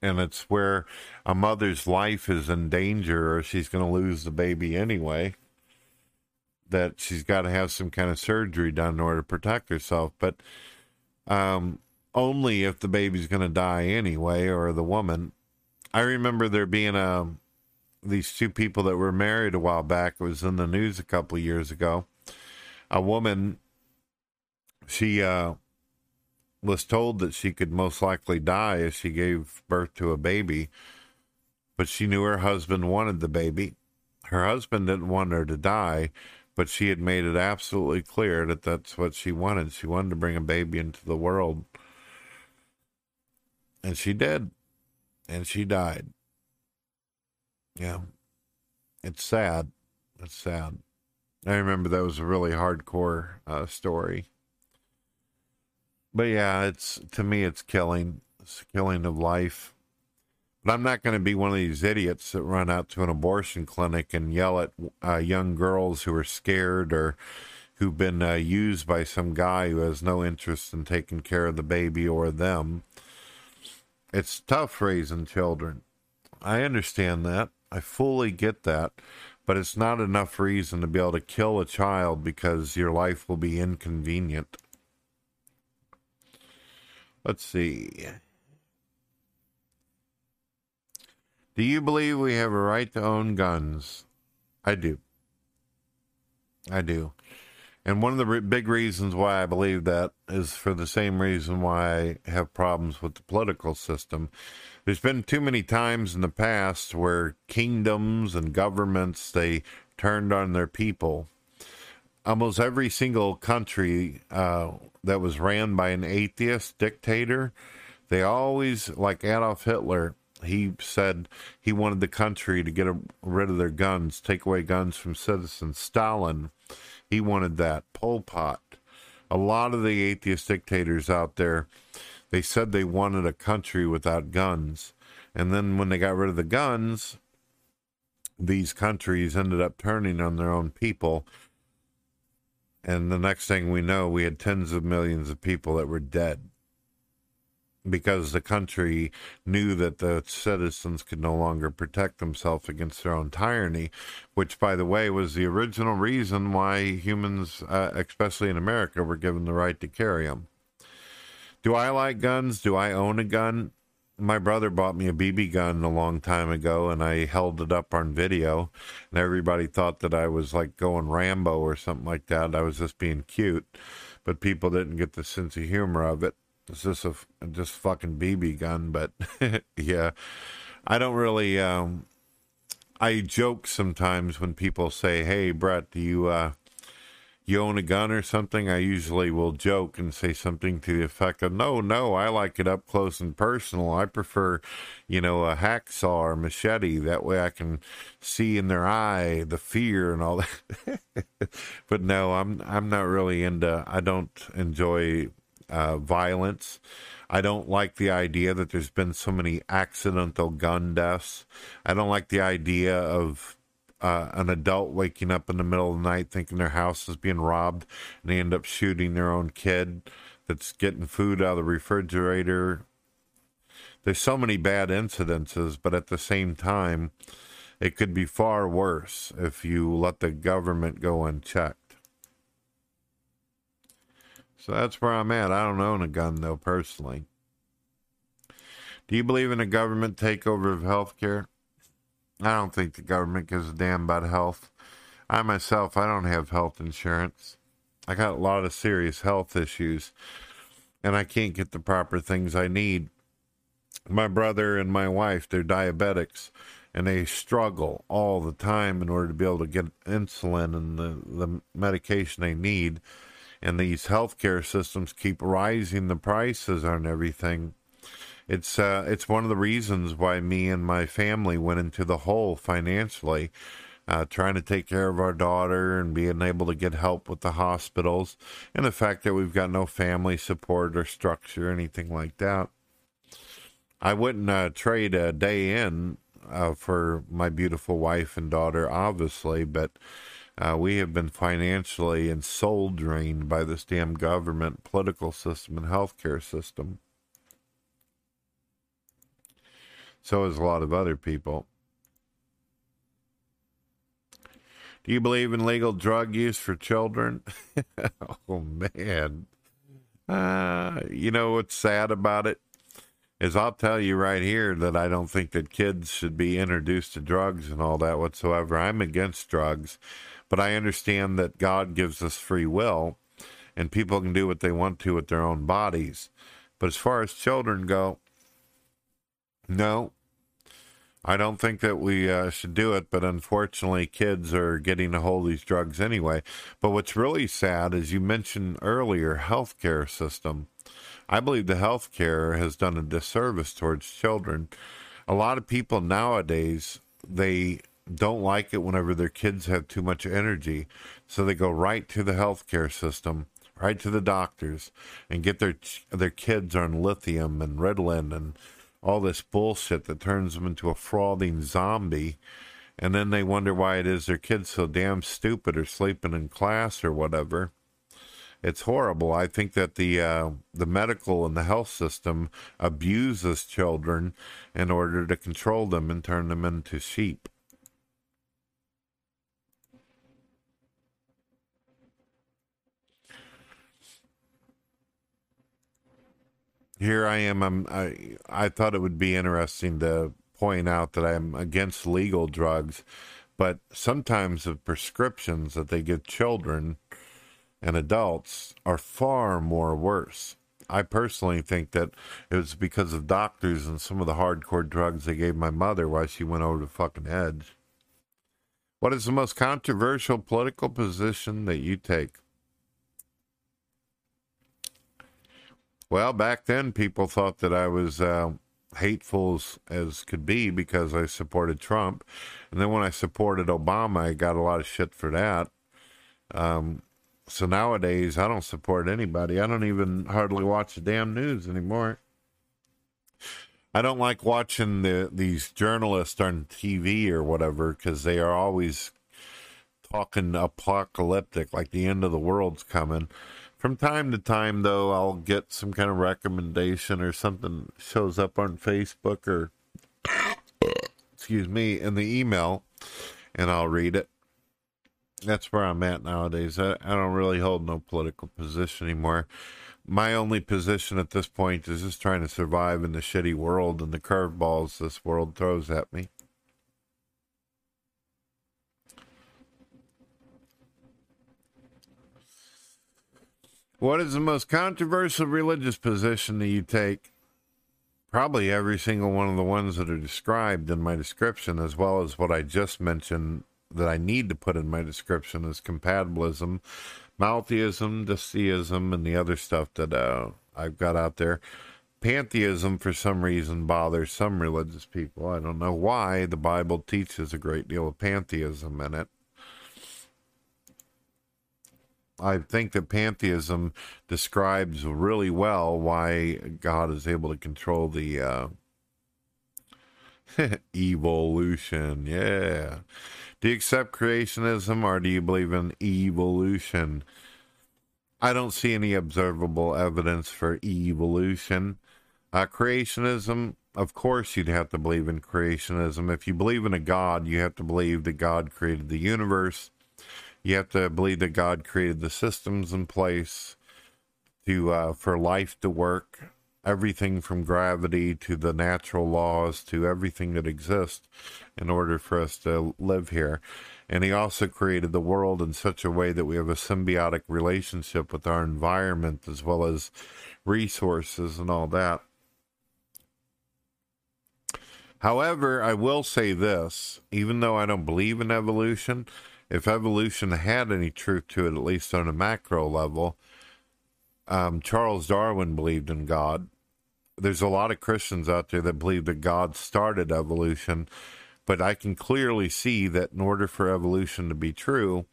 And it's where a mother's life is in danger or she's going to lose the baby anyway. That she's got to have some kind of surgery done in order to protect herself. But um, only if the baby's going to die anyway or the woman. I remember there being a these two people that were married a while back. It was in the news a couple of years ago. A woman, she uh, was told that she could most likely die if she gave birth to a baby, but she knew her husband wanted the baby. Her husband didn't want her to die, but she had made it absolutely clear that that's what she wanted. She wanted to bring a baby into the world. And she did. And she died. Yeah. It's sad. It's sad. I remember that was a really hardcore uh, story. But yeah, it's to me, it's killing. It's killing of life. But I'm not going to be one of these idiots that run out to an abortion clinic and yell at uh, young girls who are scared or who've been uh, used by some guy who has no interest in taking care of the baby or them. It's tough raising children. I understand that. I fully get that. But it's not enough reason to be able to kill a child because your life will be inconvenient. Let's see. Do you believe we have a right to own guns? I do. I do. And one of the re- big reasons why I believe that is for the same reason why I have problems with the political system. There's been too many times in the past where kingdoms and governments they turned on their people. Almost every single country uh, that was ran by an atheist dictator, they always, like Adolf Hitler, he said he wanted the country to get rid of their guns, take away guns from citizens. Stalin he wanted that. Pol Pot. A lot of the atheist dictators out there, they said they wanted a country without guns. And then when they got rid of the guns, these countries ended up turning on their own people. And the next thing we know, we had tens of millions of people that were dead because the country knew that the citizens could no longer protect themselves against their own tyranny, which, by the way, was the original reason why humans, uh, especially in America, were given the right to carry them. Do I like guns? Do I own a gun? My brother bought me a BB gun a long time ago, and I held it up on video, and everybody thought that I was like going Rambo or something like that. I was just being cute, but people didn't get the sense of humor of it. It's just a just fucking BB gun, but yeah, I don't really. Um, I joke sometimes when people say, "Hey, Brett, do you uh, you own a gun or something?" I usually will joke and say something to the effect of, "No, no, I like it up close and personal. I prefer, you know, a hacksaw or machete. That way, I can see in their eye the fear and all that." but no, I'm I'm not really into. I don't enjoy uh, violence. I don't like the idea that there's been so many accidental gun deaths. I don't like the idea of uh, an adult waking up in the middle of the night thinking their house is being robbed and they end up shooting their own kid that's getting food out of the refrigerator. There's so many bad incidences, but at the same time, it could be far worse if you let the government go unchecked. So that's where I'm at. I don't own a gun, though, personally. Do you believe in a government takeover of healthcare? I don't think the government gives a damn about health. I myself, I don't have health insurance. I got a lot of serious health issues, and I can't get the proper things I need. My brother and my wife, they're diabetics, and they struggle all the time in order to be able to get insulin and the, the medication they need and these healthcare systems keep rising the prices on everything. It's uh, it's one of the reasons why me and my family went into the hole financially, uh, trying to take care of our daughter and being able to get help with the hospitals, and the fact that we've got no family support or structure, or anything like that. I wouldn't uh, trade a day in uh, for my beautiful wife and daughter, obviously, but uh, we have been financially and soul drained by this damn government, political system, and healthcare system. So is a lot of other people. Do you believe in legal drug use for children? oh, man. Uh, you know what's sad about it? Is I'll tell you right here that I don't think that kids should be introduced to drugs and all that whatsoever. I'm against drugs. But I understand that God gives us free will and people can do what they want to with their own bodies. But as far as children go, no, I don't think that we uh, should do it. But unfortunately, kids are getting a hold of these drugs anyway. But what's really sad, is you mentioned earlier, healthcare system. I believe the healthcare has done a disservice towards children. A lot of people nowadays they don't like it whenever their kids have too much energy. So they go right to the healthcare system, right to the doctors and get their their kids on lithium and Ritalin and all this bullshit that turns them into a frauding zombie. And then they wonder why it is their kids so damn stupid or sleeping in class or whatever. It's horrible. I think that the uh, the medical and the health system abuses children in order to control them and turn them into sheep. Here I am. I'm, I I thought it would be interesting to point out that I'm against legal drugs, but sometimes the prescriptions that they give children and adults are far more worse. I personally think that it was because of doctors and some of the hardcore drugs they gave my mother why she went over the fucking edge. What is the most controversial political position that you take? Well, back then, people thought that I was uh, hateful as, as could be because I supported Trump. And then when I supported Obama, I got a lot of shit for that. Um, so nowadays, I don't support anybody. I don't even hardly watch the damn news anymore. I don't like watching the these journalists on TV or whatever because they are always talking apocalyptic, like the end of the world's coming. From time to time, though, I'll get some kind of recommendation or something shows up on Facebook or, excuse me, in the email, and I'll read it. That's where I'm at nowadays. I, I don't really hold no political position anymore. My only position at this point is just trying to survive in the shitty world and the curveballs this world throws at me. What is the most controversial religious position that you take? Probably every single one of the ones that are described in my description, as well as what I just mentioned that I need to put in my description is compatibilism, monotheism, deism, and the other stuff that uh, I've got out there. Pantheism, for some reason, bothers some religious people. I don't know why. The Bible teaches a great deal of pantheism in it. I think that pantheism describes really well why God is able to control the uh, evolution. Yeah. Do you accept creationism or do you believe in evolution? I don't see any observable evidence for evolution. Uh, creationism, of course, you'd have to believe in creationism. If you believe in a God, you have to believe that God created the universe you have to believe that God created the systems in place to uh, for life to work, everything from gravity to the natural laws to everything that exists in order for us to live here. And he also created the world in such a way that we have a symbiotic relationship with our environment as well as resources and all that. However, I will say this even though I don't believe in evolution, if evolution had any truth to it, at least on a macro level, um, Charles Darwin believed in God. There's a lot of Christians out there that believe that God started evolution, but I can clearly see that in order for evolution to be true,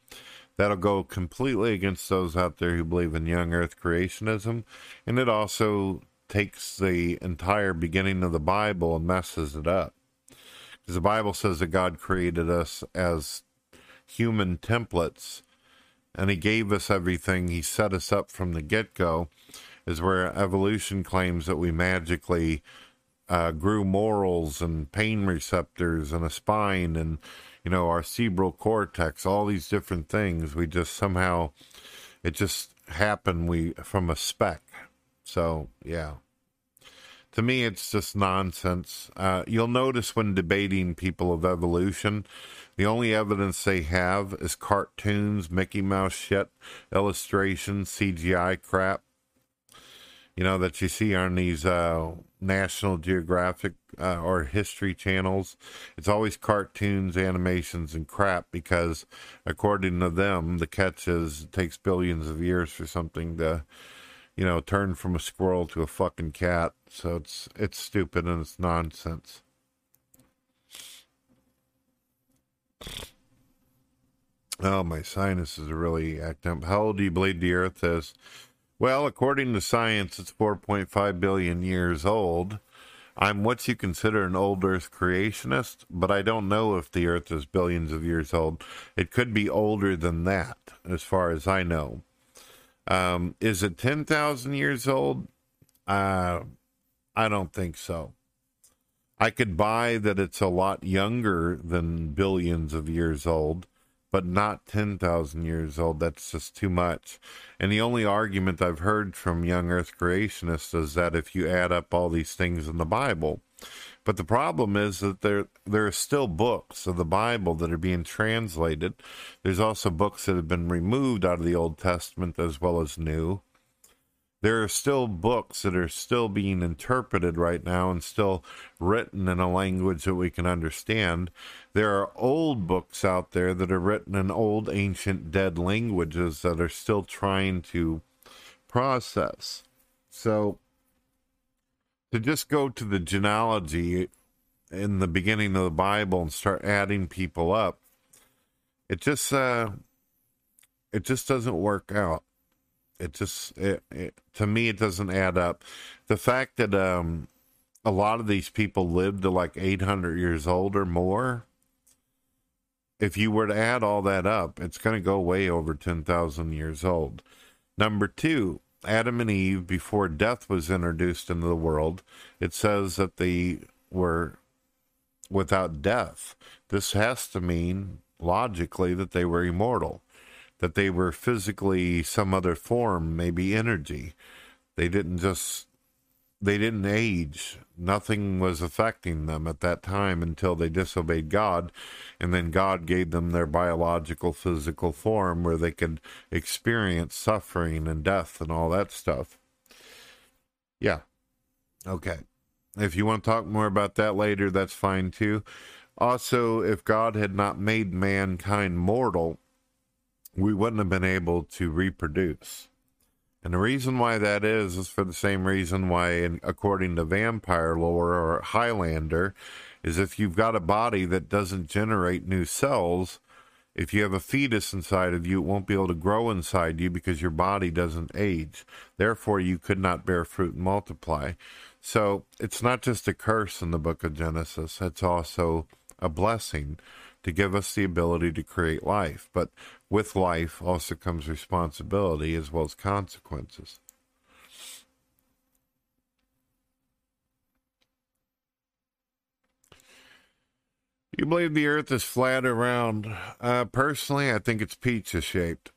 that'll go completely against those out there who believe in young earth creationism. And it also takes the entire beginning of the Bible and messes it up. Because the Bible says that God created us as human templates and he gave us everything. He set us up from the get go, is where evolution claims that we magically uh, grew morals and pain receptors and a spine and, you know, our cerebral cortex, all these different things. We just somehow, it just happened we from a speck. So, yeah. To me, it's just nonsense. Uh, you'll notice when debating people of evolution, the only evidence they have is cartoons, Mickey Mouse shit, illustrations, CGI crap. You know, that you see on these uh, National Geographic uh, or History channels. It's always cartoons, animations, and crap because, according to them, the catch is it takes billions of years for something to, you know, turn from a squirrel to a fucking cat. So it's it's stupid and it's nonsense. Oh, my sinuses are really acting up. How old do you believe the Earth is? Well, according to science, it's 4.5 billion years old. I'm what you consider an old Earth creationist, but I don't know if the Earth is billions of years old. It could be older than that, as far as I know. Um, is it 10,000 years old? Uh, I don't think so. I could buy that it's a lot younger than billions of years old, but not 10,000 years old. That's just too much. And the only argument I've heard from young earth creationists is that if you add up all these things in the Bible, but the problem is that there there are still books of the Bible that are being translated. There's also books that have been removed out of the Old Testament as well as New there are still books that are still being interpreted right now and still written in a language that we can understand. There are old books out there that are written in old, ancient, dead languages that are still trying to process. So, to just go to the genealogy in the beginning of the Bible and start adding people up, it just uh, it just doesn't work out. It just, it, it, to me, it doesn't add up. The fact that um, a lot of these people lived to like 800 years old or more, if you were to add all that up, it's going to go way over 10,000 years old. Number two, Adam and Eve, before death was introduced into the world, it says that they were without death. This has to mean, logically, that they were immortal that they were physically some other form, maybe energy. They didn't just they didn't age. Nothing was affecting them at that time until they disobeyed God, and then God gave them their biological physical form where they could experience suffering and death and all that stuff. Yeah. Okay. If you want to talk more about that later, that's fine too. Also, if God had not made mankind mortal, we wouldn't have been able to reproduce. And the reason why that is is for the same reason why, according to vampire lore or Highlander, is if you've got a body that doesn't generate new cells, if you have a fetus inside of you, it won't be able to grow inside you because your body doesn't age. Therefore, you could not bear fruit and multiply. So it's not just a curse in the book of Genesis, it's also a blessing to give us the ability to create life. But with life also comes responsibility as well as consequences. You believe the earth is flat or round? Uh, personally, I think it's pizza shaped.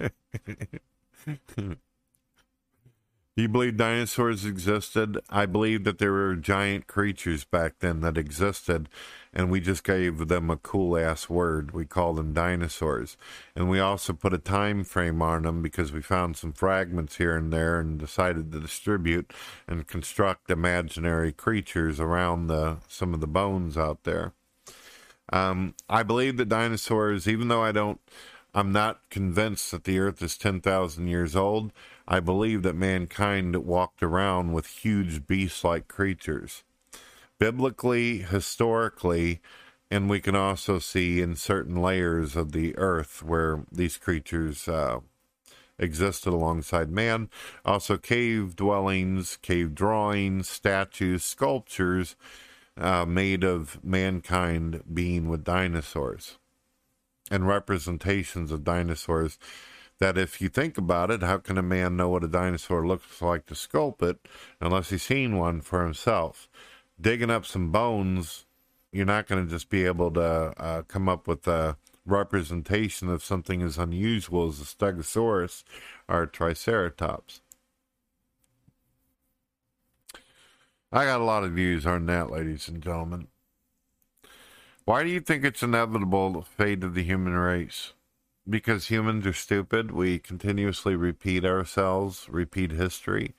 You believe dinosaurs existed? I believe that there were giant creatures back then that existed, and we just gave them a cool ass word. We call them dinosaurs. And we also put a time frame on them because we found some fragments here and there and decided to distribute and construct imaginary creatures around the some of the bones out there. Um, I believe that dinosaurs, even though I don't I'm not convinced that the earth is 10,000 years old. I believe that mankind walked around with huge beast like creatures. Biblically, historically, and we can also see in certain layers of the earth where these creatures uh, existed alongside man. Also, cave dwellings, cave drawings, statues, sculptures uh, made of mankind being with dinosaurs and representations of dinosaurs that if you think about it, how can a man know what a dinosaur looks like to sculpt it unless he's seen one for himself? Digging up some bones, you're not going to just be able to uh, come up with a representation of something as unusual as a stegosaurus or a triceratops. I got a lot of views on that, ladies and gentlemen. Why do you think it's inevitable the fate of the human race? because humans are stupid. We continuously repeat ourselves, repeat history.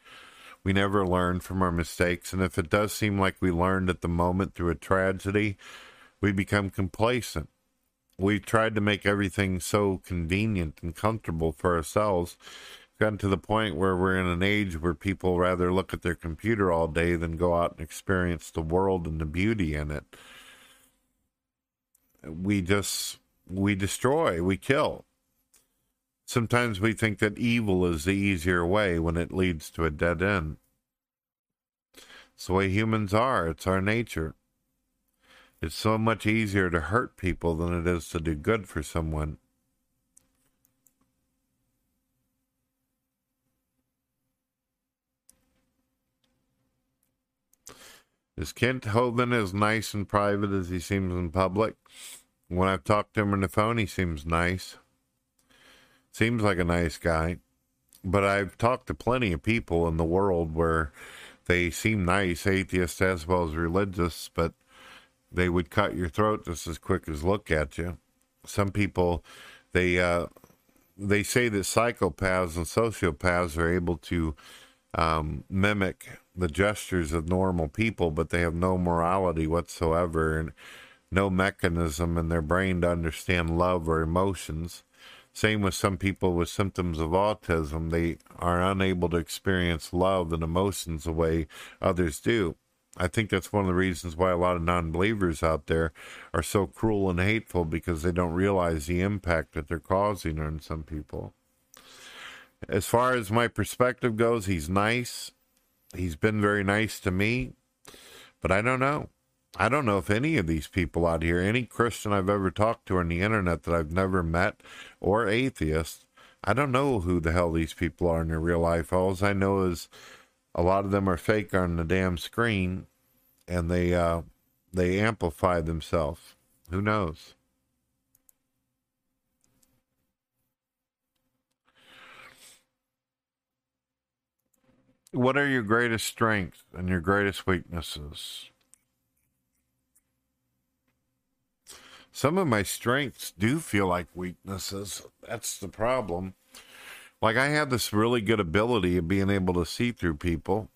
We never learn from our mistakes. And if it does seem like we learned at the moment through a tragedy, we become complacent. We've tried to make everything so convenient and comfortable for ourselves. Gotten to the point where we're in an age where people rather look at their computer all day than go out and experience the world and the beauty in it. we just we destroy, we kill. Sometimes we think that evil is the easier way when it leads to a dead end. It's the way humans are, it's our nature. It's so much easier to hurt people than it is to do good for someone. Is Kent Hovind as nice and private as he seems in public? When I've talked to him on the phone, he seems nice. Seems like a nice guy. But I've talked to plenty of people in the world where they seem nice, atheists as well as religious, but they would cut your throat just as quick as look at you. Some people, they uh, they say that psychopaths and sociopaths are able to um, mimic the gestures of normal people, but they have no morality whatsoever and no mechanism in their brain to understand love or emotions. Same with some people with symptoms of autism. They are unable to experience love and emotions the way others do. I think that's one of the reasons why a lot of non believers out there are so cruel and hateful because they don't realize the impact that they're causing on some people. As far as my perspective goes, he's nice. He's been very nice to me, but I don't know. I don't know if any of these people out here, any Christian I've ever talked to on the internet that I've never met, or atheist, I don't know who the hell these people are in their real life. All I know is a lot of them are fake on the damn screen, and they uh, they amplify themselves. Who knows? What are your greatest strengths and your greatest weaknesses? Some of my strengths do feel like weaknesses. That's the problem. Like I have this really good ability of being able to see through people.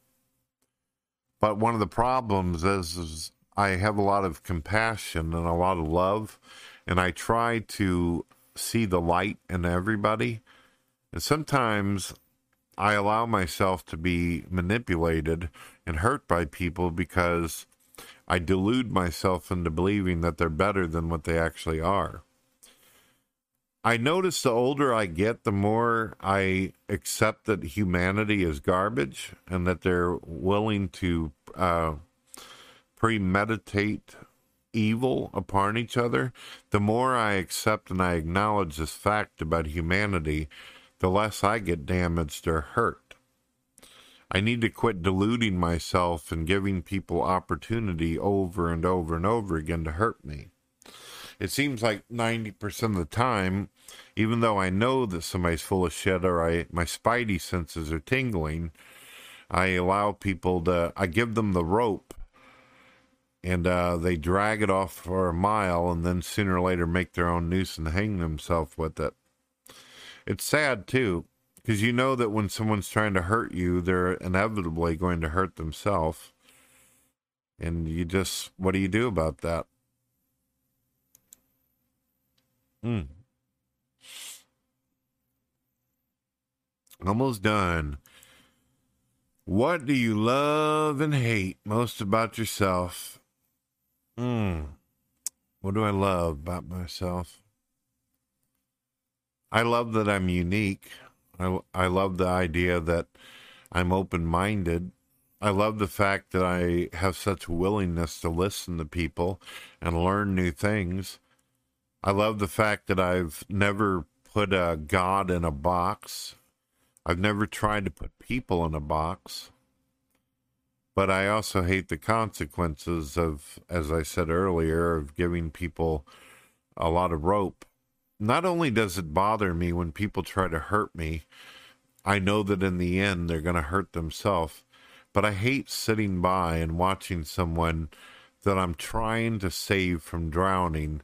But one of the problems is, is I have a lot of compassion and a lot of love, and I try to see the light in everybody. And sometimes I allow myself to be manipulated and hurt by people because I delude myself into believing that they're better than what they actually are. I notice the older I get, the more I accept that humanity is garbage and that they're willing to uh, premeditate evil upon each other. The more I accept and I acknowledge this fact about humanity, the less I get damaged or hurt. I need to quit deluding myself and giving people opportunity over and over and over again to hurt me. It seems like 90% of the time, even though I know that somebody's full of shit or I, my spidey senses are tingling, I allow people to, I give them the rope and uh, they drag it off for a mile and then sooner or later make their own noose and hang themselves with it. It's sad too, because you know that when someone's trying to hurt you, they're inevitably going to hurt themselves. And you just, what do you do about that? Hmm. Almost done. What do you love and hate most about yourself? Hmm. What do I love about myself? I love that I'm unique. I, I love the idea that I'm open minded. I love the fact that I have such willingness to listen to people and learn new things. I love the fact that I've never put a God in a box. I've never tried to put people in a box. But I also hate the consequences of, as I said earlier, of giving people a lot of rope not only does it bother me when people try to hurt me, I know that in the end they're going to hurt themselves, but I hate sitting by and watching someone that I'm trying to save from drowning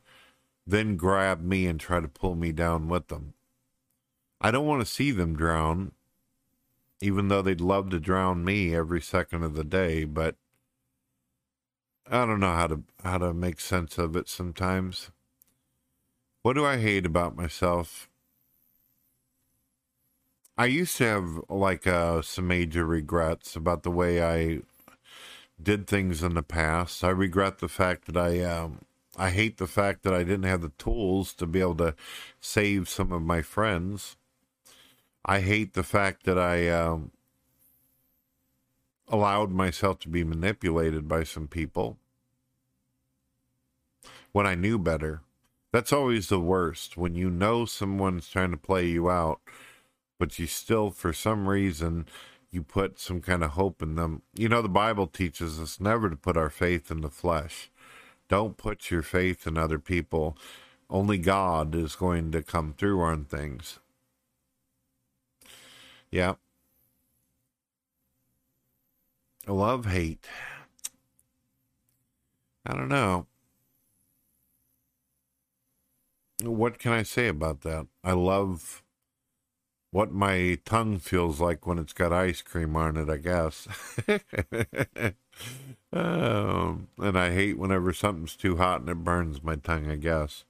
then grab me and try to pull me down with them. I don't want to see them drown, even though they'd love to drown me every second of the day, but I don't know how to how to make sense of it sometimes. What do I hate about myself? I used to have like uh, some major regrets about the way I did things in the past. I regret the fact that I um, I hate the fact that I didn't have the tools to be able to save some of my friends. I hate the fact that I um, allowed myself to be manipulated by some people when I knew better. That's always the worst when you know someone's trying to play you out, but you still, for some reason, you put some kind of hope in them. You know, the Bible teaches us never to put our faith in the flesh. Don't put your faith in other people. Only God is going to come through on things. Yeah. Love hate. I don't know. What can I say about that? I love what my tongue feels like when it's got ice cream on it, I guess. um, and I hate whenever something's too hot and it burns my tongue, I guess.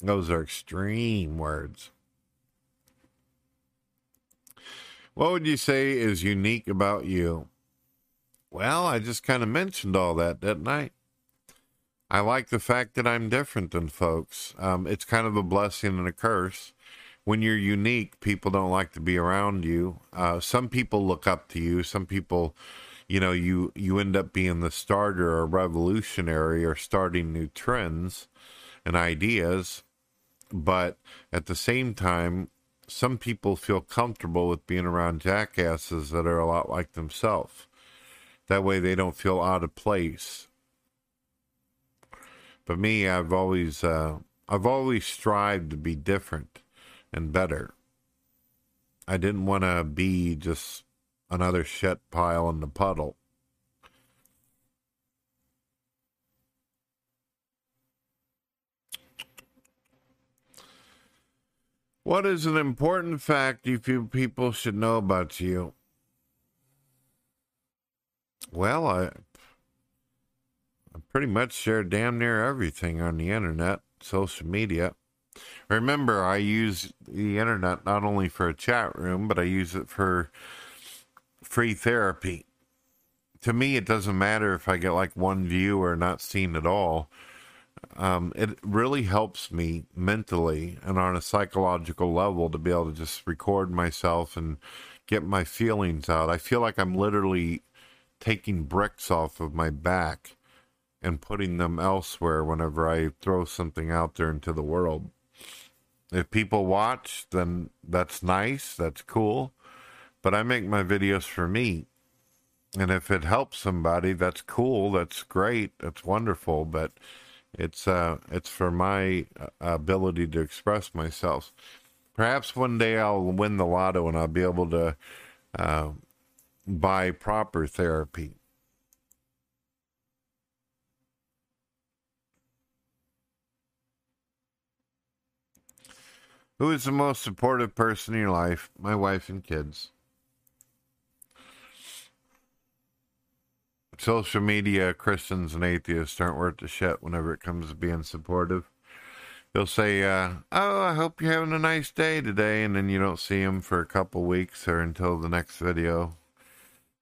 Those are extreme words. What would you say is unique about you? Well, I just kind of mentioned all that, didn't I? I like the fact that I'm different than folks. Um, it's kind of a blessing and a curse. When you're unique, people don't like to be around you. Uh, some people look up to you. Some people, you know, you you end up being the starter or revolutionary or starting new trends and ideas. But at the same time, some people feel comfortable with being around jackasses that are a lot like themselves. That way they don't feel out of place. But me, I've always uh, I've always strived to be different and better. I didn't want to be just another shit pile in the puddle. What is an important fact you feel people should know about you? Well, I, I pretty much share damn near everything on the internet, social media. Remember, I use the internet not only for a chat room, but I use it for free therapy. To me, it doesn't matter if I get like one view or not seen at all um, it really helps me mentally and on a psychological level to be able to just record myself and get my feelings out. I feel like I'm literally taking bricks off of my back and putting them elsewhere whenever I throw something out there into the world. If people watch, then that's nice, that's cool. But I make my videos for me. And if it helps somebody, that's cool, that's great, that's wonderful. But it's uh, it's for my uh, ability to express myself. Perhaps one day I'll win the lotto and I'll be able to uh, buy proper therapy. Who is the most supportive person in your life? My wife and kids. social media Christians and atheists aren't worth the shit whenever it comes to being supportive. They'll say, uh, "Oh, I hope you're having a nice day today," and then you don't see them for a couple weeks or until the next video.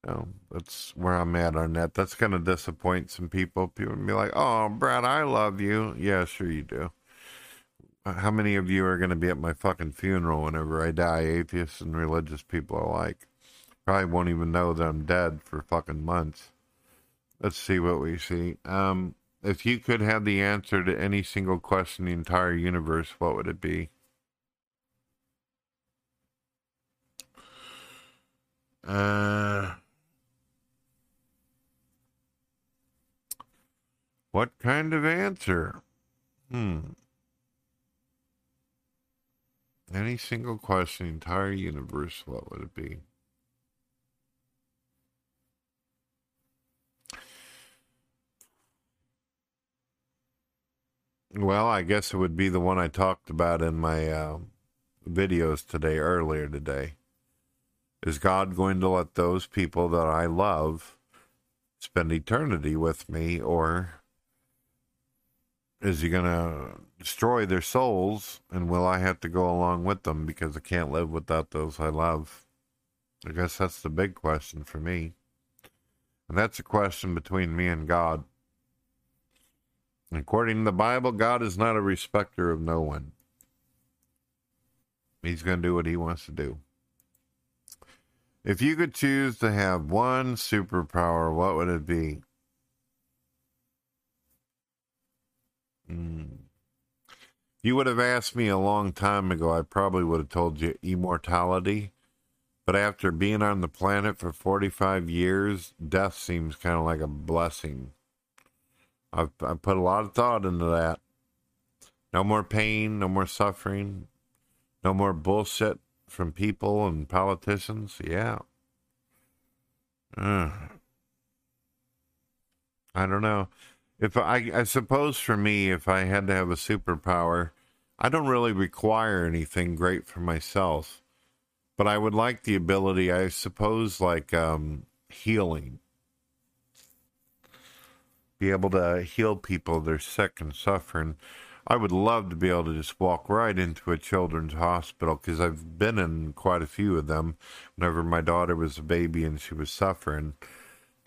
You that's where I'm at on that. That's going to disappoint some people. People be like, "Oh, Brett, I love you." Yeah, sure you do. How many of you are going to be at my fucking funeral whenever I die? Atheists and religious people alike. Probably won't even know that I'm dead for fucking months. Let's see what we see. Um, if you could have the answer to any single question in the entire universe, what would it be? Uh, what kind of answer? Hmm. Any single question, entire universe, what would it be? Well, I guess it would be the one I talked about in my uh, videos today, earlier today. Is God going to let those people that I love spend eternity with me, or is He going to destroy their souls, and will I have to go along with them because I can't live without those I love? I guess that's the big question for me. And that's a question between me and God. According to the Bible, God is not a respecter of no one. He's going to do what he wants to do. If you could choose to have one superpower, what would it be? Mm. You would have asked me a long time ago, I probably would have told you immortality. But after being on the planet for 45 years, death seems kind of like a blessing. I've, I've put a lot of thought into that. No more pain, no more suffering, no more bullshit from people and politicians. Yeah. I don't know. If I, I suppose for me, if I had to have a superpower, I don't really require anything great for myself, but I would like the ability, I suppose, like um, healing. Be able to heal people that are sick and suffering. I would love to be able to just walk right into a children's hospital because I've been in quite a few of them whenever my daughter was a baby and she was suffering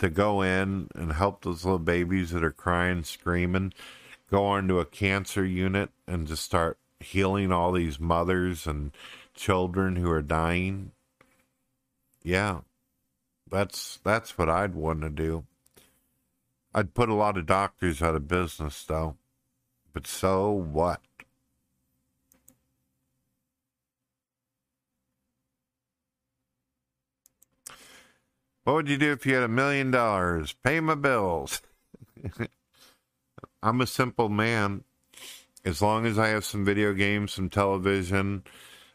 to go in and help those little babies that are crying, screaming, go onto a cancer unit and just start healing all these mothers and children who are dying. Yeah. That's that's what I'd want to do. I'd put a lot of doctors out of business though. But so what? What would you do if you had a million dollars? Pay my bills. I'm a simple man. As long as I have some video games, some television,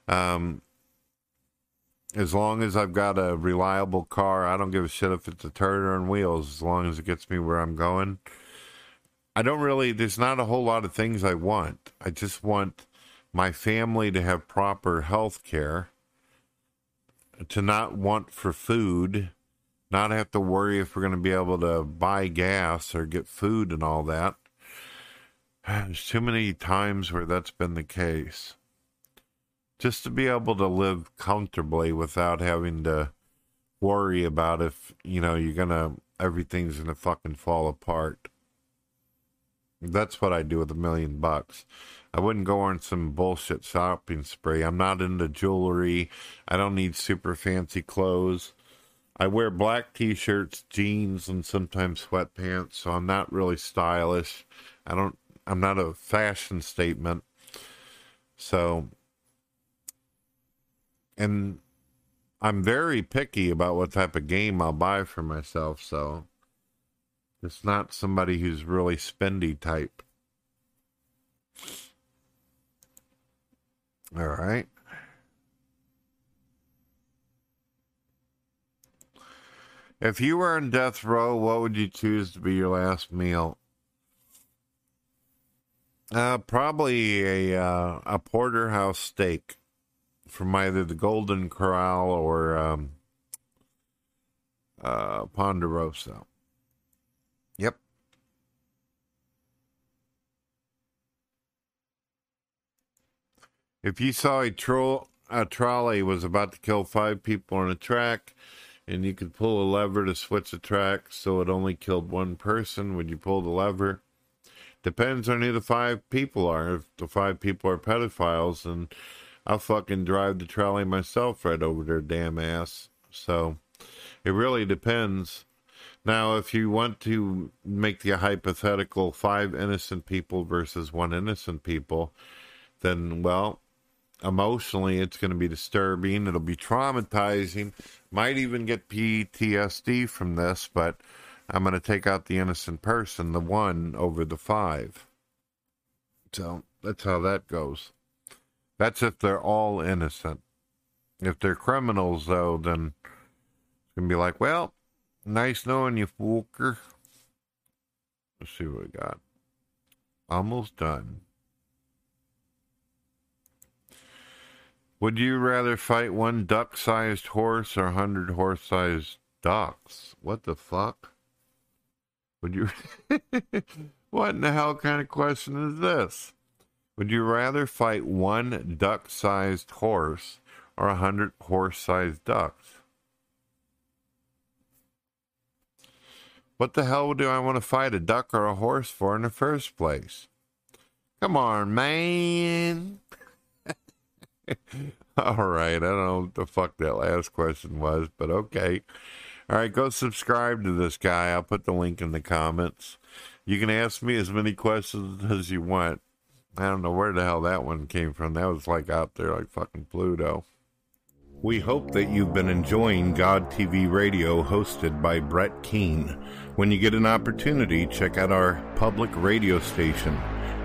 um, as long as I've got a reliable car, I don't give a shit if it's a turd on wheels, as long as it gets me where I'm going. I don't really, there's not a whole lot of things I want. I just want my family to have proper health care, to not want for food, not have to worry if we're going to be able to buy gas or get food and all that. There's too many times where that's been the case. Just to be able to live comfortably without having to worry about if, you know, you're going to, everything's going to fucking fall apart. That's what I do with a million bucks. I wouldn't go on some bullshit shopping spree. I'm not into jewelry. I don't need super fancy clothes. I wear black t-shirts, jeans, and sometimes sweatpants, so I'm not really stylish. I don't I'm not a fashion statement. So and I'm very picky about what type of game I'll buy for myself, so it's not somebody who's really spendy type. All right. If you were on death row, what would you choose to be your last meal? Uh, probably a uh, a porterhouse steak from either the Golden Corral or um, uh, Ponderosa. Yep. If you saw a, tro- a trolley was about to kill five people on a track, and you could pull a lever to switch the track so it only killed one person, would you pull the lever? Depends on who the five people are. If the five people are pedophiles, then I'll fucking drive the trolley myself right over their damn ass. So it really depends. Now, if you want to make the hypothetical five innocent people versus one innocent people, then, well, emotionally, it's going to be disturbing. It'll be traumatizing. Might even get PTSD from this, but I'm going to take out the innocent person, the one over the five. So that's how that goes. That's if they're all innocent. If they're criminals, though, then it's going to be like, well, Nice knowing you, Walker. Let's see what we got. Almost done. Would you rather fight one duck sized horse or a hundred horse sized ducks? What the fuck? Would you. what in the hell kind of question is this? Would you rather fight one duck sized horse or a hundred horse sized ducks? What the hell do I want to fight a duck or a horse for in the first place? Come on, man. All right. I don't know what the fuck that last question was, but okay. All right, go subscribe to this guy. I'll put the link in the comments. You can ask me as many questions as you want. I don't know where the hell that one came from. That was like out there, like fucking Pluto. We hope that you've been enjoying God TV Radio hosted by Brett Keane. When you get an opportunity, check out our public radio station.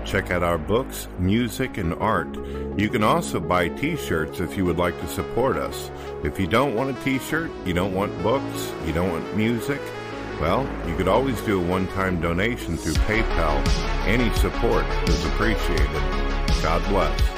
Check out our books, music, and art. You can also buy t shirts if you would like to support us. If you don't want a t shirt, you don't want books, you don't want music, well, you could always do a one time donation through PayPal. Any support is appreciated. God bless.